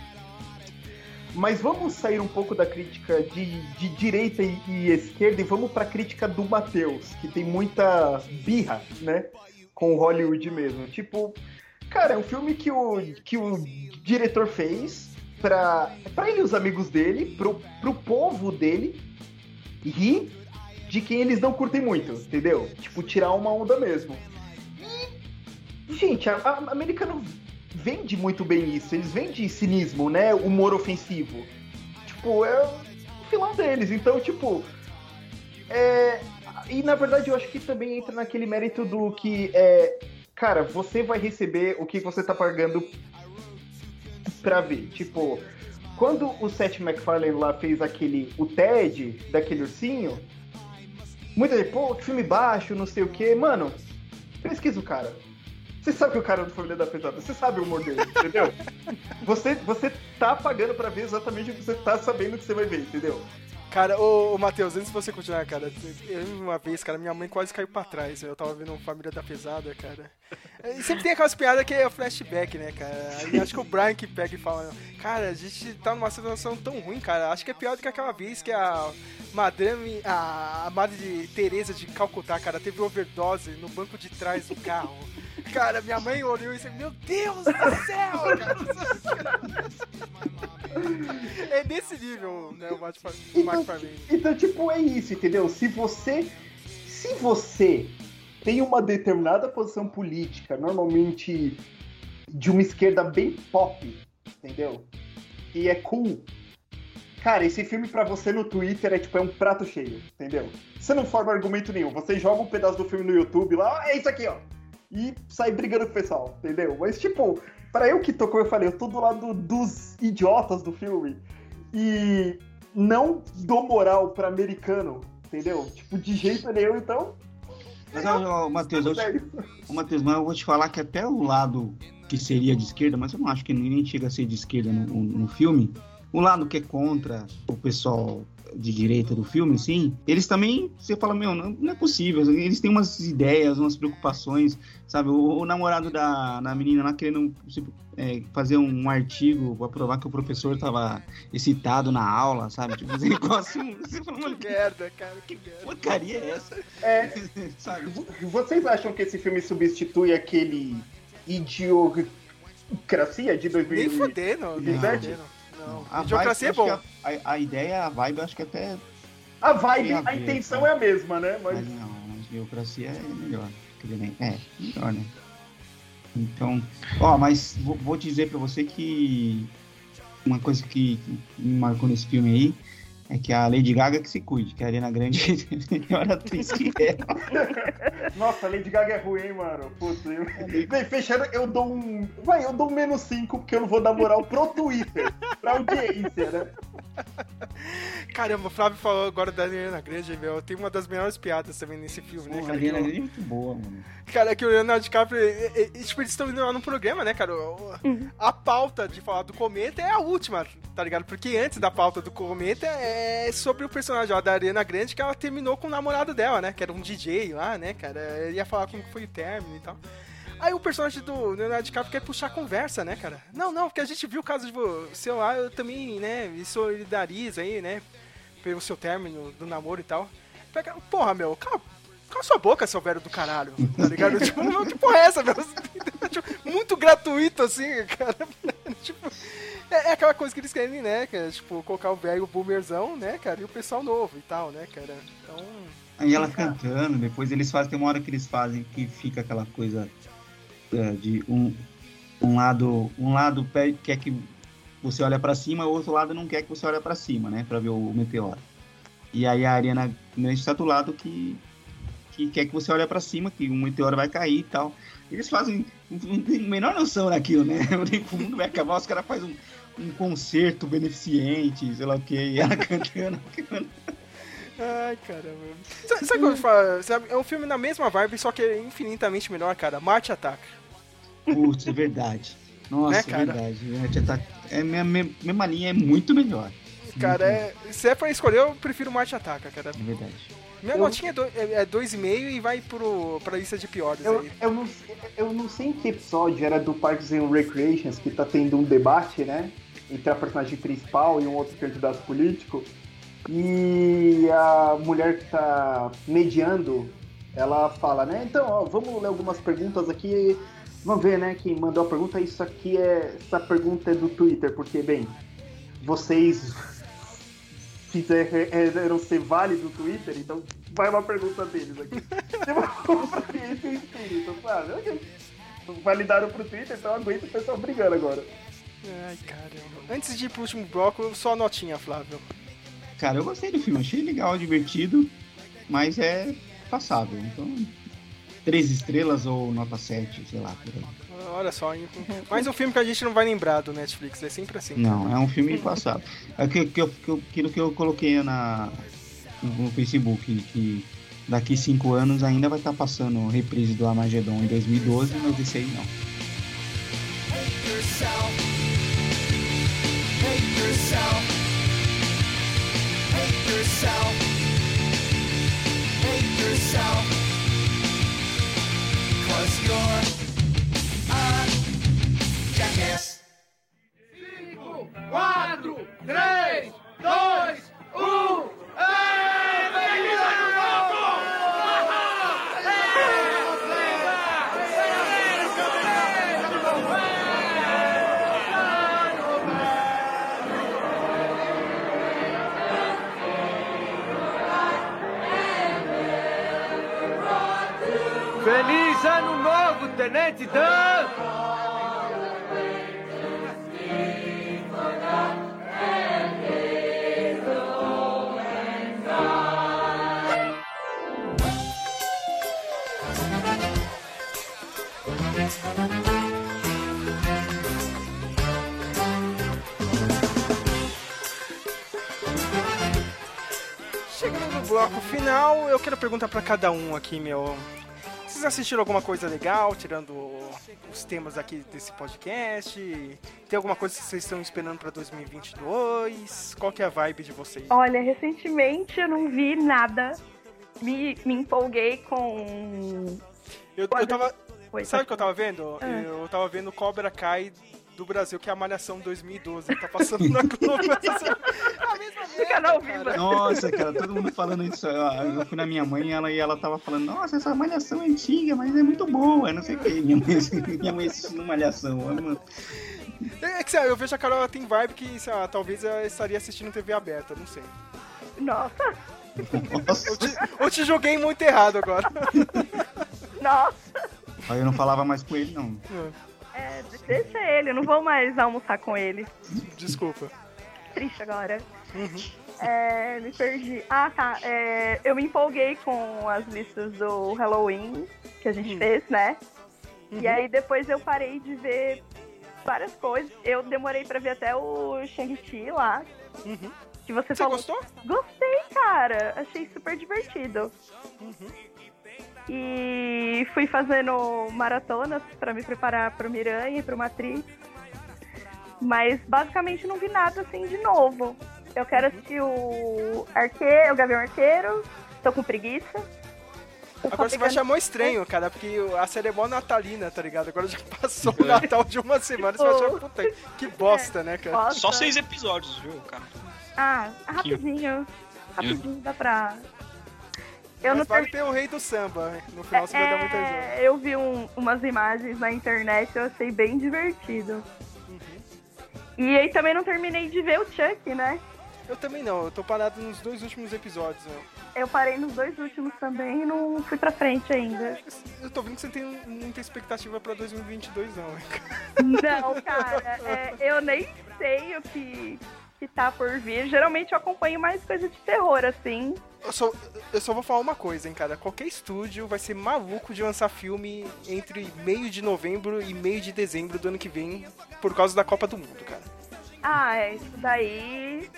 Mas vamos sair um pouco da crítica de, de direita e, e esquerda e vamos pra crítica do Matheus, que tem muita birra, né, com o Hollywood mesmo. Tipo, cara, é um filme que o, que o diretor fez pra, pra ele e os amigos dele, pro, pro povo dele, rir de quem eles não curtem muito, entendeu? Tipo, tirar uma onda mesmo. E, gente, a, a americano vende muito bem isso. Eles vendem cinismo, né? Humor ofensivo. Tipo, é o filão deles. Então, tipo. É... E na verdade eu acho que também entra naquele mérito do que é. Cara, você vai receber o que você tá pagando pra ver. Tipo, quando o Seth MacFarlane lá fez aquele. o TED daquele ursinho, muita gente, pô, filme baixo, não sei o quê. Mano, pesquisa o cara. Você sabe que o cara é do Família da Pesada, você sabe o humor dele, entendeu? Você, você tá pagando pra ver exatamente o que você tá sabendo que você vai ver, entendeu? Cara, ô, ô Matheus, antes de você continuar, cara, eu uma vez, cara, minha mãe quase caiu pra trás. Eu tava vendo Família da Pesada, cara. E sempre tem aquelas piadas que é flashback, né, cara? Acho que o Brian que pega e fala, cara, a gente tá numa situação tão ruim, cara. Acho que é pior do que aquela vez que a Madame, a, Madre de Teresa de Calcutá, cara, teve overdose no banco de trás do carro. Cara, minha mãe olhou e disse, meu Deus do céu, cara. É desse nível, né, o Matt Então, McFarlane. então, tipo, é isso, entendeu? Se você. Se você tem uma determinada posição política, normalmente de uma esquerda bem pop, entendeu? E é cool. Cara, esse filme pra você no Twitter é tipo é um prato cheio, entendeu? Você não forma argumento nenhum. Você joga um pedaço do filme no YouTube lá, "Ah, é isso aqui, ó. E sai brigando com o pessoal, entendeu? Mas, tipo, pra eu que tô, como eu falei, eu tô do lado dos idiotas do filme. E não dou moral pra americano, entendeu? Tipo, de jeito nenhum, então. Mas, ó, Matheus, eu. Ô, Matheus, mas eu vou te falar que até o lado que seria de esquerda, mas eu não acho que nem chega a ser de esquerda no, no filme, o lado que é contra o pessoal de direita do filme, sim, eles também, você fala, meu, não, não é possível, eles têm umas ideias, umas preocupações, sabe, o, o namorado da, da menina lá querendo tipo, é, fazer um artigo pra provar que o professor tava excitado na aula, sabe, tipo, esse [laughs] negócio, você fala, mano, Que que merda, cara, que merda. porcaria é essa? É, [laughs] sabe? Vocês acham que esse filme substitui aquele idio... Idiocracia de Nem 2000. fodendo, nem fodendo. Não, A Idiocracia é vibe, bom. acho que A, a, a ideia, a vibe, acho que até. A vibe, a a intenção tá? é a mesma, né? Mas Mas não, a geocracia é melhor. Né? É, melhor, né? Então, ó, mas vou, vou dizer pra você que uma coisa que, que me marcou nesse filme aí é que a Lady Gaga que se cuide, que a Ariana Grande [laughs] é melhor atriz que é. Nossa, a Lady Gaga é ruim, hein, mano? Putz, eu... Bem, fechando, eu dou um. Vai, eu dou um menos 5, porque eu não vou dar moral pro Twitter. Pra audiência, né? [laughs] Caramba, o Flávio falou agora da Ariana Grande, meu. Tem uma das melhores piadas também nesse filme, né, Pô, a cara? Ariana Que o- Grande é muito boa, mano. Cara, que o Leonardo DiCaprio, e- e- e, tipo, eles estão indo lá no programa, né, cara? O- A pauta de falar do cometa é a última, tá ligado? Porque antes da pauta do cometa é sobre o personagem ó, da Ariana Grande que ela terminou com o namorado dela, né? Que era um DJ lá, né, cara? Ele ia falar como que foi o término e tal. Aí o personagem do Leonardo DiCaprio quer puxar a conversa, né, cara? Não, não, porque a gente viu o caso de você lá, eu também, né, me solidarizo aí, né, pelo seu término do namoro e tal. Pega- Porra, meu, cala, cala sua boca, seu velho do caralho, tá ligado? [laughs] tipo, não, que porra é essa, meu? [laughs] Tipo, muito gratuito, assim, cara. [laughs] tipo, é, é aquela coisa que eles querem, né, cara? Tipo, colocar o velho boomerzão, né, cara, e o pessoal novo e tal, né, cara? Então... Aí ela cantando, depois eles fazem, tem uma hora que eles fazem que fica aquela coisa é, de um, um lado, um lado quer que você olha pra cima, o outro lado não quer que você olhe pra cima, né, Pra ver o meteoro. E aí a Ariana Grande tá do lado que que quer que você olhe pra cima, que o meteoro vai cair e tal. Eles fazem não tem a menor noção naquilo, né? [laughs] O mundo vai acabar, os caras fazem um, um concerto beneficente, sei lá o que, e ela [laughs] cantando. Ai, caramba. Sabe? Sabe, É um filme na mesma vibe, só que é infinitamente melhor, cara. Marte Ataca. Putz, é verdade. Nossa, Né, é cara? verdade. É, tá- é minha, minha, mesma linha, é muito melhor. Cara, é, se é pra escolher, eu prefiro Marte Ataca, cara. É verdade. Minha Eu- notinha é do- é é 2,5 e vai pro, pra lista de piores Eu, aí. eu, não, eu não sei em que episódio era do Parks and Recreations que tá tendo um debate, né? Entre a personagem principal e um outro candidato político. E a mulher que tá mediando, ela fala, né? Então, ó, vamos ler algumas perguntas aqui. Vamos ver, né? Quem mandou a pergunta. Isso aqui é. Essa pergunta é do Twitter, porque, bem, vocês [laughs] fizeram ser válido o Twitter, então vai uma pergunta deles aqui. Esse espírito, sabe? Validaram pro Twitter, então aguenta o pessoal brigando agora. Ai, caramba. Antes de ir pro último bloco, só a notinha, Flávio. Cara, eu gostei do filme, achei legal, divertido, mas é passável. Então, três estrelas ou nota 7, sei lá, por aí. Olha só, mais um filme que a gente não vai lembrar do Netflix, é sempre assim. Não, é um filme passável. É que, que, eu- aquilo que eu coloquei na, no, no Facebook, que daqui cinco anos ainda vai estar passando reprise do Armagedon em 2012, mas esse aí não. Hate yourself. Hate yourself. Hate yourself. Hate yourself. 4, 3, 2, 1. Ei, Tenente Dan! Chegando no bloco final, eu quero perguntar pra cada um aqui, meu. Vocês assistiram alguma coisa legal, tirando os temas aqui desse podcast? Tem alguma coisa que vocês estão esperando pra 2022? Qual que é a vibe de vocês? Olha, recentemente eu não vi nada. Me, me empolguei com. Eu, eu tava. Oi, Sabe o que eu tava vendo? Ah. Eu tava vendo Cobra Kai do Brasil, que é a Malhação 2012. Tá passando na Globo. essa [laughs] [laughs] semana. a mesma Porque eu não vi raiva. Nossa, cara, todo mundo falando isso. Eu fui na minha mãe e ela, e ela tava falando, nossa, essa malhação é antiga, mas é muito boa, não sei o que. Minha mãe, [laughs] minha mãe assistindo malhação. Olha, mano. É que eu vejo a Carol ela tem vibe que, sei lá, talvez ela estaria assistindo TV aberta, não sei. Nossa, Nossa. Eu te, eu te joguei muito errado agora. nossa. Aí eu não falava mais com ele, não. É, deixa ele, eu não vou mais almoçar com ele. Desculpa. Triste agora. É, me perdi. Ah, tá. É, eu me empolguei com as listas do Halloween que a gente fez, né? E aí depois eu parei de ver várias coisas. Eu demorei pra ver até o Shang-Chi lá. Uhum. Que você, Você falou. gostou? Gostei, cara. Achei super divertido. E fui fazendo maratonas pra me preparar pro Miranha e pro Matrix. Mas basicamente não vi nada assim de novo. Eu quero assistir o Arqueiro, o Gavião Arqueiro. Tô com preguiça. Eu Agora você vai achar mó estranho, cara, porque a série é mó natalina, tá ligado? Agora já passou o Natal de uma semana, você vai achar, puta, que bosta, né, cara? Nossa. Só seis episódios, viu, cara? Ah, rapidinho. Rapidinho dá pra. Eu não Mas vale ter o rei do samba, no final você vai dar muita risada. É, eu vi um- umas imagens na internet, eu achei bem divertido. Uhum. E aí também não terminei de ver o Chuck, né? Eu também não, eu tô parado nos dois últimos episódios, né? Eu parei nos dois últimos também e não fui pra frente ainda. Eu tô vendo que você tem muita expectativa pra 2022, não? Não, cara, é, eu nem sei o que, que tá por vir. Geralmente eu acompanho mais coisa de terror, assim. Eu só, eu só vou falar uma coisa, hein, cara. Qualquer estúdio vai ser maluco de lançar filme entre meio de novembro e meio de dezembro do ano que vem por causa da Copa do Mundo, cara. Ah, é, isso daí.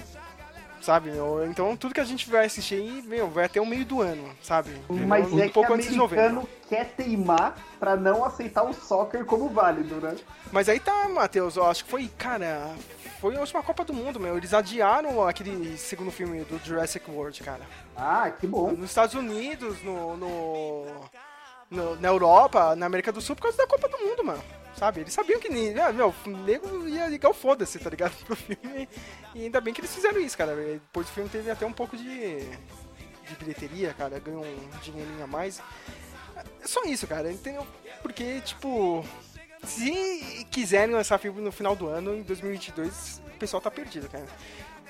Sabe, meu? Então tudo que a gente vai assistir aí, meu, vai até o meio do ano, sabe? Mas um é que pouco antes de novembro. americano quer teimar pra não aceitar o soccer como válido, né? Mas aí tá, Matheus, eu acho que foi, cara, foi a última Copa do Mundo, meu. Eles adiaram aquele segundo filme do Jurassic World, cara. Ah, que bom. Nos Estados Unidos, no, no, no- na Europa, na América do Sul, por causa da Copa do Mundo, mano. Sabe? Eles sabiam que, ah, meu, o nego ia ligar o foda-se, tá ligado? [laughs] Pro filme. E ainda bem que eles fizeram isso, cara. Depois do filme teve até um pouco de, de bilheteria, cara. Ganhou um dinheirinho a mais. É só isso, cara, entendeu? Porque, tipo, se quiserem lançar filme no final do ano, em 2022, o pessoal tá perdido, cara.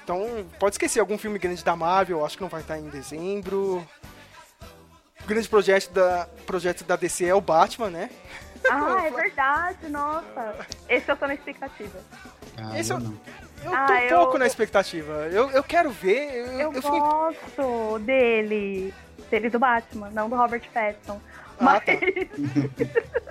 Então, pode esquecer algum filme grande da Marvel, acho que não vai estar em dezembro. O grande projeto da, projeto da DC é o Batman, né? Ah, é verdade, nossa. Esse eu tô na expectativa. Ah, Esse eu eu- não. Eu Ah, tô um eu- pouco na expectativa. Eu, eu quero ver. Eu, Eu, eu fiquei- gosto dele. Dele do Batman, não do Robert Pattinson. Ah, Mas tá.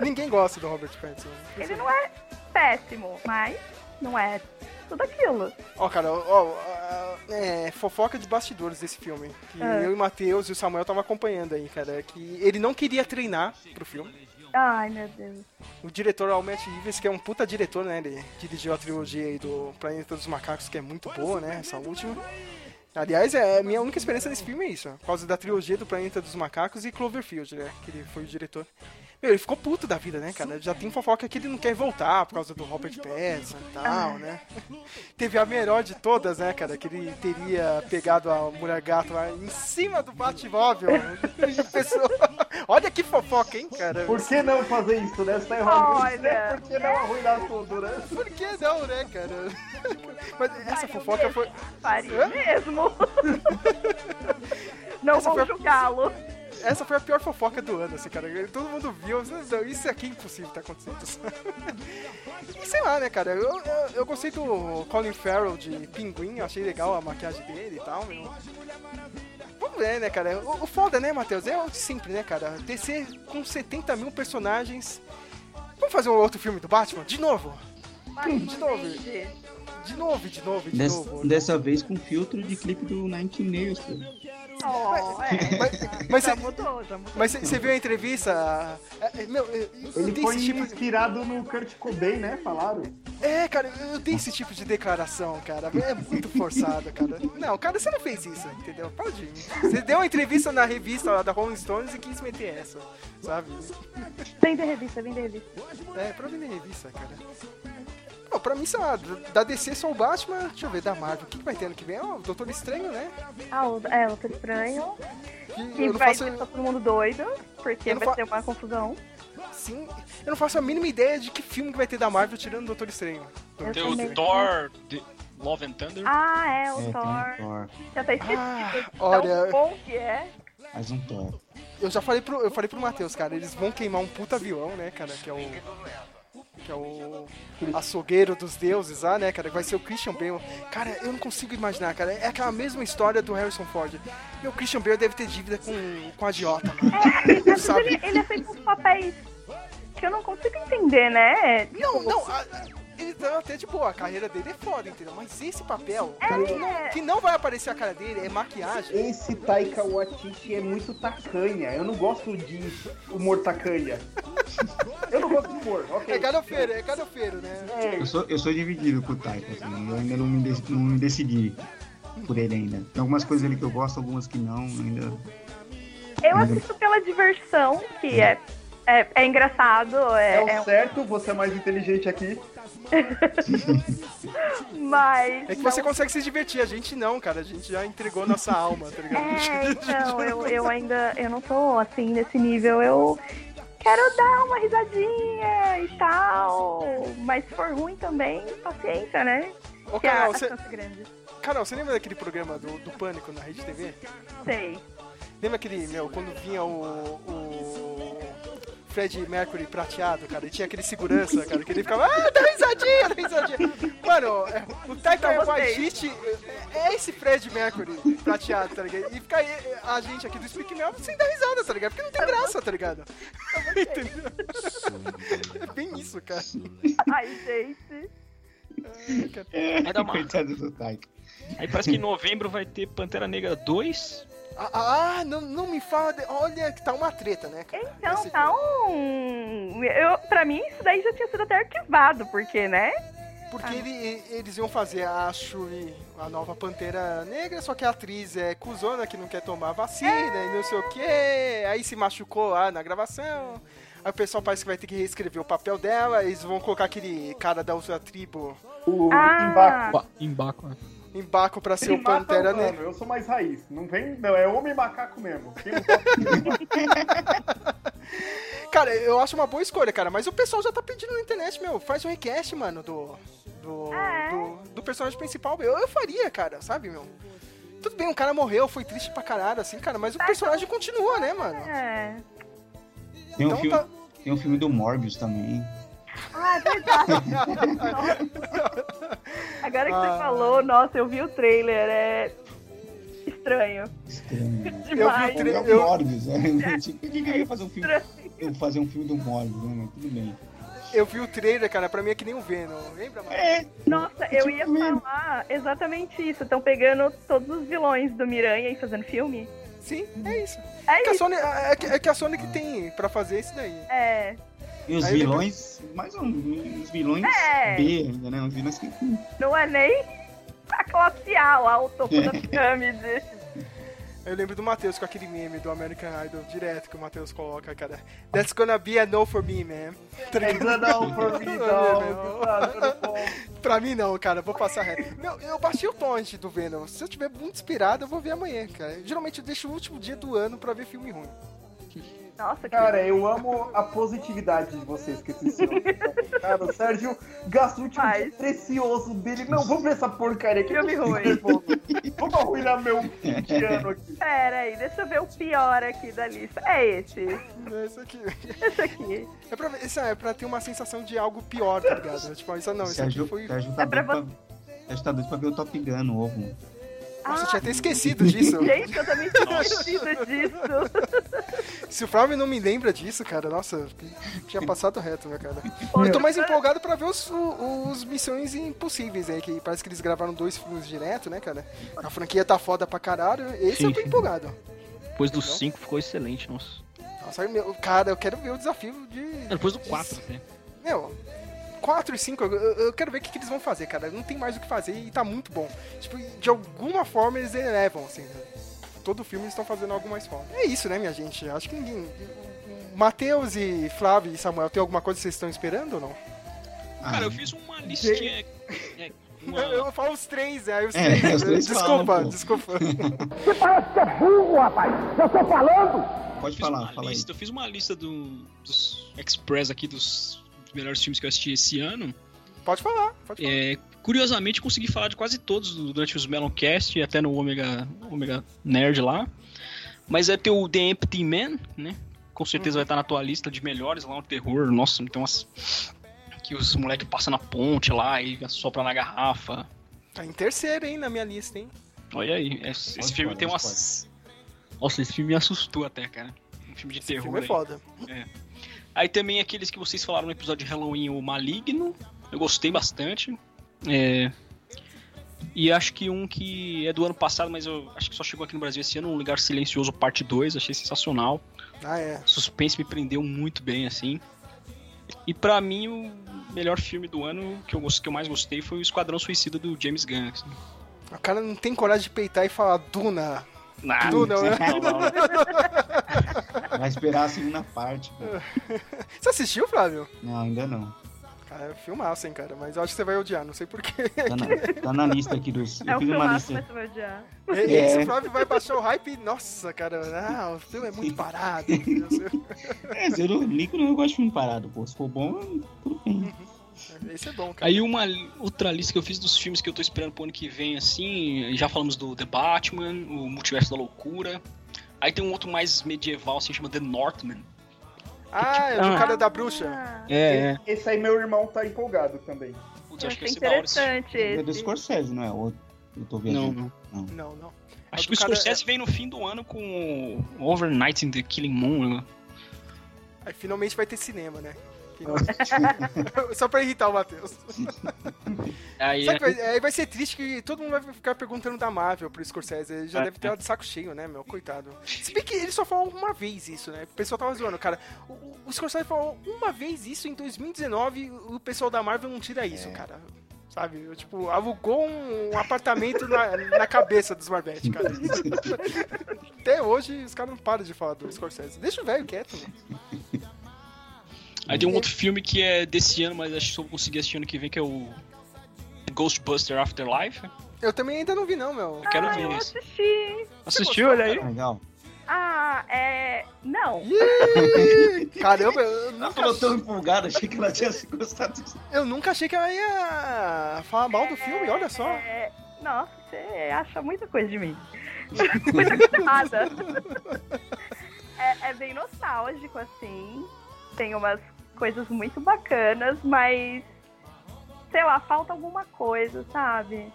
[laughs] Ninguém gosta do Robert Pattinson. ele não é péssimo, mas não é tudo aquilo. Ó, cara, ó, ó, é, fofoca de bastidores desse filme. Que Ah. eu e o Matheus e o Samuel tava acompanhando aí, cara. Que ele não queria treinar pro filme. Ai, meu Deus. O diretor é o Matt Reeves, que é um puta diretor, né? Ele dirigiu a trilogia aí do Planeta dos Macacos, que é muito boa, né? Essa última. Aliás, é, a minha única experiência nesse filme é isso, por causa da trilogia do Planeta dos Macacos e Cloverfield, né? Que ele foi o diretor. Meu, ele ficou puto da vida, né, cara? Já tem fofoca que ele não quer voltar por causa do Robert Pattinson e tal, né? Teve a melhor de todas, né, cara? Que ele teria pegado a mulher gato lá em cima do Batmóvel. Pessoa- [laughs] Olha que fofoca, hein, cara? Por que não fazer isso, né? Você tá errado. Olha. Por que não arruinar tudo, né? Por que não, né, cara? Mas essa fofoca foi. Faria Hã? mesmo. [laughs] Não Essa vou foi julgá-lo. Essa foi a pior fofoca do ano, assim, cara. Todo mundo viu. Não, isso aqui é impossível tá acontecendo. [laughs] E sei lá, né, cara? Eu, eu, eu gostei do Colin Farrell de Pinguim, eu achei legal a maquiagem dele e tal, meu. Vamos ver, né, cara? O, o foda, né, Matheus? É o sempre, né, cara? DC com 70 mil personagens. Vamos fazer um outro filme do Batman? De novo? De novo. De novo, de novo, de Des- novo. dessa vez com filtro de clipe do Nine Nails, pô. Oh, é. Mas, mas já você- mudou, já mudou. Mas você viu a entrevista? É, é, Meu, eu, eu Ele foi tipo. inspirado no Kurt Cobain, né? Falaram. É, cara, eu dei esse tipo de declaração, cara. É muito forçado, cara. Não, cara, você não fez isso, entendeu? Pode ir. Você deu uma entrevista na revista lá da Rolling Stones e quis meter essa, sabe? Vem da revista, vem da revista. É, pra vender revista, cara. Pra mim, sei lá, da DC só o Batman, deixa eu ver, da Marvel, o que, que vai ter ano que vem? Ó, o Doutor Estranho, né? Ah, o, é, o Doutor Estranho. Que Que eu não vai faço, deixar todo mundo doido, porque Eu vai fa- ter uma confusão. sim, eu não faço a mínima ideia de que filme que vai ter da Marvel tirando o Doutor Estranho. Eu Tem o Thor, Love and Thunder. Ah, é, o É, Thor. um Thor. Já tá esquecido. Ah, de olha- Tão bom que é. Mais um Thor. Eu já falei pro, eu falei pro Matheus, cara, eles vão queimar um puta avião, né, cara, que é o que é o açougueiro dos deuses lá, né, cara, vai ser o Christian Bale. Cara, eu não consigo imaginar, cara, é aquela mesma história do Harrison Ford. Meu Christian Bale deve ter dívida com, com a mano. Às vezes Sabe? ele, ele é feito uns papéis que eu não consigo entender, né? Não, não, a- a- ele tá até de boa, a carreira dele é foda, entendeu? Mas esse papel, cara, que, não, que não vai aparecer a cara dele, é maquiagem. Esse Taika Waititi é muito tacanha. Eu não gosto de humor tacanha. [laughs] Eu não gosto de humor, ok. É galhofeiro, é galhofeiro, né? É, Eu sou, eu sou dividido com o Taika, assim, eu ainda não me, dec- não me decidi por ele ainda. Tem algumas coisas ali que eu gosto, algumas que não, ainda. Eu assisto pela diversão, que é, é, é engraçado, é é, o é- certo, você é mais inteligente aqui. Mas. É que não- você consegue se divertir, a gente não, cara, a gente já entregou nossa alma, tá ligado? É, [laughs] então, eu, eu ainda. Eu não tô assim nesse nível. Eu quero dar uma risadinha e tal. Mas se for ruim também, paciência, né? Ô, Que a, Carol, a você, é. Carol, você lembra daquele programa do, do Pânico na Rede TV? Sei. Lembra aquele, meu, quando vinha o, o Fred Mercury prateado, cara, e tinha aquele segurança, cara, que ele ficava, ah, dá risadinha, dá risadinha. Mano, é, o Taika. Waititi é, é esse Fred Mercury prateado, tá ligado? E fica aí a gente aqui do Speak Mel sem dar risada, tá ligado? Porque não tem graça, tá ligado? [laughs] Entendeu? É bem isso, cara. Ai, gente. Ai, cara. Uma- Coitado do Taika. Aí parece que em novembro vai ter Pantera Negra 2. Ah, ah, não, não me fala. de- Olha, que tá uma treta, né? cara? Então, Esse tá um. Eu, pra mim, isso daí já tinha sido até arquivado, porque, né? Porque ele- eles iam fazer a Shuri, a nova Pantera Negra, só que a atriz é cuzona que não quer tomar vacina e não sei o que. Aí se machucou lá na gravação. Aí o pessoal parece que vai ter que reescrever o papel dela. Eles vão colocar aquele cara da outra tribo O Ah, Embaco. Embaco, né? Em Baco pra ser o mata Pantera Negra. Eu sou mais raiz. Não vem, não, é homem macaco mesmo. [laughs] [laughs] Cara, eu acho uma boa escolha, cara. Mas o pessoal já tá pedindo na internet, meu. Faz um request, mano, do. Do, É. do, do personagem principal. Eu, eu faria, cara, sabe, meu? Tudo bem, o cara morreu, foi triste pra caralho, assim, cara, mas o personagem continua, né, mano? é. Tem um, Então filme, tá. tem um filme do Morbius também. Ah, é verdade. Nossa. [laughs] Agora que Ah. você falou, nossa, eu vi o trailer, é estranho. Estranho. Demais. tra- É o eu- Morbius, né? Tipo, Por que eu ia fazer um filme, Estranho. eu fazer um filme do Morbius, né? Tudo bem. Eu vi o trailer, cara, pra mim é que nem o Venom. Lembra, mano? É, Nossa, eu Tipo ia mesmo. falar exatamente isso. Estão pegando todos os vilões do Miranha e fazendo filme. Sim, é isso. É Que a isso. Sony, é, que- é que a Sony que tem pra fazer isso daí. É. E os Aí vilões, mais um, os vilões É. B ainda, né? Os vilões que. Não é nem a classe A lá, o topo da pirâmide. Eu lembro do Matheus com aquele meme do American Idol direto que o Matheus coloca, cara. That's gonna be a no for me, man. Tá É ligado? não for me, [laughs] não. [laughs] Pra mim não, cara, vou passar reto. Meu, eu baixei o torrent do Venom. Se eu tiver muito inspirado, eu vou ver amanhã, cara. Geralmente eu deixo o último dia do ano pra ver filme ruim. Nossa, que Cara, eu amo a positividade de vocês que esse senhor. Cara, o Sérgio gasta o último Faz. dia precioso dele. Não, vamos ver essa porcaria aqui. Filme ruim. Vamos arruinar meu fim de ano aqui. Pera aí, deixa eu ver o pior aqui da lista. É esse. É isso aqui. Esse aqui. É pra, isso é pra ter uma sensação de algo pior, tá ligado? Tipo, isso não, isso aqui foi. Sérgio tá É pra doido pra, tá doido pra ver o Top Gun novo. Nossa, eu Ah, tinha até esquecido [laughs] disso. Gente, eu também tinha esquecido disso. [laughs] Se o Flávio não me lembra disso, cara, nossa, eu tinha passado reto, né, cara? Eu tô mais empolgado pra ver os, os Missões Impossíveis aí, que parece que eles gravaram dois filmes direto, né, cara? A franquia tá foda pra caralho. Esse Sim, eu tô sim. empolgado. Depois do 5 ficou excelente, nossa. Nossa, meu, cara, eu quero ver o desafio de. É, Depois do 4 até. Meu, 4 e 5, eu, eu quero ver o que, que eles vão fazer, cara. Não tem mais o que fazer e tá muito bom. Tipo, de alguma forma eles elevam, assim. né? Todo filme eles estão fazendo algo mais forte. É isso, né, minha gente? Acho que ninguém. Matheus e Flávio e Samuel, tem alguma coisa que vocês estão esperando ou não? Ah, Cara, eu fiz uma listinha. é, [laughs] uma- Eu, eu falo os três, aí os É, três. os três [laughs] desculpa, falam, desculpa. Pode fiz falar, uma fala aí. lista, Eu fiz uma lista do, dos Express aqui, dos melhores filmes que eu assisti esse ano. Pode falar, pode falar. É, curiosamente, consegui falar de quase todos durante os Meloncast e até no Omega, Omega Nerd lá. Mas é ter o The Empty Man, né? Com certeza vai estar na tua lista de melhores lá, um terror. Nossa, tem umas. Que os moleques passam na ponte lá e sopram na garrafa. Tá em terceiro, hein, na minha lista, hein? Olha aí, esse, esse Pode filme falar, tem pode umas. Nossa, esse filme me assustou até, cara. Um filme de Esse terror. filme é aí. foda. Aí também aqueles que vocês falaram no episódio de Halloween, o Maligno. Eu gostei bastante. É, E acho que um que é do ano passado, mas eu acho que só chegou aqui no Brasil esse ano, Um Lugar Silencioso, parte 2. Achei sensacional. Ah, é. Suspense me prendeu muito bem, assim. E pra mim, o melhor filme do ano que eu, que eu mais gostei foi o Esquadrão Suicida do James Gunn. assim. O cara não tem coragem de peitar e falar Duna. Né? Não, não, não. [laughs] Vai esperar a segunda parte, pô. Você assistiu, Flávio? Não, ainda não. Cara, é filmaço, hein, cara. Mas eu acho que você vai odiar, não sei porquê. Tá na, tá na lista aqui dos. É Eu um fiz uma filmaço, mas lista. você vai odiar. Esse É. Flávio vai baixar o hype. Nossa, cara. Não, o filme é muito parado. [laughs] É, se eu não ligo, eu gosto de filme parado, pô. Se for bom, tudo bem. Esse é bom, cara. Aí uma outra lista que eu fiz dos filmes que eu tô esperando pro ano que vem, assim, já falamos do The Batman, o Multiverso da Loucura. Aí tem um outro mais medieval, assim, chama The Northman. Ah, é do Ah. cara da bruxa. Ah, É, Esse aí meu irmão tá empolgado também. Putz, acho que da hora. esse- interessante É do. Scorsese, não é? Ou eu tô Não, viajando. não. Não, não. Acho É que o Scorsese vem no fim do ano com o Overnight in the Killing Moon. né? Aí finalmente vai ter cinema, né? Finalmente. [laughs] Só pra irritar o Matheus. [laughs] Aí, Sabe é, vai, aí vai ser triste que todo mundo vai ficar perguntando da Marvel pro Scorsese. Ele já É, deve ter é. de saco cheio, né, meu? Coitado. Se bem que ele só falou uma vez isso, né? O pessoal tava zoando, cara. O, o- o Scorsese falou uma vez isso em 2019 o pessoal da Marvel não tira isso, É. cara. Sabe? Eu, tipo, alugou um apartamento na, na cabeça dos Marvete, cara. [laughs] Até hoje os caras não param de falar do Scorsese. Deixa o velho quieto, mano. Aí tem um outro filme que é desse ano, mas acho que só vou conseguir assistir ano que vem, que é o Ghostbuster Afterlife. Eu também ainda não vi, não, meu. Eu quero ah, ver eu esse. assisti. Assistiu, olha aí. Legal. Ah, é. Não. Caramba, eu Ela nunca, falou tão empolgada, achei que ela tinha se gostado disso. eu nunca achei que ela ia falar mal do filme, olha só. É, Nossa, você acha muita coisa de mim. [laughs] muita coisa errada. É, é bem nostálgico, assim. Tem umas coisas muito bacanas, mas. Sei lá, falta alguma coisa, sabe?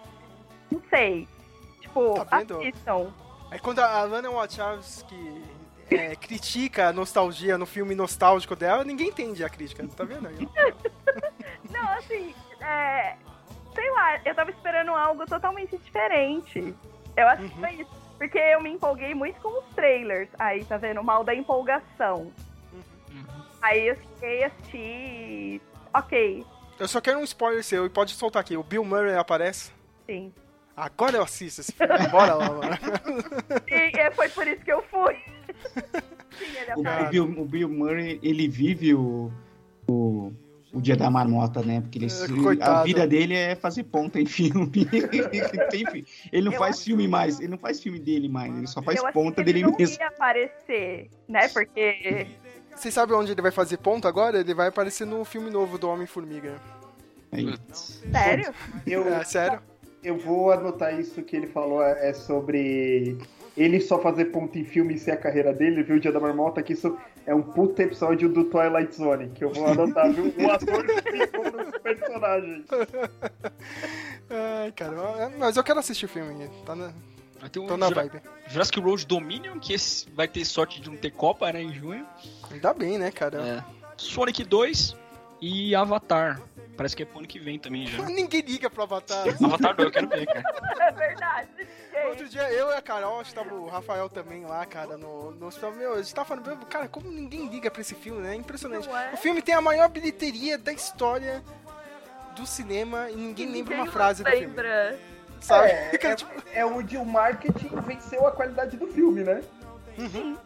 Não sei. Tipo, Tá assistam. É quando a Lana Wachowski é, [laughs] critica a nostalgia no filme nostálgico dela, ninguém entende a crítica, tá vendo? [laughs] Não, assim, é. Sei lá, eu tava esperando algo totalmente diferente. Eu acho que Uhum. foi isso. Porque eu me empolguei muito com os trailers. Aí, tá vendo? O mal da empolgação. Aí eu fiquei assisti. Ok, Eu só quero um spoiler seu e pode soltar aqui. O Bill Murray aparece. sim. Agora eu assisto esse filme. Bora lá, mano. [laughs] E é, foi por isso que eu fui. [laughs] sim, ele O, aparece. o Bill, o Bill Murray, ele vive o, o, o dia da marmota, né? Porque ele, É, coitado. a vida dele é fazer ponta em filme. [laughs] Ele não Eu faz filme mais, ele não faz filme dele mais, ele só faz eu ponta que ele dele não mesmo. ia aparecer, né? Porque. Vocês sabem onde ele vai fazer ponto agora? Ele vai aparecer no filme novo do Homem-Formiga. Aí. Sério? Eu, [laughs] É, sério? eu vou anotar isso que ele falou, é é sobre ele só fazer ponto em filme e ser a carreira dele, viu? O Dia da Marmota, que isso é um puta episódio do Twilight Zone, que eu vou anotar, viu? O ator que ficou nos personagens. [laughs] Ai, cara. Mas eu quero assistir o filme. Tá na, Vai ter um tô na Jura- vibe. Jurassic World Dominion, que esse vai ter sorte de não ter Copa, né, em junho. Ainda bem, né, cara? É. Sonic 2 e Avatar. Parece que é pro ano que vem também já. [laughs] Ninguém liga pro Avatar. [laughs] Avatar 2, eu quero ver, cara. É verdade. Outro dia, eu e a Carol, acho que tava o Rafael também lá, cara, no, no hospital. Meu, a gente tava falando, meu, cara, como ninguém liga pra esse filme, né? É impressionante. É? O filme tem a maior bilheteria da história do cinema e ninguém lembra uma frase do filme. Sabe? É, [laughs] Cara, é, tipo, é onde o marketing venceu a qualidade do filme, né? uhum.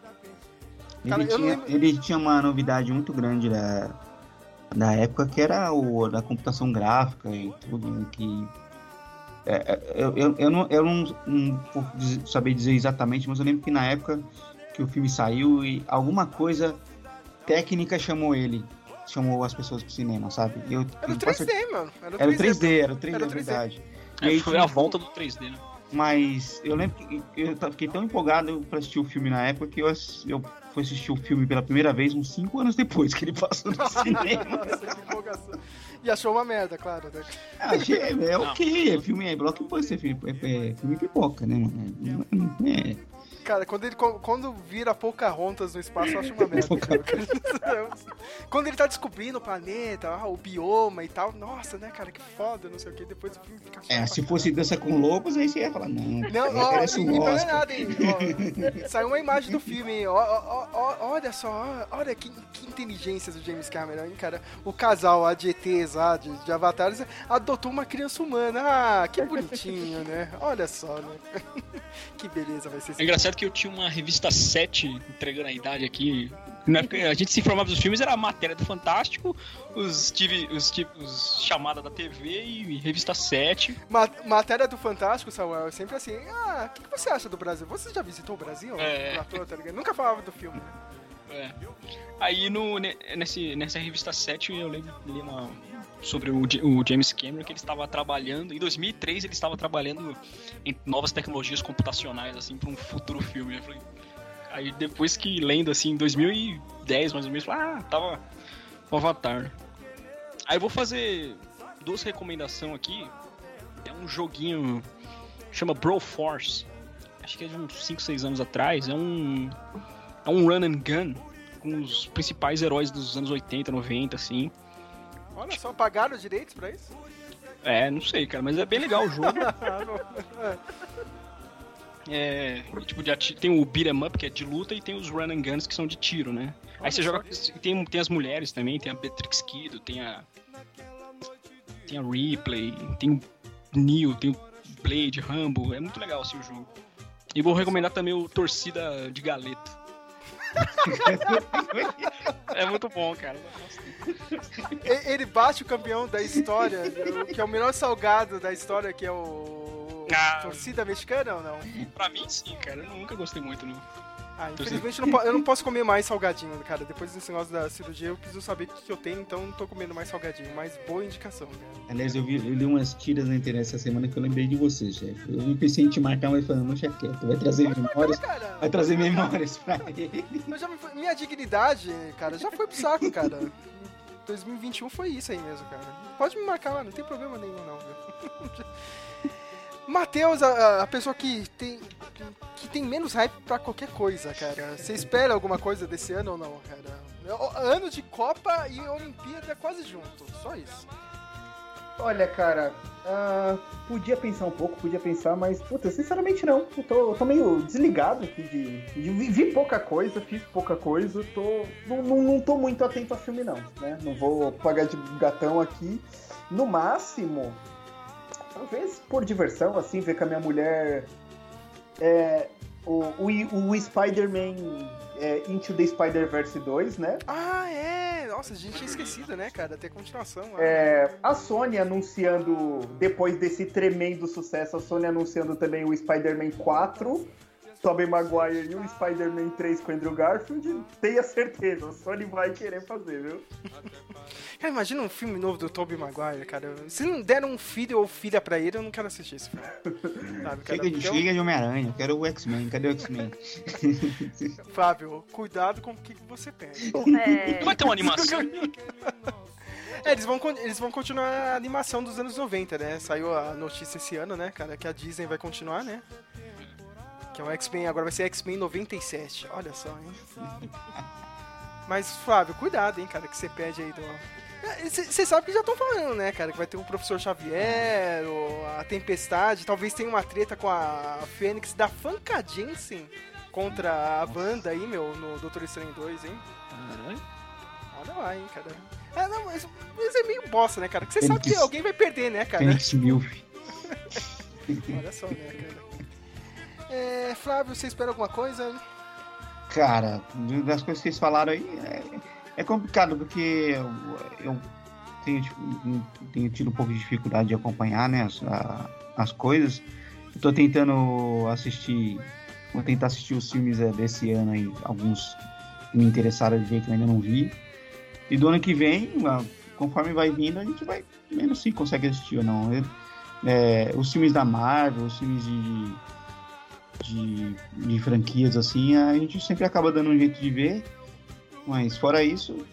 Ele, Cara, não tinha, ele tinha uma novidade muito grande da, da época que era o da computação gráfica e tudo, né, que é, é, eu, eu, eu não, eu não, não vou dizer- saber dizer exatamente, mas eu lembro que na época que o filme saiu e alguma coisa técnica chamou ele, chamou as pessoas pro cinema, sabe? Eu, Era o eu posso- 3D, mano. Era o 3D. Era o 3D, era o 3D, Era é o 3D. verdade. E Aí aí foi a volta do 3D, né? Mas eu lembro que eu fiquei tão empolgado pra assistir o filme na época que eu, eu fui assistir o filme pela primeira vez uns 5 anos depois que ele passou no cinema. Nossa, que empolgação. E achou uma merda, claro, né? Ah, achei- é, ok, é filme, é blockbuster, filme, é, é filme pipoca, né, mano? É, é, Cara, quando ele quando vira Pocahontas no espaço, eu acho uma merda. cara. [laughs] quando ele tá descobrindo o planeta, ah, o bioma e tal, nossa, né, cara, que foda, não sei o que. Depois o filme fica chato é, se fosse dança com lobos, aí você ia falar, não, Não, ó, parece um não é nada, hein? Ó, saiu uma imagem do filme, hein? Ó, ó, ó, olha só, olha que, que inteligência do James Cameron, hein, cara? O casal, a de ETs lá, de, de avatares, adotou uma criança humana. Ah, que bonitinho, né? Olha só, né? [laughs] que beleza vai ser É engraçado que eu tinha uma revista 7 entregando a idade aqui. Na época, a gente se informava dos filmes, era a matéria do Fantástico, os, TV, os, tipos chamada da TV e revista 7. Ma- matéria do Fantástico, Samuel, é sempre assim. Ah, o que, que você acha do Brasil? Você já visitou o Brasil? É. Platô, tá? Nunca falava do filme. É. Aí no, ne- nesse, nessa revista 7 eu lembro li uma, sobre o, o James Cameron que ele estava trabalhando. Em 2003 ele estava trabalhando em novas tecnologias computacionais, assim, para um futuro filme. Falei, aí depois que lendo assim, em 2010 mais ou menos, ah, tava o Avatar. Aí eu vou fazer duas recomendações aqui. É um joguinho chama Broforce. Acho que é de uns 5, 6 anos atrás. É um é um run and gun com os principais heróis dos anos 80, 90, assim. Olha só, pagaram os direitos pra isso? É, não sei, cara, mas é bem legal o jogo. [laughs] É. Tipo, de ati- tem o beat 'em up, que é de luta, e tem os run and guns, que são de tiro, né? Aí Olha você só joga. Tem, tem as mulheres também, tem a Beatrix Kiddo, tem a. Tem a Ripley, tem o Neo, tem o Blade, Rambo. É muito legal assim o jogo. E vou recomendar também o Torcida de Galeto. É muito bom, cara. Ele bate o campeão da história, que é o melhor salgado da história, que é o. Ah. Torcida mexicana ou não? Pra mim, sim, cara. Eu nunca gostei muito, não. Ah, infelizmente eu não, eu não [laughs] posso comer mais salgadinho, cara. Depois desse negócio da cirurgia, eu preciso saber o que, que eu tenho, então não tô comendo mais salgadinho. Mas boa indicação, cara. Aliás, eu, vi, eu li umas tiras na internet essa semana que eu lembrei de você, chefe. Eu pensei em te marcar, mas falando, deixa quieto, vai trazer memórias, Cara, vai trazer memórias pra ele. me minha dignidade, cara, já foi pro saco, cara. [laughs] 2021 foi isso aí mesmo, cara. Pode me marcar lá, não tem problema nenhum, não, viu? [laughs] Matheus, a, a pessoa que tem, que tem menos hype pra qualquer coisa, cara. Você espera alguma coisa desse ano ou não, cara? Ano de Copa e Olimpíada quase junto, só isso. Olha, cara, ah, podia pensar um pouco, podia pensar, mas, puta, sinceramente não. Eu tô, tô meio desligado aqui de, de- vi pouca coisa, fiz pouca coisa, tô, não, não, não tô muito atento a filme, não, né? Não vou pagar de gatão aqui. No máximo, talvez por diversão, assim, ver com a minha mulher é, o, o, o Spider-Man é, Into the Spider-Verse 2, né? Ah, é! Nossa, a gente tinha esquecido, né, cara? Tem continuação. É, a Sony anunciando, depois desse tremendo sucesso, a Sony anunciando também o Spider-Man 4, Tobey Maguire e o Spider-Man 3 com Andrew Garfield. Tenha certeza, a Sony vai querer fazer, viu? Cara, imagina um filme novo do Tobey Maguire, cara. Se não deram um filho ou filha pra ele, eu não quero assistir esse filme. [laughs] Sabe, cara? Chega eu- chega de Homem-Aranha, eu quero o X-Men, cadê o X-Men? [laughs] Fábio, cuidado com o que você pede. É, Não vai ter uma animação? [laughs] É, eles vão, eles vão continuar a animação dos anos 90, né? Saiu a notícia esse ano, né, cara, que a Disney vai continuar, né? Que é o X-Men, agora vai ser X-Men 97. Olha só, hein? [laughs] Mas, Flávio, cuidado, hein, cara, que você pede aí do. Você sabe que já estão falando, né, cara? Que vai ter o Professor Xavier, a Tempestade. Talvez tenha uma treta com a Fênix da Fanca Jensen contra a banda aí, meu, no Doutor Estranho 2, hein? Caralho. Olha lá, hein, cara. É, não, mas, mas é meio bosta, né, cara? Que você sabe que alguém vai perder, né, cara? Fênix Milf. [laughs] Olha só, né, cara. É, Flávio, você espera alguma coisa? Cara, das coisas que vocês falaram aí, é, É complicado porque eu, eu tenho, tipo, tenho tido um pouco de dificuldade de acompanhar né, as, a- as coisas. Tô tentando assistir. Vou tentar assistir os filmes eh, desse ano aí, alguns que me interessaram de ver que eu ainda não vi. E do ano que vem, conforme vai vindo, a gente vai vendo se consegue assistir ou não. É, os filmes da Marvel, os filmes de, de, de franquias assim, a gente sempre acaba dando um jeito de ver. Mas fora isso,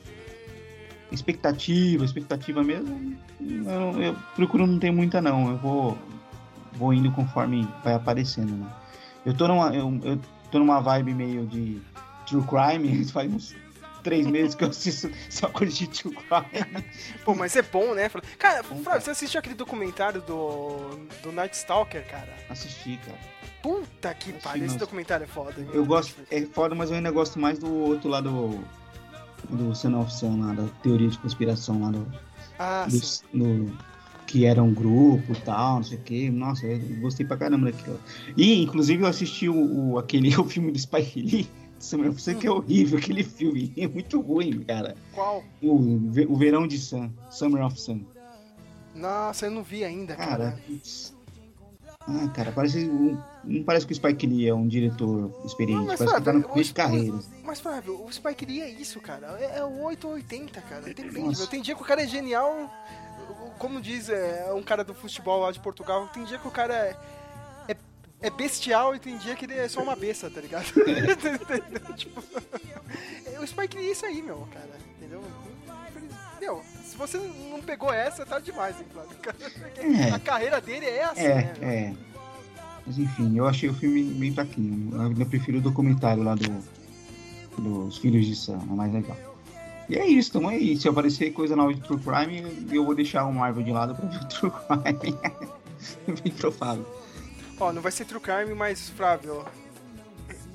expectativa, expectativa mesmo, eu, eu procuro não ter muita não. Eu vou, vou indo conforme vai aparecendo, né? Eu tô numa, eu, eu tô numa vibe meio de true crime, [laughs] faz uns três meses que eu assisto só de true crime. Pô, mas é bom, né? Cara, Bom, Flávio, você assistiu aquele documentário do, do Night Stalker, cara? Assisti, cara. Puta que pariu, esse documentário é foda. Eu gosto, é foda, mas eu ainda gosto mais do outro lá do. Do Son of Sam, lá, da teoria de conspiração lá do. Ah, do- sim. que era um grupo e tal, não sei o que. Nossa, eu gostei pra caramba daquilo. E, inclusive, eu assisti o, o- aquele [laughs] o filme do Spike Lee. Summer of Sam, que é horrível [laughs] aquele filme. É muito ruim, cara. Qual? O, o Verão de Sam, Summer of Sam. Nossa, eu não vi ainda, Cara, cara. Ah, cara, parece. Não parece que o Spike Lee é um diretor experiente. Não, mas, parece que tá no Flávio, começo de carreira. Mas, Flávio, o Spike Lee é isso, cara. É, é o 8 ou 80, cara. Depende, Nossa. meu. Tem dia que o cara é genial. Como diz é, um cara do futebol lá de Portugal, tem dia que o cara é, é, bestial e tem dia que ele é só uma besta, tá ligado? [laughs] [laughs] Tipo, o Spike Lee é isso aí, meu, cara. Entendeu? Meu, se você não pegou essa, tá demais, hein, Flávio? [laughs] É. A carreira dele é assim, É, né? é. Mas enfim, eu achei o filme bem fraquinho. Eu ainda prefiro o documentário lá do, dos Filhos de Sam, é mais legal. E é isso, então é isso. Se aparecer coisa nova de True Crime, eu vou deixar o Marvel de lado pra ver o True Crime. bem provável. Ó, não vai ser True Crime, mas, Flávio,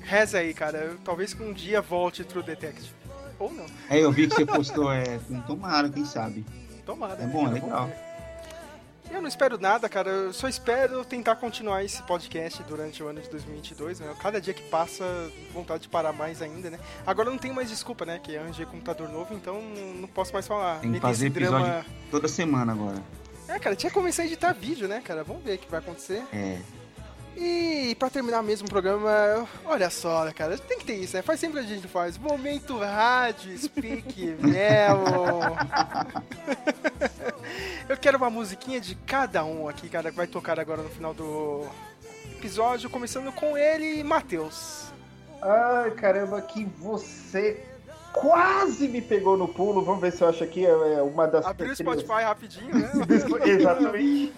reza aí, cara. Talvez que um dia volte True Detective. Ou não. Aí eu vi que você postou, é. Tomara, quem sabe. Tomara. É bom, é legal. Eu não espero nada, cara. Eu só espero tentar continuar esse podcast durante o ano de 2022. Né? Cada dia que passa, vontade de parar mais ainda, né? Agora não tenho mais desculpa, né? Que arranjei computador novo, então não- posso mais falar. Tem que fazer esse episódio drama- toda semana agora. É, cara, tinha que começar a editar vídeo, né, cara? Vamos ver o que vai acontecer. É. E pra terminar mesmo o programa, olha só, né, cara, tem que ter isso, né? Faz sempre a gente faz. Momento rádio, speak, melo. [laughs] Eu quero uma musiquinha de cada um aqui, cara, que vai tocar agora no final do episódio, começando com ele, Matheus. Ai, caramba, que você quase me pegou no pulo. Vamos ver se eu acho aqui. É uma das Abriu o Spotify rapidinho, né? [laughs] Exatamente.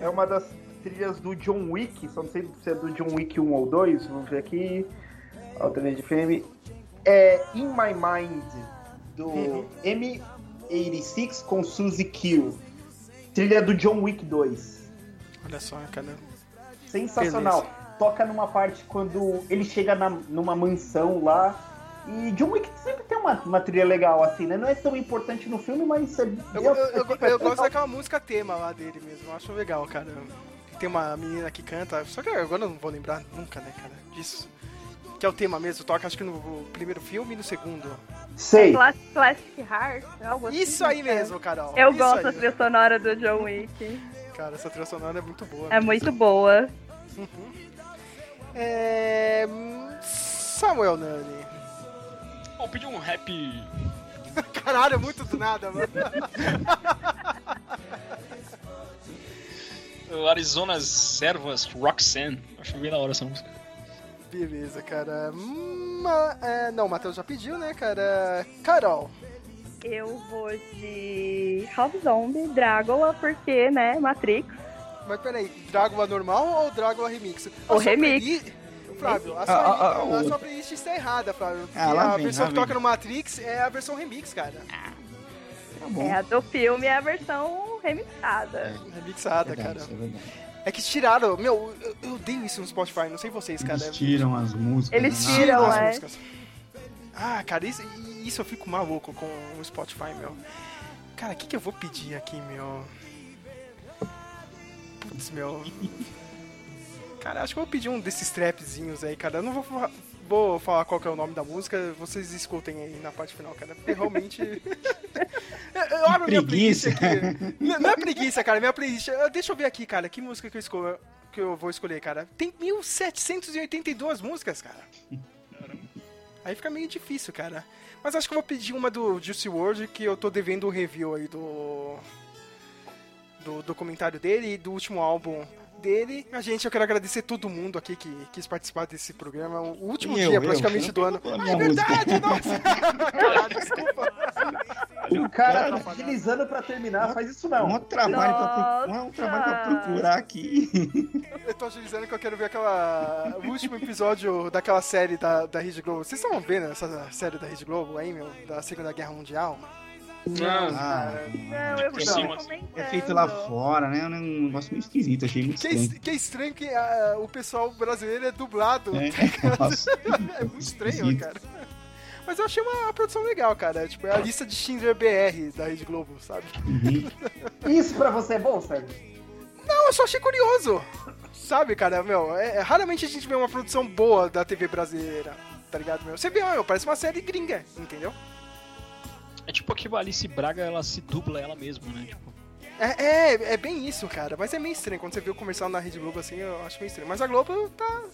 É uma das trilhas do John Wick. Só não sei se é do John Wick 1 ou 2. Vamos ver aqui. Alternate FM. É In My Mind, do Uhum. M86 com Suzy Q. Trilha do John Wick 2. Olha só, cara. Sensacional. Toca numa parte quando ele chega na- numa mansão lá. E John Wick sempre tem uma, uma trilha legal, assim, né? Não é tão importante no filme, mas é. Eu, eu, eu, eu gosto daquela música tema lá dele mesmo, eu acho legal, cara. Tem uma menina que canta, só que agora eu não vou lembrar nunca, né, cara, disso. Que é o tema mesmo, toca acho que no primeiro filme e no segundo. Sei. Plas- Plastic Heart, algo assim. Isso aí mesmo, Carol. Eu Isso gosto da trilha sonora do John Wick. Cara, essa trilha sonora é muito boa. É muito boa. É... Samuel Nani. Bom, pedi um rap. [laughs] Caralho, muito do nada, mano. [laughs] Arizona Servas Roxanne. Acho bem da hora essa música. Beleza, cara. Ma... é, não, o Matheus já pediu, né, cara? Carol. Eu vou de Rob Zombie, Drácula, porque, né, Matrix. Mas peraí, Drácula normal ou Drácula remix? A O remix. playlist- Flávio, a sua, Ah, ah, ah, a sua playlist está errada, Flávio. porque Ah, a vem, versão que toca vem. no Matrix é a versão remix, cara. Tá bom. É, a do filme é a versão remixada. É. Remixada, Verdade, cara. é. É que tiraram. Meu, eu, eu odeio isso no Spotify, não sei vocês, cara. Eles tiram as músicas. Eles né? tiram, as é. músicas. Ah, cara, isso, isso eu fico maluco com o Spotify, meu. Cara, o que, que eu vou pedir aqui, meu? Putz, meu. [laughs] Cara, acho que eu vou pedir um desses trapzinhos aí, cara. Eu não vou, vou falar qual que é o nome da música, vocês escutem aí na parte final, cara. Porque realmente. [laughs] eu abro minha preguiça. playlist aqui. Não é preguiça, cara. Minha playlist. ah, Deixa eu ver aqui, cara. Que música que eu, escolho, que eu vou escolher, cara? Tem 1782 músicas, cara. Aí fica meio difícil, cara. Mas acho que eu vou pedir uma do Juicy WRLD, que eu tô devendo o review aí do. do documentário dele e do último álbum dele. A gente, eu quero agradecer todo mundo aqui que quis participar desse programa. O último Eu, dia, eu, praticamente, eu do ano. Ah, é minha música. verdade, nossa! Caralho, [laughs] desculpa. O cara tá agilizando pra terminar, faz isso não. Um trabalho, pra, um trabalho pra procurar aqui. Eu tô agilizando que eu quero ver aquela. O último episódio daquela série da, da Rede Globo. Vocês estão vendo essa série da Rede Globo aí, meu? Da Segunda Guerra Mundial? Ah, Não, eu fico cima. comentando. é feito lá fora, né? É um negócio meio esquisito, achei muito Que, estranho. es- que é estranho que ah, o pessoal brasileiro é dublado. É, [laughs] É muito estranho, esquisito. cara. Mas eu achei uma produção legal, cara. Tipo, é a lista de Schindler BR da Rede Globo, sabe? Uhum. Isso pra você é bom, Sérgio? Não, eu só achei curioso. Sabe, cara, meu, é, é- raramente a gente vê uma produção boa da TV brasileira, tá ligado, meu? Você vê, meu, parece uma série gringa, entendeu? É tipo que a Alice Braga, ela se dubla ela mesma, né? Tipo, É, é, é bem isso, cara. Mas é meio estranho. Quando você vê o comercial na Rede Globo assim, eu acho meio estranho. Mas a Globo tá.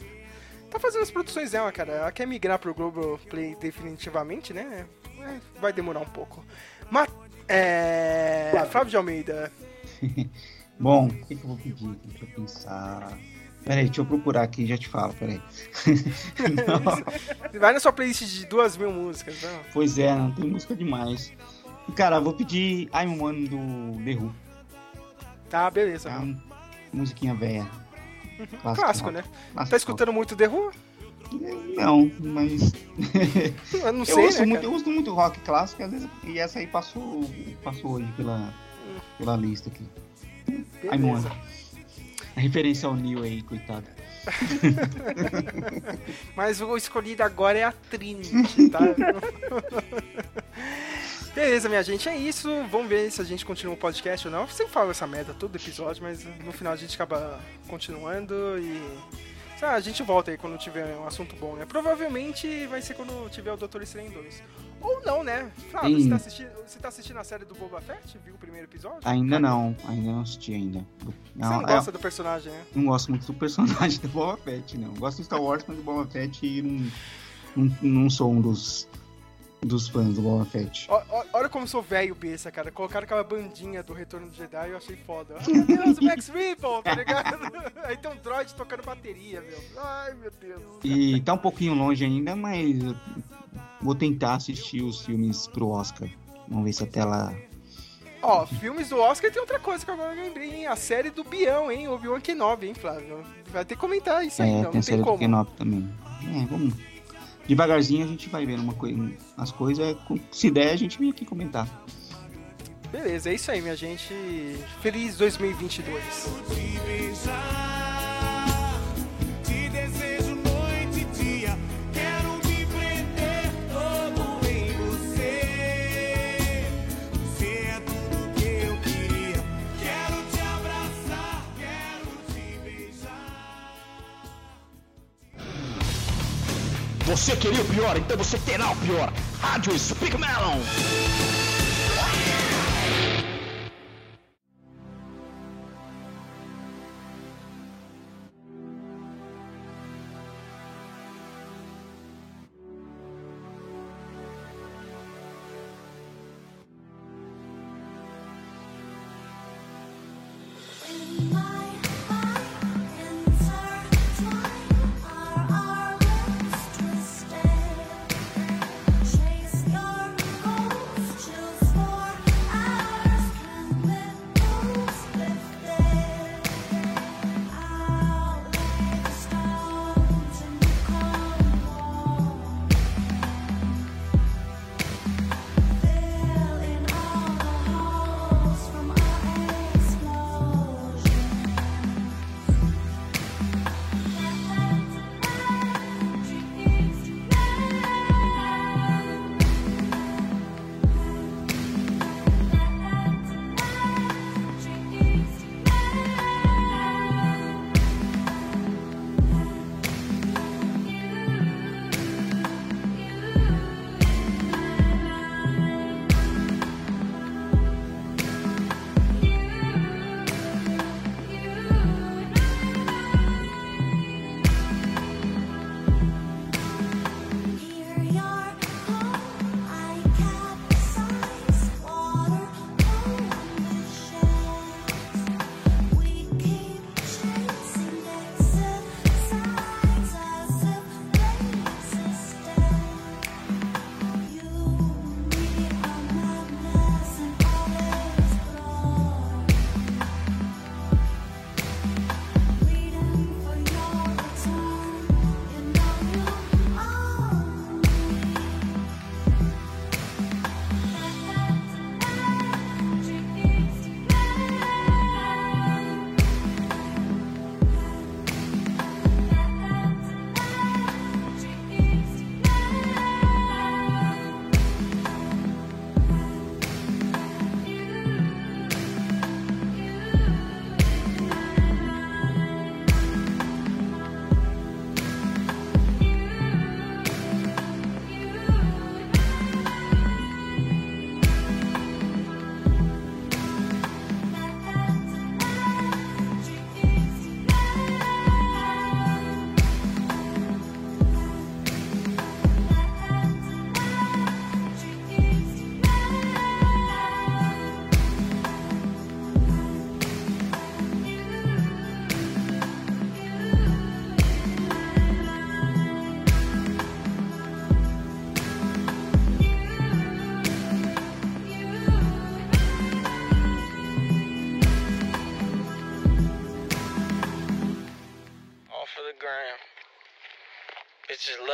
Tá fazendo as produções dela, cara. Ela quer migrar pro Globo Play definitivamente, né? É, vai demorar um pouco. Mas. É. Flávio. Flávio de Almeida. [laughs] Bom, o que, que eu vou pedir? Deixa eu pensar. Peraí, deixa eu procurar aqui e já te falo, peraí. Não, [laughs] Vai na sua playlist de duas mil músicas, né? pois é, não tem música demais. Cara, eu vou pedir I'm One do The Who. Tá, beleza. É uma musiquinha velha. Clássico, né? Tá escutando muito The Who? Não, mas. [laughs] Eu não [laughs] eu, sei, ouço né, muito, eu ouço muito rock clássico às vezes, e essa aí passou, passou hoje pela, pela lista aqui. I'm One. A referência ao Neil aí, coitado. [laughs] Mas o escolhido agora é a Trinity, tá? [laughs] Beleza, minha gente, é isso. Vamos ver se a gente continua o podcast ou não. Eu sempre falo essa merda todo episódio, mas no final a gente acaba continuando e. a gente volta aí quando tiver um assunto bom, né? Provavelmente vai ser quando tiver o Doutor Estranho 2. Ou não, né? Flávio, você tá, assistindo, você tá assistindo a série do Boba Fett? Viu o primeiro episódio? Ainda não, ainda não assisti ainda. Você Não, não é, gosta do personagem, né? não gosto muito do personagem [laughs] do Boba Fett, não. Gosto do Star Wars, mas do Boba Fett não, não, não sou um dos, dos fãs do Boba Fett. Olha como eu sou velho besta, cara. Colocaram aquela bandinha do Retorno do Jedi e eu achei foda. Ai, meu Deus, o Max Ripple, tá ligado? [laughs] Aí tem um droid tocando bateria, meu. Ai, meu Deus. E tá um pouquinho longe ainda, mas vou tentar assistir os filmes pro Oscar. Vamos ver se até lá. Ó, filmes do Oscar tem outra coisa que agora eu lembrei, hein? A série do Bião, hein? Obi-Wan Kenobi, hein, Flávio? Vai ter que comentar isso aí, É, não, tem a série tem do. Kenop também. É, vamos. Devagarzinho a gente vai vendo uma coisa, as coisas. Se der, a gente vem aqui comentar. Beleza, é isso aí, minha gente. Feliz 2022. Você queria o pior, então você terá o pior. Rádio Speak Melon.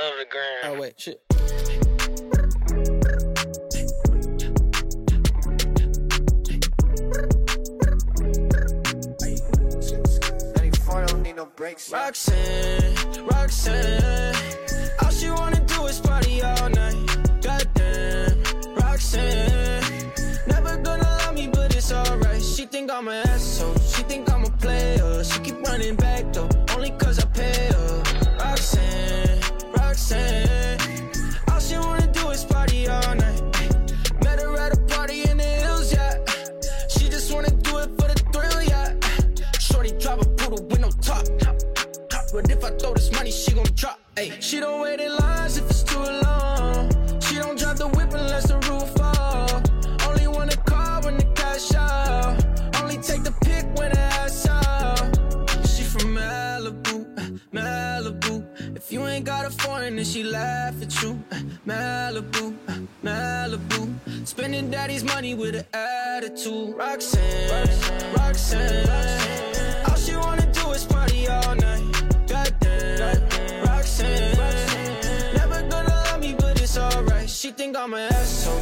Love the gram. Oh wait, shit. Roxanne, Roxanne, all she wanna do is party all night. Goddamn, Roxanne, never gonna love me, but it's alright. She think I'm an asshole, she think I'm a player. She keep running back though, daddy's money with an attitude. Roxanne, Roxanne. All she wanna do is party all night. Goddamn, Roxanne. Never gonna love me, but it's alright. She think I'm an asshole.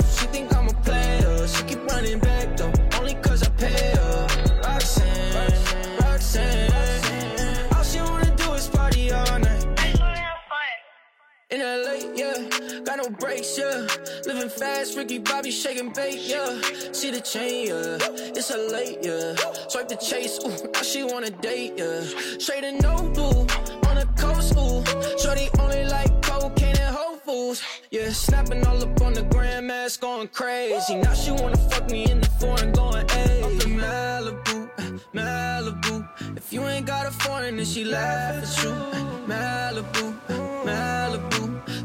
In LA, yeah, got no brakes, yeah. Living fast, Ricky Bobby shaking bait, yeah. See the chain, yeah. It's a late, yeah. Swipe the chase, ooh, now she wanna date, yeah. Straight and no blue, on the coast, ooh. Shorty only like cocaine and Whole Foods, yeah. Snapping all up on the grandmas, going crazy. Now she wanna fuck me in the foreign, going, in Malibu, Malibu. If you ain't got a foreign, then she laugh at you. Malibu, Malibu.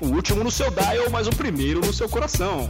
o último no seu dial, mas o primeiro no seu coração.